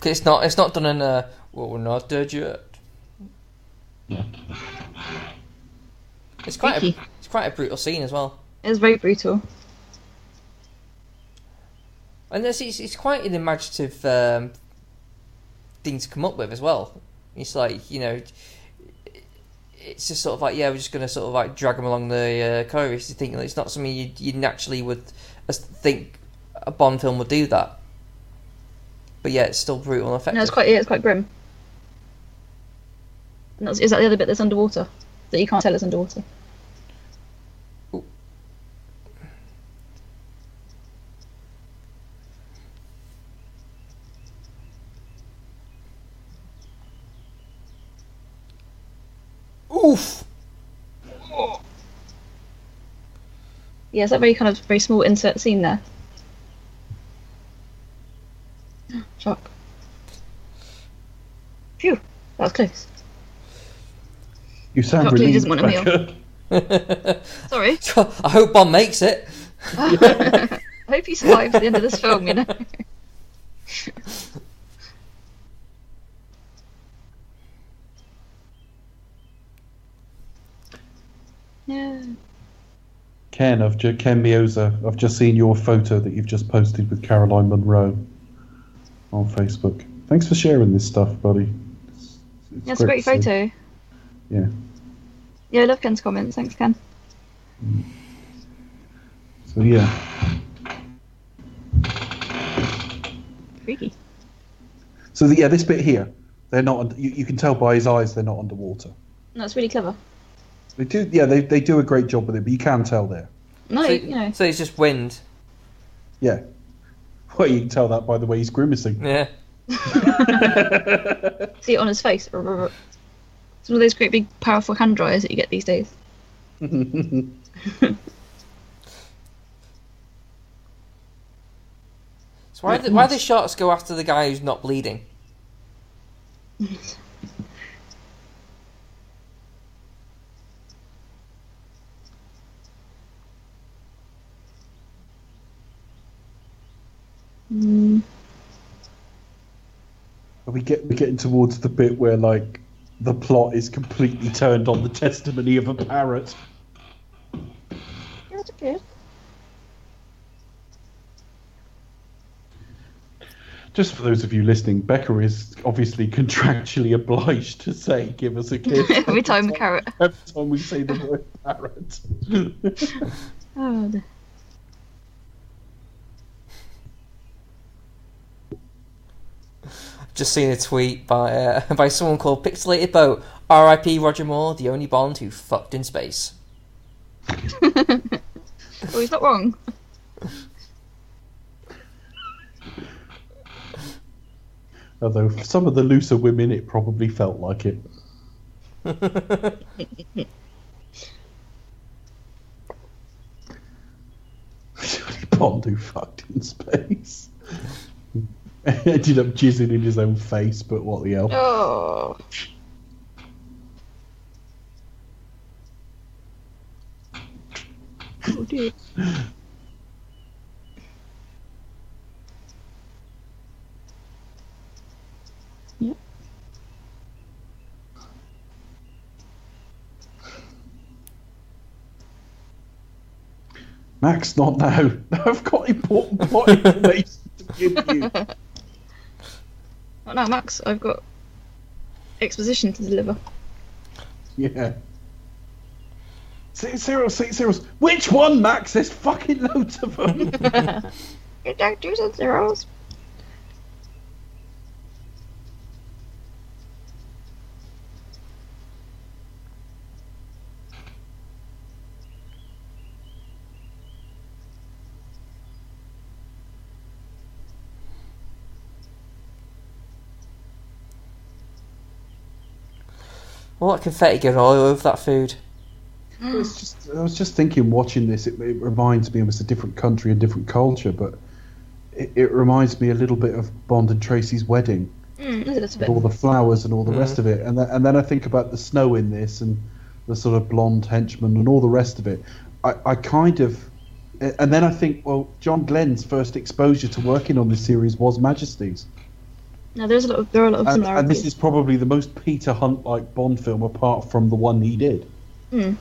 it's not it's not done in a well we're not dead yet. It's quite a, it's quite a brutal scene as well, It's very brutal. and it's it's, it's quite an imaginative um, thing to come up with as well. It's like you know, it's just sort of like yeah, we're just gonna sort of like drag them along the uh, corridor. You think it's not something you you naturally would think a Bond film would do that, but yeah, it's still brutal and effective. No, it's quite. Yeah, it's quite grim. And that's, is that the other bit that's underwater? That you can't tell it's underwater. Oof. Yeah, it's that very kind of very small insert scene there. Shock. Phew, that was close. You sound Doctor Who relieved. doesn't want a meal. Becca. Sorry. I hope Bond makes it. I hope he survives the end of this film, you know. yeah. Ken, I've ju- Ken Mioza, I've just seen your photo that you've just posted with Caroline Munro on Facebook. Thanks for sharing this stuff, buddy. It's, it's a great to see. photo. Yeah. Yeah, I love Ken's comments. Thanks, Ken. Mm. So yeah, Freaky. so the, yeah, this bit here, they're not. You, you can tell by his eyes they're not underwater. That's really clever. They do, yeah, they, they do a great job with it, but you can tell there. No, so, you know. so it's just wind. Yeah. Well, you can tell that by the way he's grimacing. Yeah. See it on his face. It's one of those great big powerful hand dryers that you get these days. So why the, why the sharks go after the guy who's not bleeding? Mm, Are we get we're getting towards the bit where like the plot is completely turned on the testimony of a parrot. yeah, it's okay. Just for those of you listening, Becca is obviously contractually obliged to say, "Give us a kiss." Every time a carrot. Every time we say the word parrot. Oh, Just seen a tweet by uh, by someone called Pixelated Boat. R.I.P. Roger Moore, the only Bond who fucked in space. oh, he's not wrong. Although for some of the looser women, it probably felt like it. Bond who fucked in space. Ended up jizzing in his own face, but what the hell? Oh. Oh dear. Yep. Max, not now. I've got important plot information to give you. Oh no, Max, I've got exposition to deliver. Yeah. Six zeros, six zeros. Which one, Max? There's fucking loads of them. You don't do some zeros. All that confetti going all over that food. It's just, I was just thinking, watching this, it, it reminds me of it's a different country and different culture, but it, it reminds me a little bit of Bond and Tracy's wedding, Mm, with all the flowers and all the Mm. rest of it, and then, and then I think about the snow in this and the sort of blonde henchman and all the rest of it. I, I kind of, and then I think, well, John Glen's first exposure to working on this series was Majesty's. No, there's a lot of there are a lot of And, similarities. and this is probably the most Peter Hunt like Bond film apart from the one he did. Mm.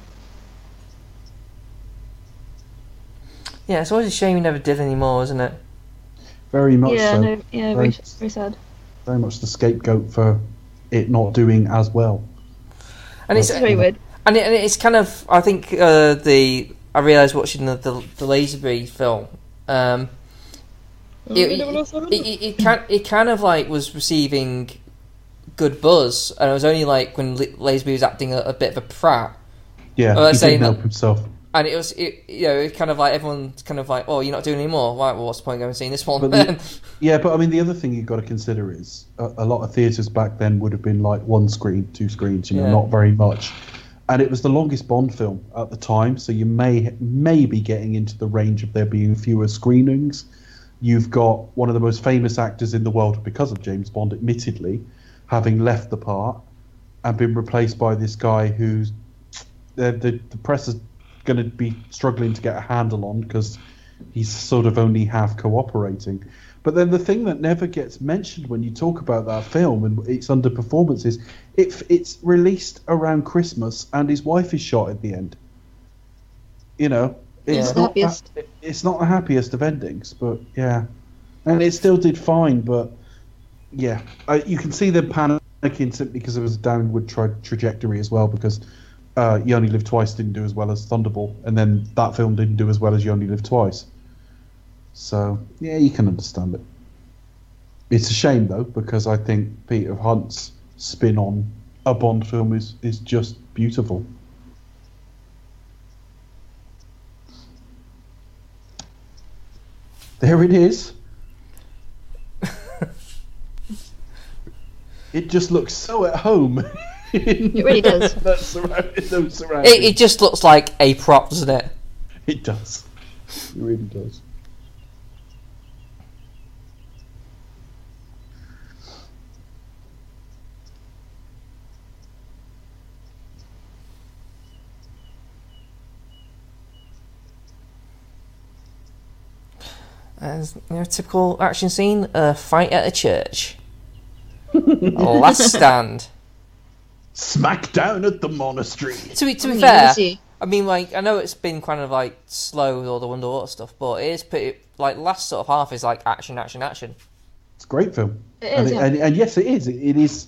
Yeah, it's always a shame he never did any more, isn't it? Very much Yeah, so. no, yeah, very, very sad. Very much the scapegoat for it not doing as well. And it's It's very weird. and, it, and it's kind of I think uh, the I realised watching the the, the Lazenby film. Um, it, it, it, it, it, kind, it kind of like was receiving good buzz, and it was only like when L- Lazenby was acting a, a bit of a prat, Yeah, Well, he didn't help himself. and it was it, you know it kind of like everyone's kind of like oh you're not doing any more right well what's the point of going and seeing this one But then the- Yeah, but I mean, the other thing you've got to consider is a, a lot of theatres back then would have been like one screen, two screens, you know, Yeah. not very much. And it was the longest Bond film at the time, so you may may be getting into the range of there being fewer screenings. You've got one of the most famous actors in the world because of James Bond, admittedly, having left the part and been replaced by this guy who's the the, the press is going to be struggling to get a handle on because he's sort of only half cooperating. But then the thing that never gets mentioned when you talk about that film and its underperformance is it, it's released around Christmas and his wife is shot at the end. You know, it's Yeah. not The happiest. that- it's not the happiest of endings, but yeah, and it still did fine. But yeah, uh, you can see them panicking simply because it was a downward tra- trajectory as well. Because uh, You Only Live Twice didn't do as well as Thunderball, and then that film didn't do as well as You Only Live Twice. So yeah, you can understand it. It's a shame though because I think Peter Hunt's spin on a Bond film is is just beautiful. There it is. it just looks so at home. It really does. that surround- those surroundings. it, it just looks like a prop doesn't it It does. It really does. As you know, typical action scene: a fight at a church. Last stand. Smack down at the monastery. To be to be fair. I mean, like I know it's been kind of like slow with all the underwater stuff, but it is pretty. Like last sort of half is like action, action, action. It's a great film. It and, is, it- yeah. and, and yes, it is. It, it is.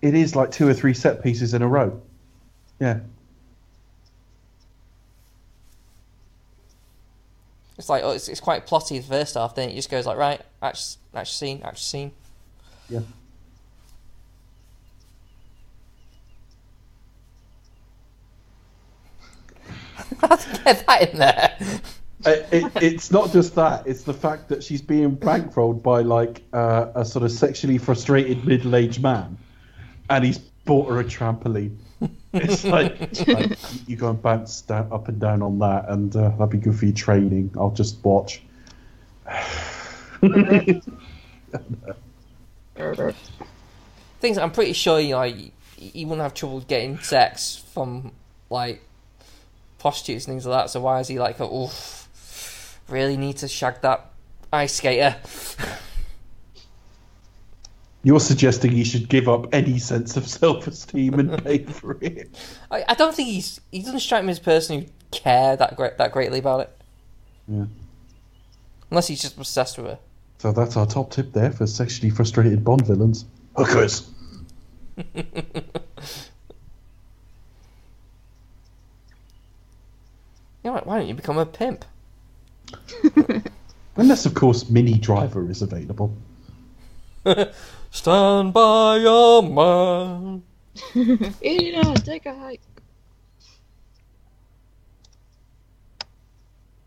It is like two or three set pieces in a row. Yeah. It's like oh, it's, it's quite plotty the first half. Then it just goes like right, action, action scene, action scene. Yeah. Get that in there. it, it, it's not just that; it's the fact that she's being bankrolled by like uh, a sort of sexually frustrated middle-aged man, and he's bought her a trampoline. It's like, like, you go and bounce down, up and down on that, and uh, that'd be good for your training. I'll just watch. Things I'm pretty sure you like you wouldn't have trouble getting sex from like prostitutes and things like that. So why is he like, oh, really need to shag that ice skater? You're suggesting he should give up any sense of self-esteem and pay for it. I, I don't think he's he doesn't strike me as a person who care that great that greatly about it. Yeah. Unless he's just obsessed with her. So that's our top tip there for sexually frustrated Bond villains. Hookers. Yeah, why- why don't you become a pimp? Unless, of course, Minnie Driver is available. Stand by your man. Ina, take a hike.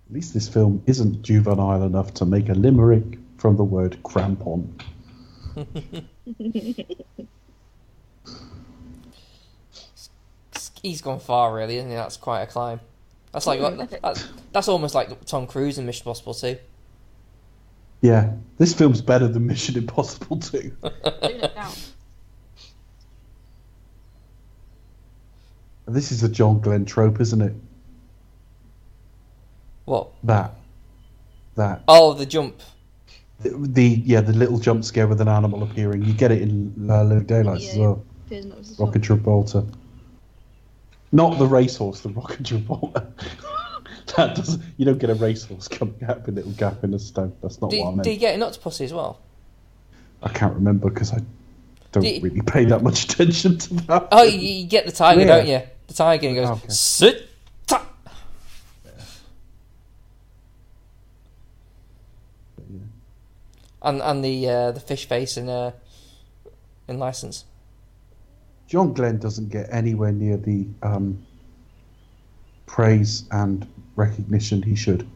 At least this film isn't juvenile enough to make a limerick from the word crampon. He's gone far, really, isn't he? That's quite a climb. That's like that's, that's almost like Tom Cruise in Mission Impossible too. Yeah, this film's better than Mission Impossible 2. Tune it down. this is a John Glen trope, isn't it? What? That. That. Oh, the jump. The, the yeah, the little jump scare with an animal appearing. You get it in uh, Living Daylights as Yeah. well. As well. Rocket Travolta. Not the racehorse, the Rocket Travolta. that doesn't. You don't get a racehorse coming out with a little gap in the stone. That's not what I meant. did he get an octopus as well? I can't remember because I don't Did- really pay that much attention to that. Oh, you, you get the tiger, Yeah. don't you? The tiger and goes Okay. sit. ta-" And and the uh, the fish face in uh, in license. John Glen doesn't get anywhere near the um, praise and recognition he should.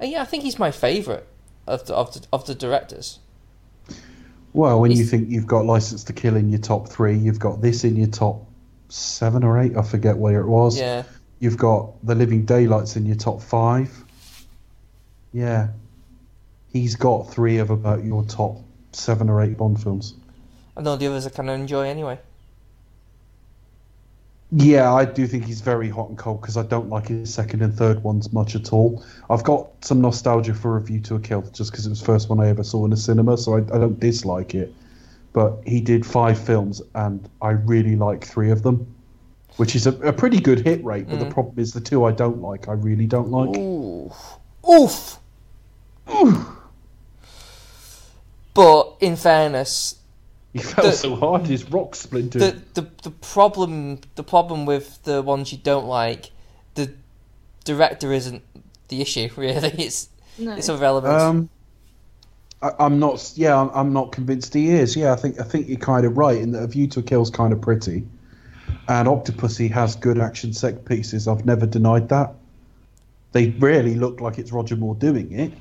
Uh, yeah, I think he's my favourite of the, of the of the directors. Well, when you think you've got License to Kill in your top three, you've got this in your top seven or eight. I forget where it was. Yeah, You've got The Living Daylights in your top five. Yeah. He's got three of about your top seven or eight Bond films. and all the others I kind of enjoy anyway. Yeah, I do think he's very hot and cold because I don't like his second and third ones much at all. I've got some nostalgia for A View to a Kill just because it was the first one I ever saw in a cinema, so I, I don't dislike it. But he did five films, and I really like three of them, which is a, a pretty good hit rate. But the mm. problem is the two I don't like, I really don't like. Ooh, Oof. oof. But in fairness, He fell The- so hard, his rock splintered. the, the the problem the problem with the ones you don't like, the director isn't the issue really. It's No. it's irrelevant. Um, I, I'm not. Yeah, I'm, I'm not convinced he is. Yeah, I think I think you're kind of right in that A View to a Kill's kind of pretty, and Octopussy has good action set pieces. I've never denied that. They really look like it's Roger Moore doing it,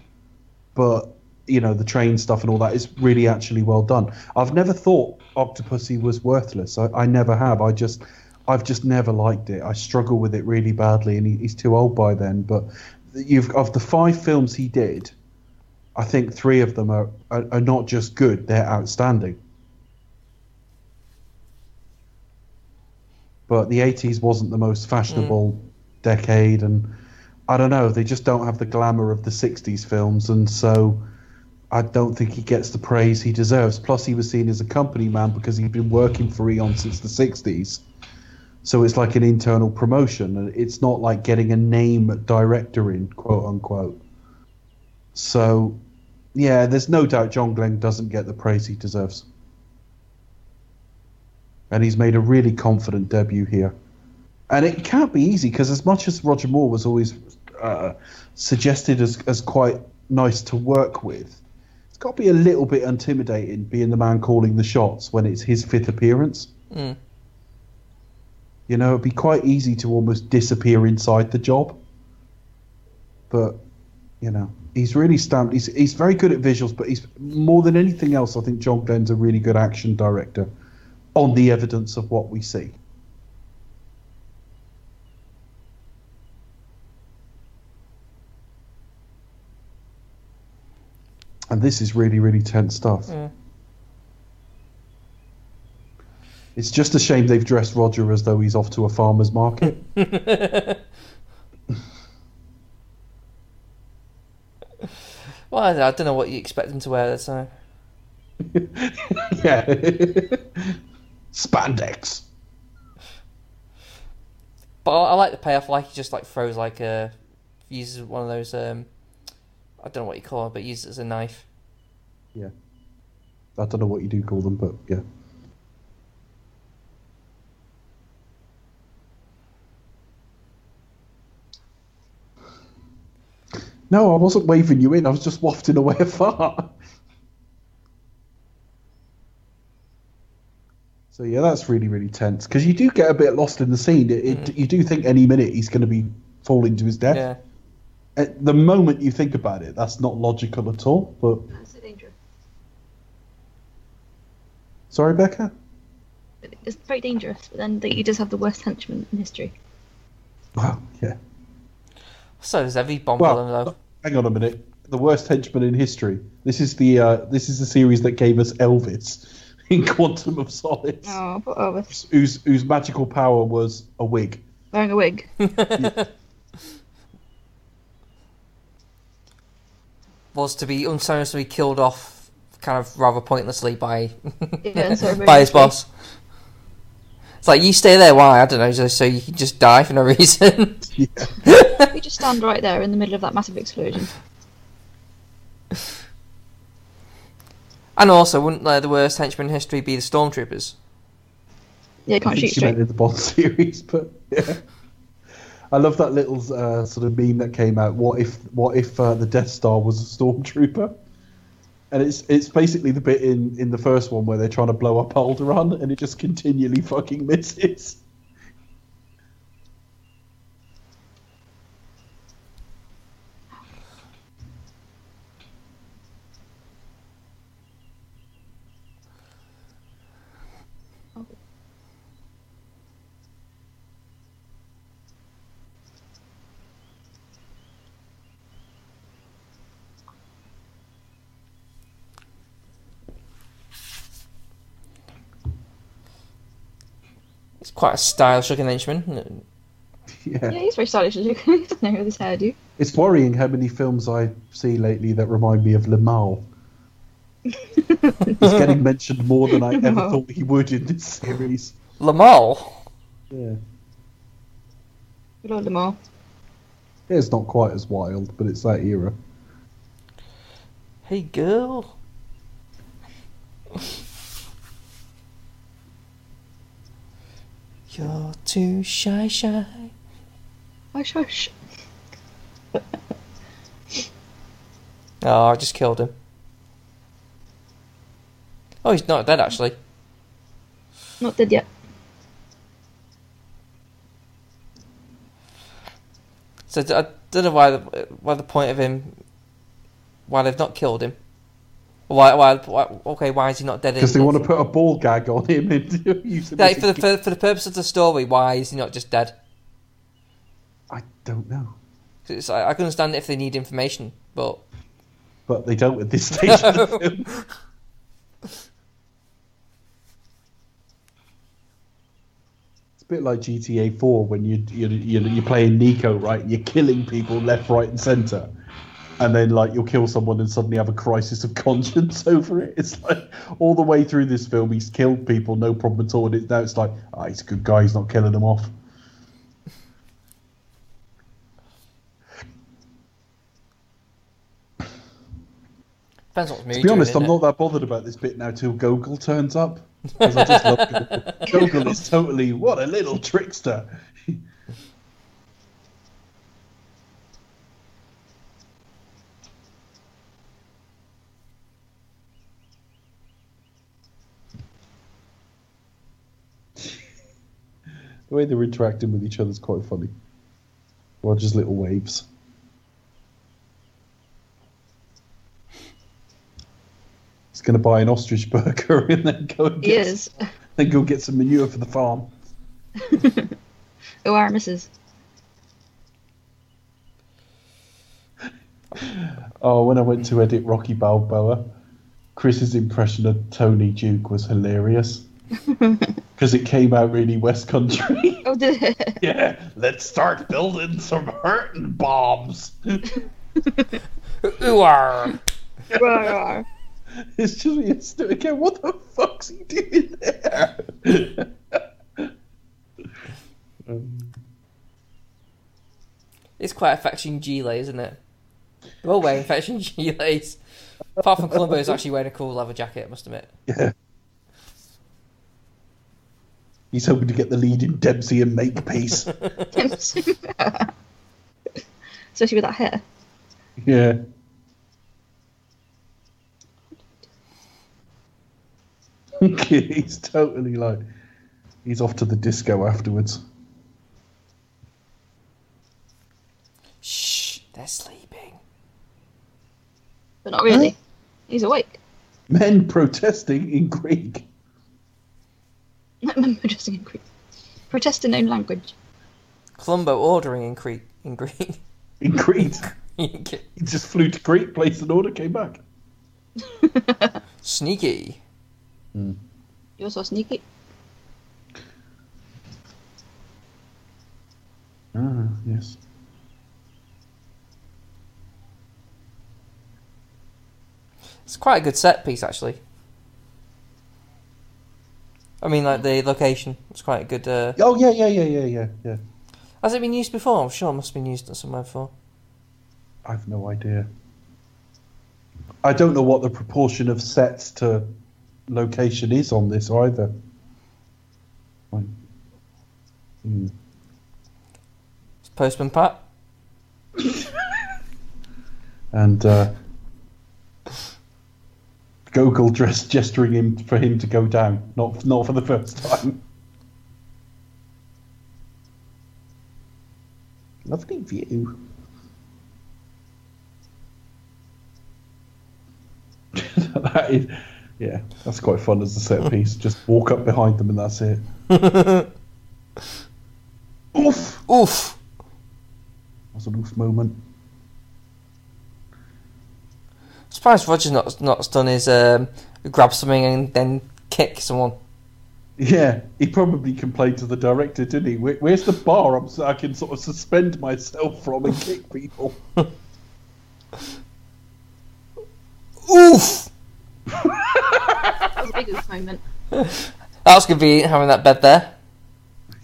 but you know the train stuff and all that is really actually well done. I've never thought Octopussy was worthless. I, I never have. I just. I've just never liked it. I struggle with it really badly, and he, he's too old by then. But you've of the five films he did, I think three of them are, are, are not just good, they're outstanding. But the 80s wasn't the most fashionable mm. decade, and I don't know. They just don't have the glamour of the '60s films, and so I don't think he gets the praise he deserves. Plus, he was seen as a company man because he'd been working for Eon since the '60s. So it's like an internal promotion, and it's not like getting a name director in, quote unquote. So, yeah, there's no doubt John Glen doesn't get the praise he deserves. And he's made a really confident debut here. And it can't be easy because, as much as Roger Moore was always uh, suggested as, as quite nice to work with, got to be a little bit intimidating being the man calling the shots when it's his fifth appearance. Mm. You know, it'd be quite easy to almost disappear inside the job. But, you know, he's really stamped. He's, he's very good at visuals, but he's more than anything else, I think John Glen's a really good action director on the evidence of what we see. And this is really, really tense stuff. Mm. It's just a shame they've dressed Roger as though he's off to a farmer's market. Well, I don't know what you expect him to wear. So yeah. Spandex. But I, I like the payoff. Like he just like throws like a uses one of those. um I don't know what you call it, but uses it as a knife. Yeah. I don't know what you do call them, but yeah. No, I wasn't waving you in. I was just wafting away far. So yeah, that's really really tense because you do get a bit lost in the scene. It, it, mm. you do think any minute he's going to be falling to his death. Yeah. At the moment you think about it, that's not logical at all. But That's so dangerous. sorry, Becca. It's very dangerous, but then he does have the worst henchman in history. Wow. Yeah. So does every Bond Well, villain though. hang on a minute. The worst henchman in history. This is the uh, this is the series that gave us Elvis in Quantum of Solace, Oh, but with whose whose magical power was a wig. wearing a wig. Was to be unceremoniously killed off, kind of rather pointlessly by Yeah, by his boss. It's like you stay there. Why? I don't know. Just so you can just die for no reason. Yeah. We just stand right there in the middle of that massive explosion. and also, wouldn't uh, the worst henchman in history be the stormtroopers? Yeah, I can't think shoot she meant straight. in the Bond series, but yeah. I love that little uh, sort of meme that came out. What if what if uh, the Death Star was a stormtrooper? And it's it's basically the bit in, in the first one where they're trying to blow up Alderaan, and it just continually fucking misses. Quite a stylish looking henchman. Yeah. Yeah, he's very stylish. He doesn't know with his hairdo. It's worrying how many films I see lately that remind me of Limahl. He's getting mentioned more than I ever Limahl. thought he would in this series. Lamal. Yeah. Good old Lamar. It's not quite as wild, but it's that era. Hey girl. You're too shy, shy. Hush, hush. Oh, I just killed him. Oh, he's not dead actually. Not dead yet. So I don't know why the why the point of him, why they've not killed him. Why? Why? why okay, why is he not dead? Because they want to put a ball gag on him and use him. Like, for the for, for the purpose of the story, why is he not just dead? I don't know. It's, I, I can understand if they need information, but But they don't at this stage of the film. It's a bit like GTA 4 when you you you you're playing Niko, right? You're killing people left, right, and center, and then like you'll kill someone and suddenly have a crisis of conscience over it. It's like all the way through this film, he's killed people, no problem at all. And it, now it's like, ah, he's a good guy. He's not killing them off. Depends what mood To be honest, in, I'm not that bothered about this bit now till Gogol turns up. 'Cause I just love Gogol. Gogol is totally what a little trickster. the way they're interacting with each other is quite funny. Roger's little waves. He's going to buy an ostrich burger and then go and get, is. then go get some manure for the farm. Oh, our missus. Oh, when I went to edit Rocky Balboa, Chris's impression of Tony Duke was hilarious because it came out really West Country. Oh, did it? yeah, let's start building some hurting bombs. Ooh, arr. Rawr. It's just it's doing again. What the fuck's he doing there? Um, It's quite a fetching gilet, isn't it? They're all wearing fetching gilets. Apart from Columbo, who's actually wearing a cool leather jacket, I must admit. yeah. He's hoping to get the lead in Dempsey and make peace. Makepeace. Especially with that hair. yeah. Okay, he's totally like he's off to the disco afterwards. Shh, they're sleeping. But not really. He's awake. Men protesting in Greek. Protesting in Greek. Protest in own language. Columbo ordering in Crete, in Greek. In Crete. he just flew to Crete, placed an order, came back. Sneaky. You're so sneaky. Ah, yes. It's quite a good set piece, actually. I mean, like the location. It's quite a good. Uh... Oh yeah, yeah, yeah, yeah, yeah, yeah. Has it been used before? I'm sure it must have been used somewhere before. I've no idea. I don't know what the proportion of sets to location is on this either. Like. It's Postman Pat. And uh, Gogol dressed gesturing him for him to go down, not not for the first time. Lovely view. that is, yeah, that's quite fun as a set piece. Just walk up behind them and that's it. Oof! Oof. That's an oof moment. Surprised Roger's not not done his um, grab something and then kick someone. Yeah, he probably complained to the director, didn't he? Where, where's the bar I'm, so I can sort of suspend myself from and kick people? Oof. That was a big oof moment. That's convenient having that bed there.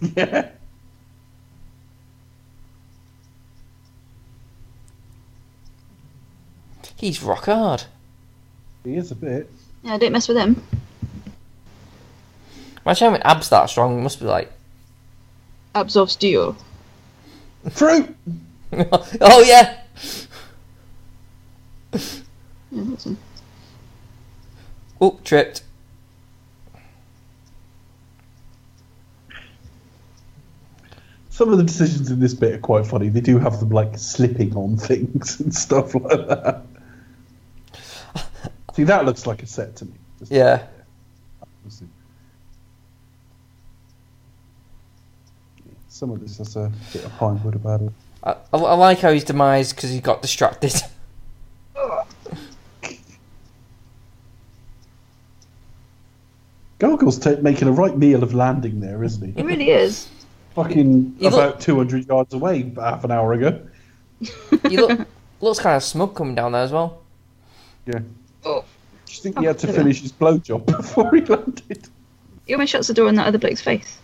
yeah. He's rock hard. He is a bit. Yeah, don't mess with him. Imagine having abs that strong. It must be like. Abs of steel. Fruit! oh yeah. Yeah, that's. Oh, tripped. Some of the decisions in this bit are quite funny. They do have them like slipping on things and stuff like that. See, that looks like a set to me. Just- Yeah. Some of this has a bit of Pinewood about it. I, I, I like how he's demised because he got distracted. Gogol's ta making a right meal of landing there, isn't he? He really is. Fucking You about look- 200 yards away half an hour ago. He look, looks kind of smug coming down there as well. Yeah. Oh. Do you think he oh, had to finish his blowjob before he landed? He almost shuts the door in that other bloke's face.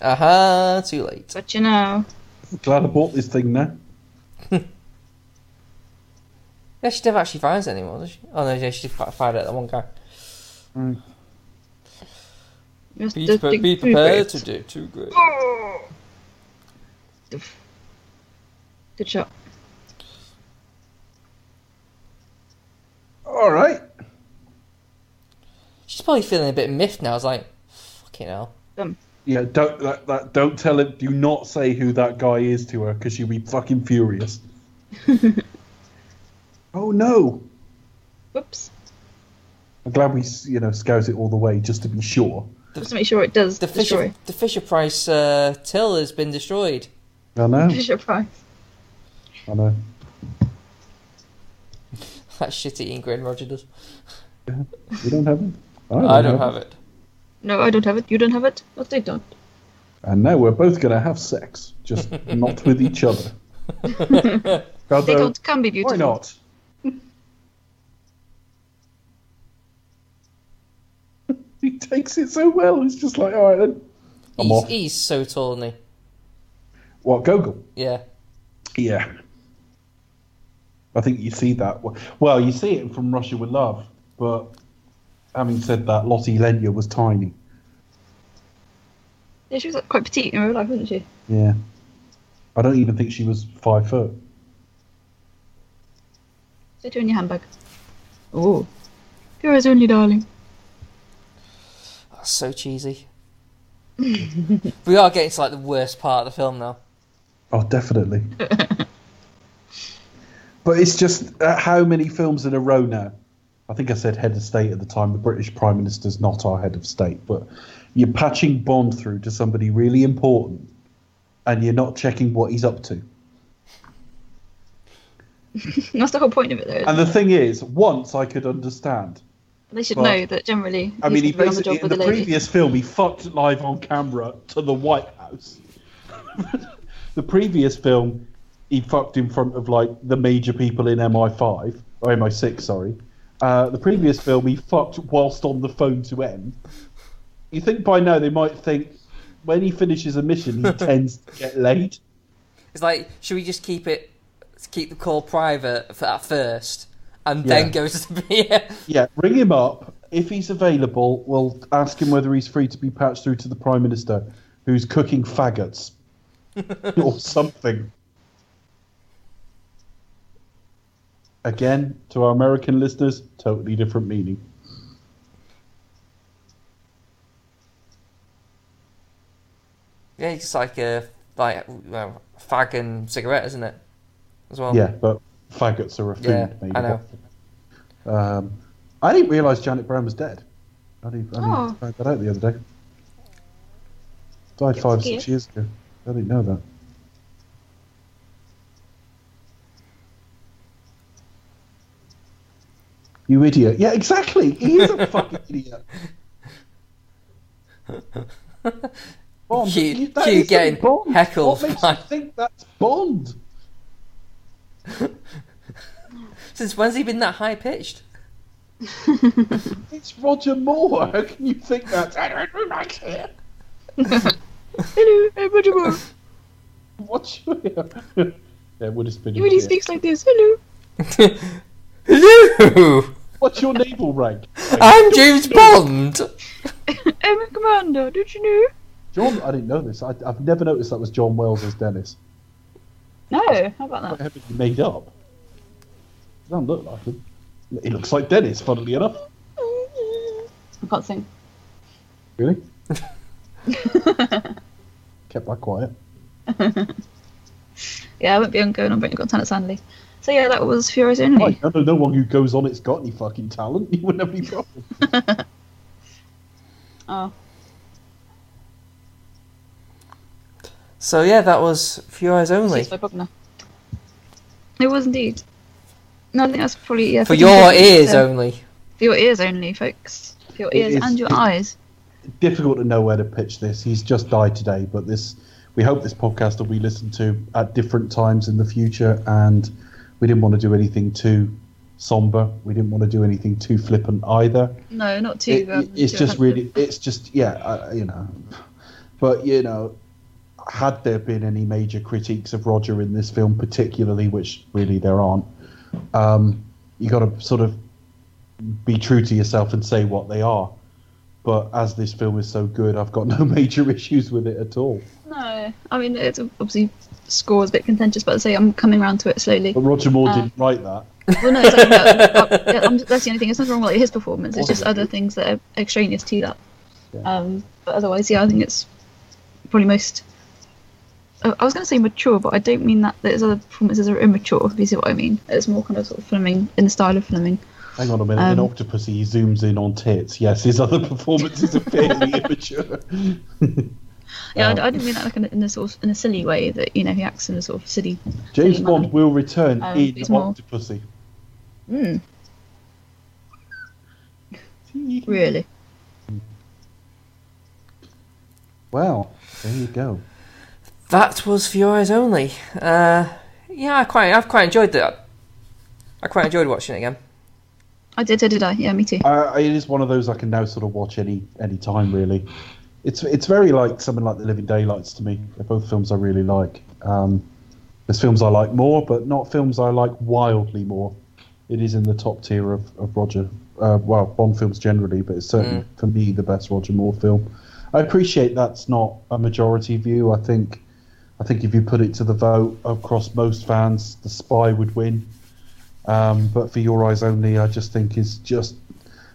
Aha, too late. But you know, Glad I bought this thing now. Yeah, she never actually finds it anymore, does she? Oh no, yeah, she fi- fired it at that one guy. Mm. just Be, pre- be prepared grapes. to do too good. Good shot. All right. She's probably feeling a bit miffed now. I was like, fucking hell. Yeah, don't that, that, don't tell her. Do not say who that guy is to her because she'll be fucking furious. oh no! Whoops. I'm glad we you know scout it all the way just to be sure. Just to make sure it does The destroy. Fisher, the Fisher Price uh, till has been destroyed. I know. Fisher Price. I know. That shitty eating grin Roger does. You don't have it. I don't have it. No, I don't have it. You don't have it. But they don't. And now we're both going to have sex, just not with each other. They don't can be beautiful. why not? he takes it so well. He's just like, all right then. I'm He's, off. he's so tall, isn't he? What, Gogol? Yeah. Yeah. I think you see that. Well, you see it from Russia with Love, but having said that, Lotte Lenya was tiny. Yeah, she was like, quite petite in real life, wasn't she? Yeah. I don't even think she was five foot. Stay two in your handbag. Oh. Yours only, darling. That's so cheesy. we are getting to like the worst part of the film now. Oh, definitely. but it's just uh, how many films in a row now? I think I said head of state at the time. The British Prime Minister's not our head of state, but you're patching Bond through to somebody really important, and you're not checking what he's up to. That's the whole point of it, though. And the thing is, once I could understand. they should but- know that generally. I mean, he he's gonna be on the basically job in with the previous film he fucked live on camera to the White House. the previous film he fucked in front of like the major people in MI5 or MI6, sorry. Uh, the previous film he fucked whilst on the phone to M. You think by now they might think when he finishes a mission he tends to get laid. It's like, should we just keep it, keep the call private for, at first, and Yeah. then go to the. Yeah, ring him up. If he's available, we'll ask him whether he's free to be patched through to the Prime Minister, who's cooking faggots or something. Again, to our American listeners, totally different meaning. Yeah, it's like a like well, fag and cigarette, isn't it? As well. Yeah, but faggots are a food. Yeah, maybe. I know. Um, I didn't realise Janet Brown was dead. I didn't, I didn't Oh. find that out the other day. Died five, six years ago. I didn't know that. You idiot. Yeah, exactly. He is a fucking idiot. Bond. Cue- you- that cue isn't getting Bond. heckled What makes by- you think that's Bond? Since when's he been that high pitched? It's Roger Moore. How can you think that's Edward Rumax here? Hello, I'm Roger Moore. What's your... yeah, would have been. He really speaks like this. Hello. Hello, What's your naval rank? I'm James Bond. I'm a commander. Did you know? John. I didn't know this. I, I've never noticed that was John Wells as Dennis. No. How about that? Quite that? heavily made up. Doesn't look like him. He looks like Dennis, funnily enough. I can't sing. Really? Kept that quiet. Yeah, I won't be on going on Britain Got Talent sadly. So yeah, that was Furious Only. Right, I know no one who goes on it's got any fucking talent. You wouldn't have any problem. Oh, So yeah, that was For Eyes Only. Seats by It was indeed. No, I think that's probably yeah. For your ears to- only. For your ears only, folks. Your ears is- and your it- eyes. difficult to know where to pitch this. He's just died today, but this we hope this podcast will be listened to at different times in the future. And we didn't want to do anything too somber. We didn't want to do anything too flippant either. No, not too. It- um, it's just really, it's just yeah, uh, you know. But you know, had there been any major critiques of Roger in this film, particularly, which really there aren't, um, you got to sort of be true to yourself and say what they are. But as this film is so good, I've got no major issues with it at all. No, I mean it's obviously score is a bit contentious, but I say I'm coming around to it slowly. But Roger Moore didn't write that. Well, no, uh, I'm, that's the only thing. It's nothing wrong with like, his performance. It's just other things that are extraneous to that. Yeah. Um, but otherwise, yeah, I think it's probably most. uh, I was going to say mature, but I don't mean that. There's other performances are immature. If you see what I mean, it's more kind of sort of filming in the style of filming. Hang on a minute. in Um, Octopussy, he zooms in on tits. Yes, his other performances are fairly immature. Yeah, Um, I, I didn't mean that like in a, in a sort of in a silly way that you know he acts in a sort of silly. James silly Bond will return Um, in he's more- Octopussy. Mm, really? Well, there you go. That was for your eyes only. Uh, yeah, I quite, I've quite enjoyed that. I quite enjoyed watching it again. I did. I did. I yeah, me too. Uh, it is one of those I can now sort of watch any any time. Really, it's it's very like something like The Living Daylights to me. They're both films I really like. Um, there's films I like more, but not films I like wildly more. It is in the top tier of, of Roger, uh, well, Bond films generally, but it's certainly Mm. for me the best Roger Moore film. I appreciate that's not a majority view. I think I think if you put it to the vote across most fans, The Spy would win. Um, but for Your Eyes Only, I just think is just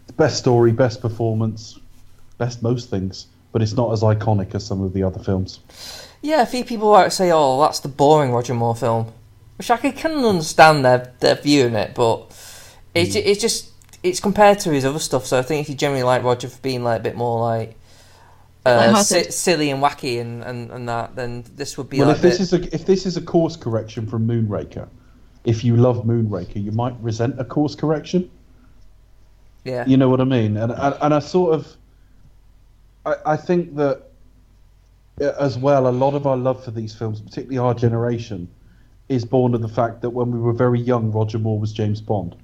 the best story, best performance, best most things. But it's not as iconic as some of the other films. Yeah, a few people might say, "Oh, that's the boring Roger Moore film," which I can understand their their view in it, but it's it's just it's compared to his other stuff. So I think if you generally like Roger for being like a bit more like uh, si- silly and wacky and, and, and that, then this would be well, like if this a bit- is a if this is a course correction from Moonraker, if you love Moonraker, you might resent a course correction. yeah You know what I mean? And and, and I sort of, I, I think that uh, as well, a lot of our love for these films, particularly our generation, is born of the fact that when we were very young, Roger Moore was James Bond.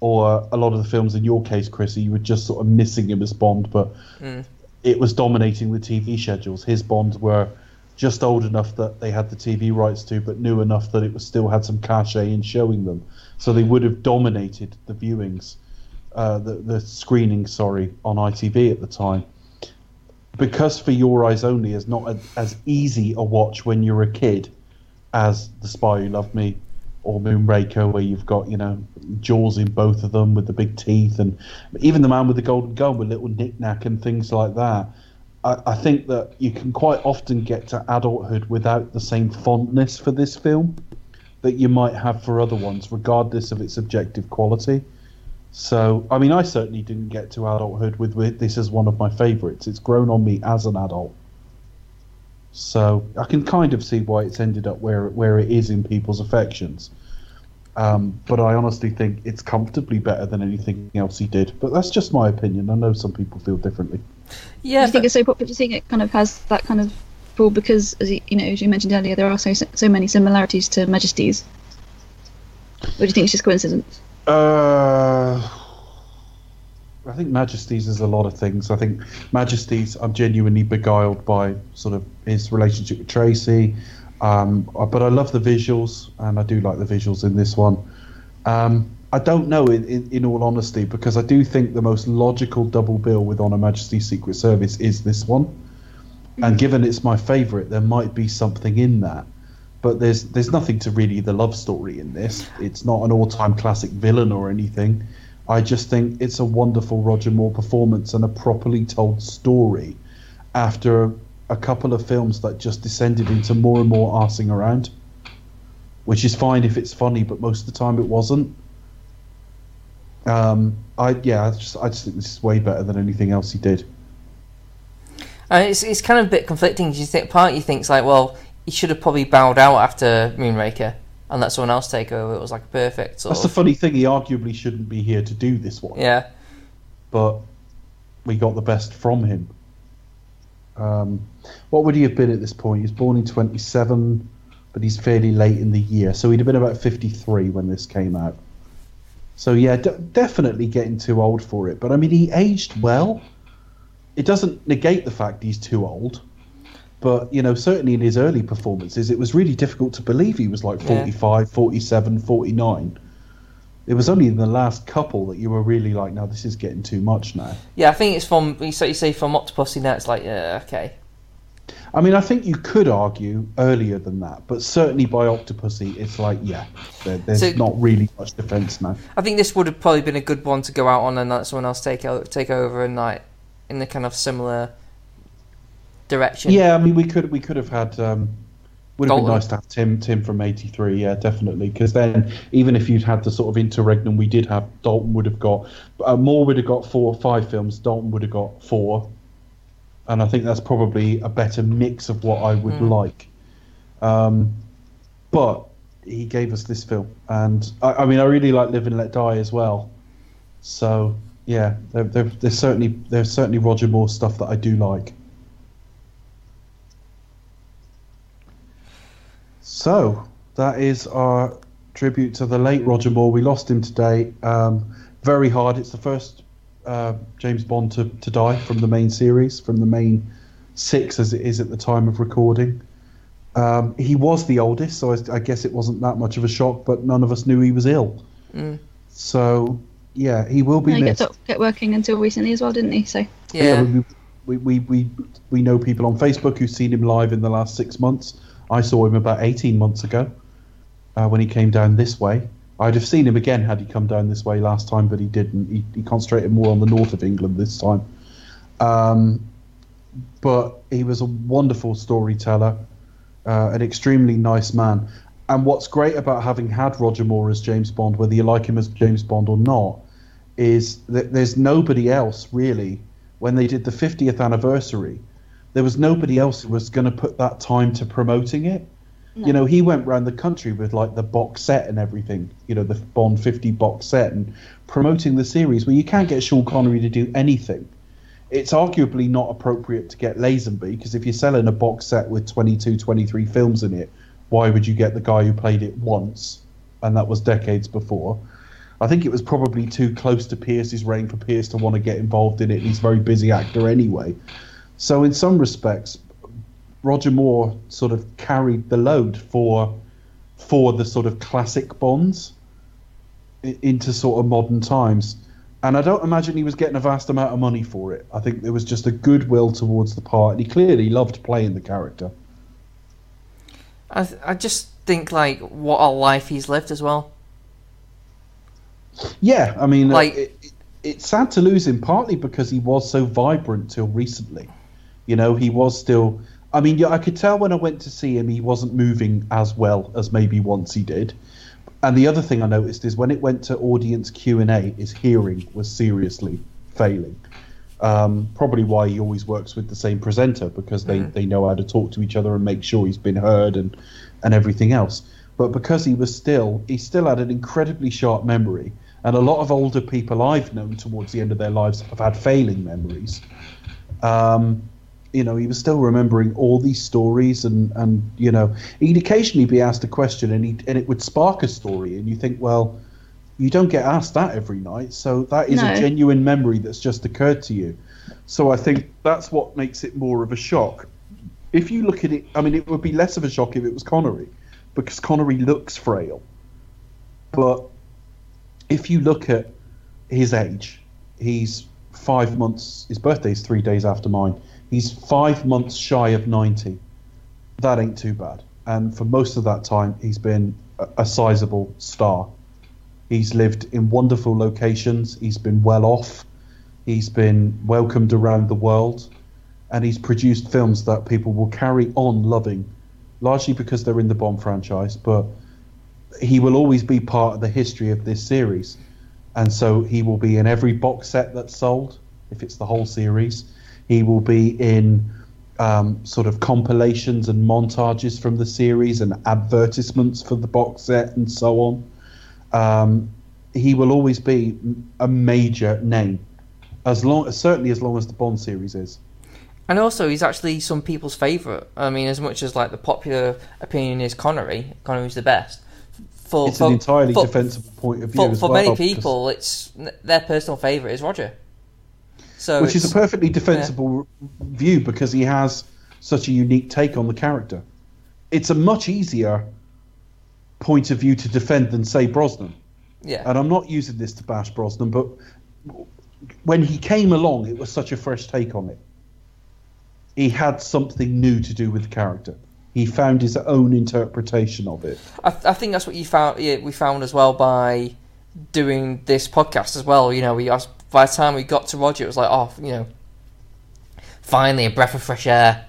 Or a lot of the films, in your case, Chrissy, you were just sort of missing him as Bond, but Mm. it was dominating the TV schedules. His Bonds were just old enough that they had the TV rights to, but new enough that it was still had some cachet in showing them. So they would have dominated the viewings, uh, the the screenings, sorry, on ITV at the time. Because For Your Eyes Only is not a, as easy a watch when you're a kid as The Spy Who Loved Me or Moonraker, where you've got you know Jaws in both of them with the big teeth, and even the Man with the Golden Gun with little knick-knack and things like that. I, I think that you can quite often get to adulthood without the same fondness for this film that you might have for other ones, regardless of its objective quality. So, I mean, I certainly didn't get to adulthood with, with this as one of my favourites. It's grown on me as an adult. So I can kind of see why it's ended up where where it is in people's affections. Um, but I honestly think it's comfortably better than anything else he did. But that's just my opinion. I know some people feel differently. yeah. I think it's so popular? Do you think it kind of has that kind of pull because, as you, you know, as you mentioned earlier, there are so so many similarities to Majesty's? Or do you think it's just coincidence? Uh, I think Majesty's is a lot of things. I think Majesties, I'm genuinely beguiled by sort of his relationship with Tracy. Um, but I love the visuals, and I do like the visuals in this one. Um, I don't know, in, in, in all honesty, because I do think the most logical double bill with On Her Majesty's Secret Service is this one. And given it's my favourite, there might be something in that. But there's there's nothing to really the love story in this. It's not an all-time classic villain or anything. I just think it's a wonderful Roger Moore performance and a properly told story after a couple of films that just descended into more and more arsing around, which is fine if it's funny, but most of the time it wasn't. Um, I yeah, I just I just think this is way better than anything else he did. And it's it's kind of a bit conflicting. You think part you thinks like, well, he should have probably bowed out after Moonraker and let someone else take over. It was like perfect That's the of funny thing. He arguably shouldn't be here to do this one, yeah. but we got the best from him. Um, what would he have been at this point? He was born in 27, but he's fairly late in the year, so he'd have been about 53 when this came out. So yeah, d- definitely getting too old for it. But I mean, he aged well. It doesn't negate the fact he's too old. But you know, certainly in his early performances, it was really difficult to believe he was like Yeah. 45, 47, 49. It was only in the last couple that you were really like, "Now this is getting too much." Now, Yeah, I think it's from you say, you say from Octopussy. Now it's like, yeah, okay. I mean, I think you could argue earlier than that, but certainly by Octopussy, it's like, yeah, there, there's So- not really much defense now. I think this would have probably been a good one to go out on and let someone else take take over and like in the kind of similar direction. Yeah, I mean, we could we could have had. Um, would have been nice to have Tim Tim from '83. Yeah, definitely. Because then, even if you'd had the sort of interregnum we did have, Dalton would have got uh, Moore would have got four or five films. Dalton would have got four, and I think that's probably a better mix of what I would Mm. like. Um, but he gave us this film, and I, I mean, I really like Live and Let Die as well. So yeah, there, there, there's certainly there's certainly Roger Moore stuff that I do like. So that is our tribute to the late Roger Moore. We lost him today. Um, very hard. It's the first uh, James Bond to, to die from the main series, from the main six as it is at the time of recording. Um, he was the oldest, so I, I guess it wasn't that much of a shock. But none of us knew he was ill. Mm. So yeah, he will be he missed. kept, kept working until recently as well, didn't he? So yeah. we, we, we, we, we know people on Facebook who've seen him live in the last six months. I saw him about 18 months ago uh, when he came down this way. I'd have seen him again had he come down this way last time, but he didn't. He, he concentrated more on the north of England this time. Um, but he was a wonderful storyteller, uh, an extremely nice man. And what's great about having had Roger Moore as James Bond, whether you like him as James Bond or not, is that there's nobody else really. When they did the 50th anniversary, there was nobody mm. else who was going to put that time to promoting it. You know, he went around the country with like the box set and everything, you know, the Bond 50 box set and promoting the series. Well, you can't get Sean Connery to do anything. It's arguably not appropriate to get Lazenby because if you're selling a box set with 22, 23 films in it, why would you get the guy who played it once? And that was decades before. I think it was probably too close to Pierce's reign for Pierce to want to get involved in it. He's a very busy actor anyway. So, in some respects, Roger Moore sort of carried the load for for the sort of classic Bonds into sort of modern times. And I don't imagine he was getting a vast amount of money for it. I think there was just a goodwill towards the part, and he clearly loved playing the character. I th- I just think like what a life he's lived as well. Yeah, I mean, Like- like, it, it, it's sad to lose him partly because he was so vibrant till recently. You know, he was still. I mean, yeah, I could tell when I went to see him, he wasn't moving as well as maybe once he did. And the other thing I noticed is when it went to audience Q and A, his hearing was seriously failing. Um, probably why he always works with the same presenter because they, they know how to talk to each other and make sure he's been heard and and everything else. But because he was still, he still had an incredibly sharp memory, and a lot of older people I've known towards the end of their lives have had failing memories. Um, you know, he was still remembering all these stories, and, and you know, he'd occasionally be asked a question, and he and it would spark a story, and you think, well, you don't get asked that every night, so that is No. a genuine memory that's just occurred to you. So I think that's what makes it more of a shock. If you look at it, I mean, it would be less of a shock if it was Connery, because Connery looks frail. But if you look at his age, he's five months. His birthday's three days after mine. He's five months shy of ninety. That ain't too bad. And for most of that time, he's been a, a sizable star. He's lived in wonderful locations. He's been well off. He's been welcomed around the world, and he's produced films that people will carry on loving, largely because they're in the Bond franchise. But he will always be part of the history of this series, and so he will be in every box set that's sold if it's the whole series. He will be in um, sort of compilations and montages from the series and advertisements for the box set and so on. Um, he will always be a major name, as long certainly as long as the Bond series is. And also, he's actually some people's favourite. I mean, as much as like the popular opinion is Connery, Connery's the best. For, It's for, an entirely for, defensible point of view for, for well, many people, it's their personal favourite is Roger. So which is a perfectly defensible view because he has such a unique take on the character. It's a much easier point of view to defend than say Brosnan. yeah. And I'm not using this to bash Brosnan, but when he came along, it was such a fresh take on it. He had something new to do with the character. He found his own interpretation of it. I, I think that's what you found. Yeah, we found as well by doing this podcast as well. You know, we asked, by the time we got to Roger, it was like, oh, you know, finally a breath of fresh air.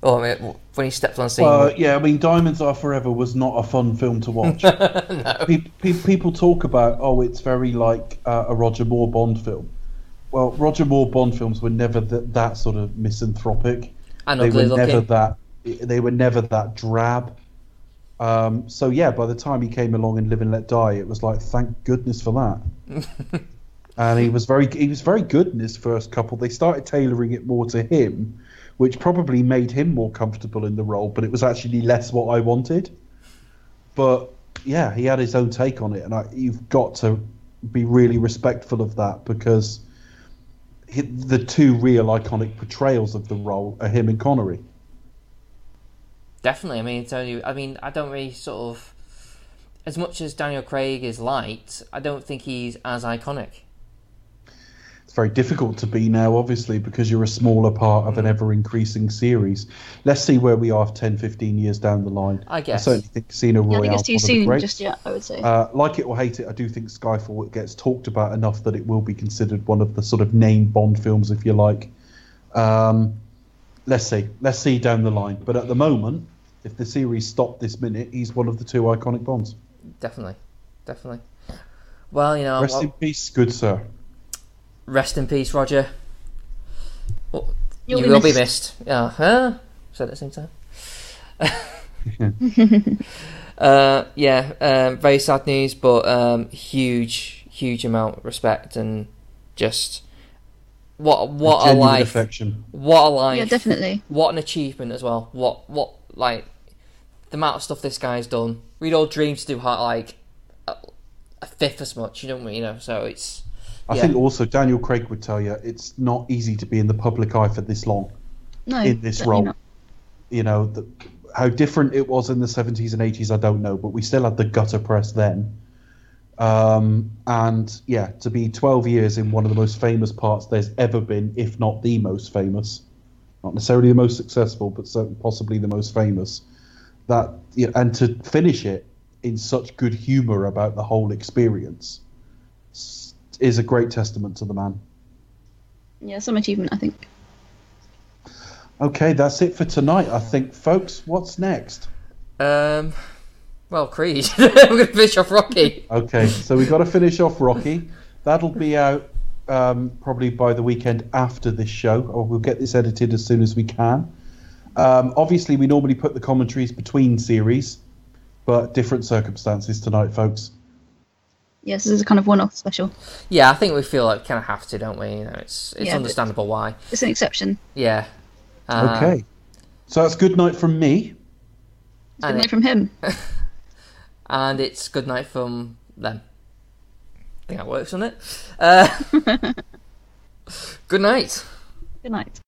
Or I mean, when he stepped on scene. Uh, yeah, I mean, Diamonds Are Forever was not a fun film to watch. no. Pe- pe- people talk about, oh, it's very like uh, a Roger Moore Bond film. Well, Roger Moore Bond films were never th- that sort of misanthropic. And they ugly were never looking. that. They were never that drab. Um, so yeah, by the time he came along in Live and Let Die, it was like, thank goodness for that. and he was very he was very good in his first couple. They started tailoring it more to him, which probably made him more comfortable in the role. But it was actually less what I wanted. But yeah, he had his own take on it, and I, you've got to be really respectful of that because the two real iconic portrayals of the role are him and Connery. Definitely. I mean, it's only, I mean, I don't really sort of. As much as Daniel Craig is liked, I don't think he's as iconic. It's very difficult to be now, obviously, because you're a smaller part of an ever increasing series. Let's see where we are 10, 15 years down the line. I guess. I certainly think Casino Yeah, I Royale think it's is too one of soon just yet. I would say. Uh, like it or hate it, I do think Skyfall gets talked about enough that it will be considered one of the sort of name Bond films, if you like. Um, let's see. Let's see down the line. But at the moment, if the series stopped this minute, he's one of the two iconic Bonds. Definitely. Definitely. Well, you know, Rest well, in peace, good sir. Rest in peace, Roger. Well, You'll you be will be missed. missed. Yeah, huh? Said at the same time. uh, yeah, um, very sad news, but um, huge, huge amount of respect and just what what a Genuine life, affection. what a life, yeah, definitely. what an achievement as well. What what like the amount of stuff this guy's done. We'd all dreamed to do like a, a fifth as much, you know what I mean? You know, so it's I yeah. think also Daniel Craig would tell you it's not easy to be in the public eye for this long. No, in this role. not. You know, the, how different it was in the 70s and 80s, I don't know, but we still had the gutter press then. Um, and yeah, to be 12 years in one of the most famous parts there's ever been, if not the most famous, not necessarily the most successful, but certainly possibly the most famous. That yeah, and to finish it in such good humor about the whole experience is a great testament to the man. Yeah, some achievement, I think. Okay, that's it for tonight, I think, folks. What's next? Um, well, Creed. We're going to finish off Rocky. Okay, so we've got to finish off Rocky. That'll be out um, probably by the weekend after this show, or we'll get this edited as soon as we can. Um, obviously, we normally put the commentaries between series, but different circumstances tonight, folks. Yes, this is a kind of one-off special. Yeah, I think we feel like we kind of have to, don't we? You know, it's it's Yeah, understandable why. It's an exception. Yeah. Uh, Okay, so that's good night from me. It's And good it- night from him. And it's good night from them. I think that works, doesn't it? Uh, good night. Good night.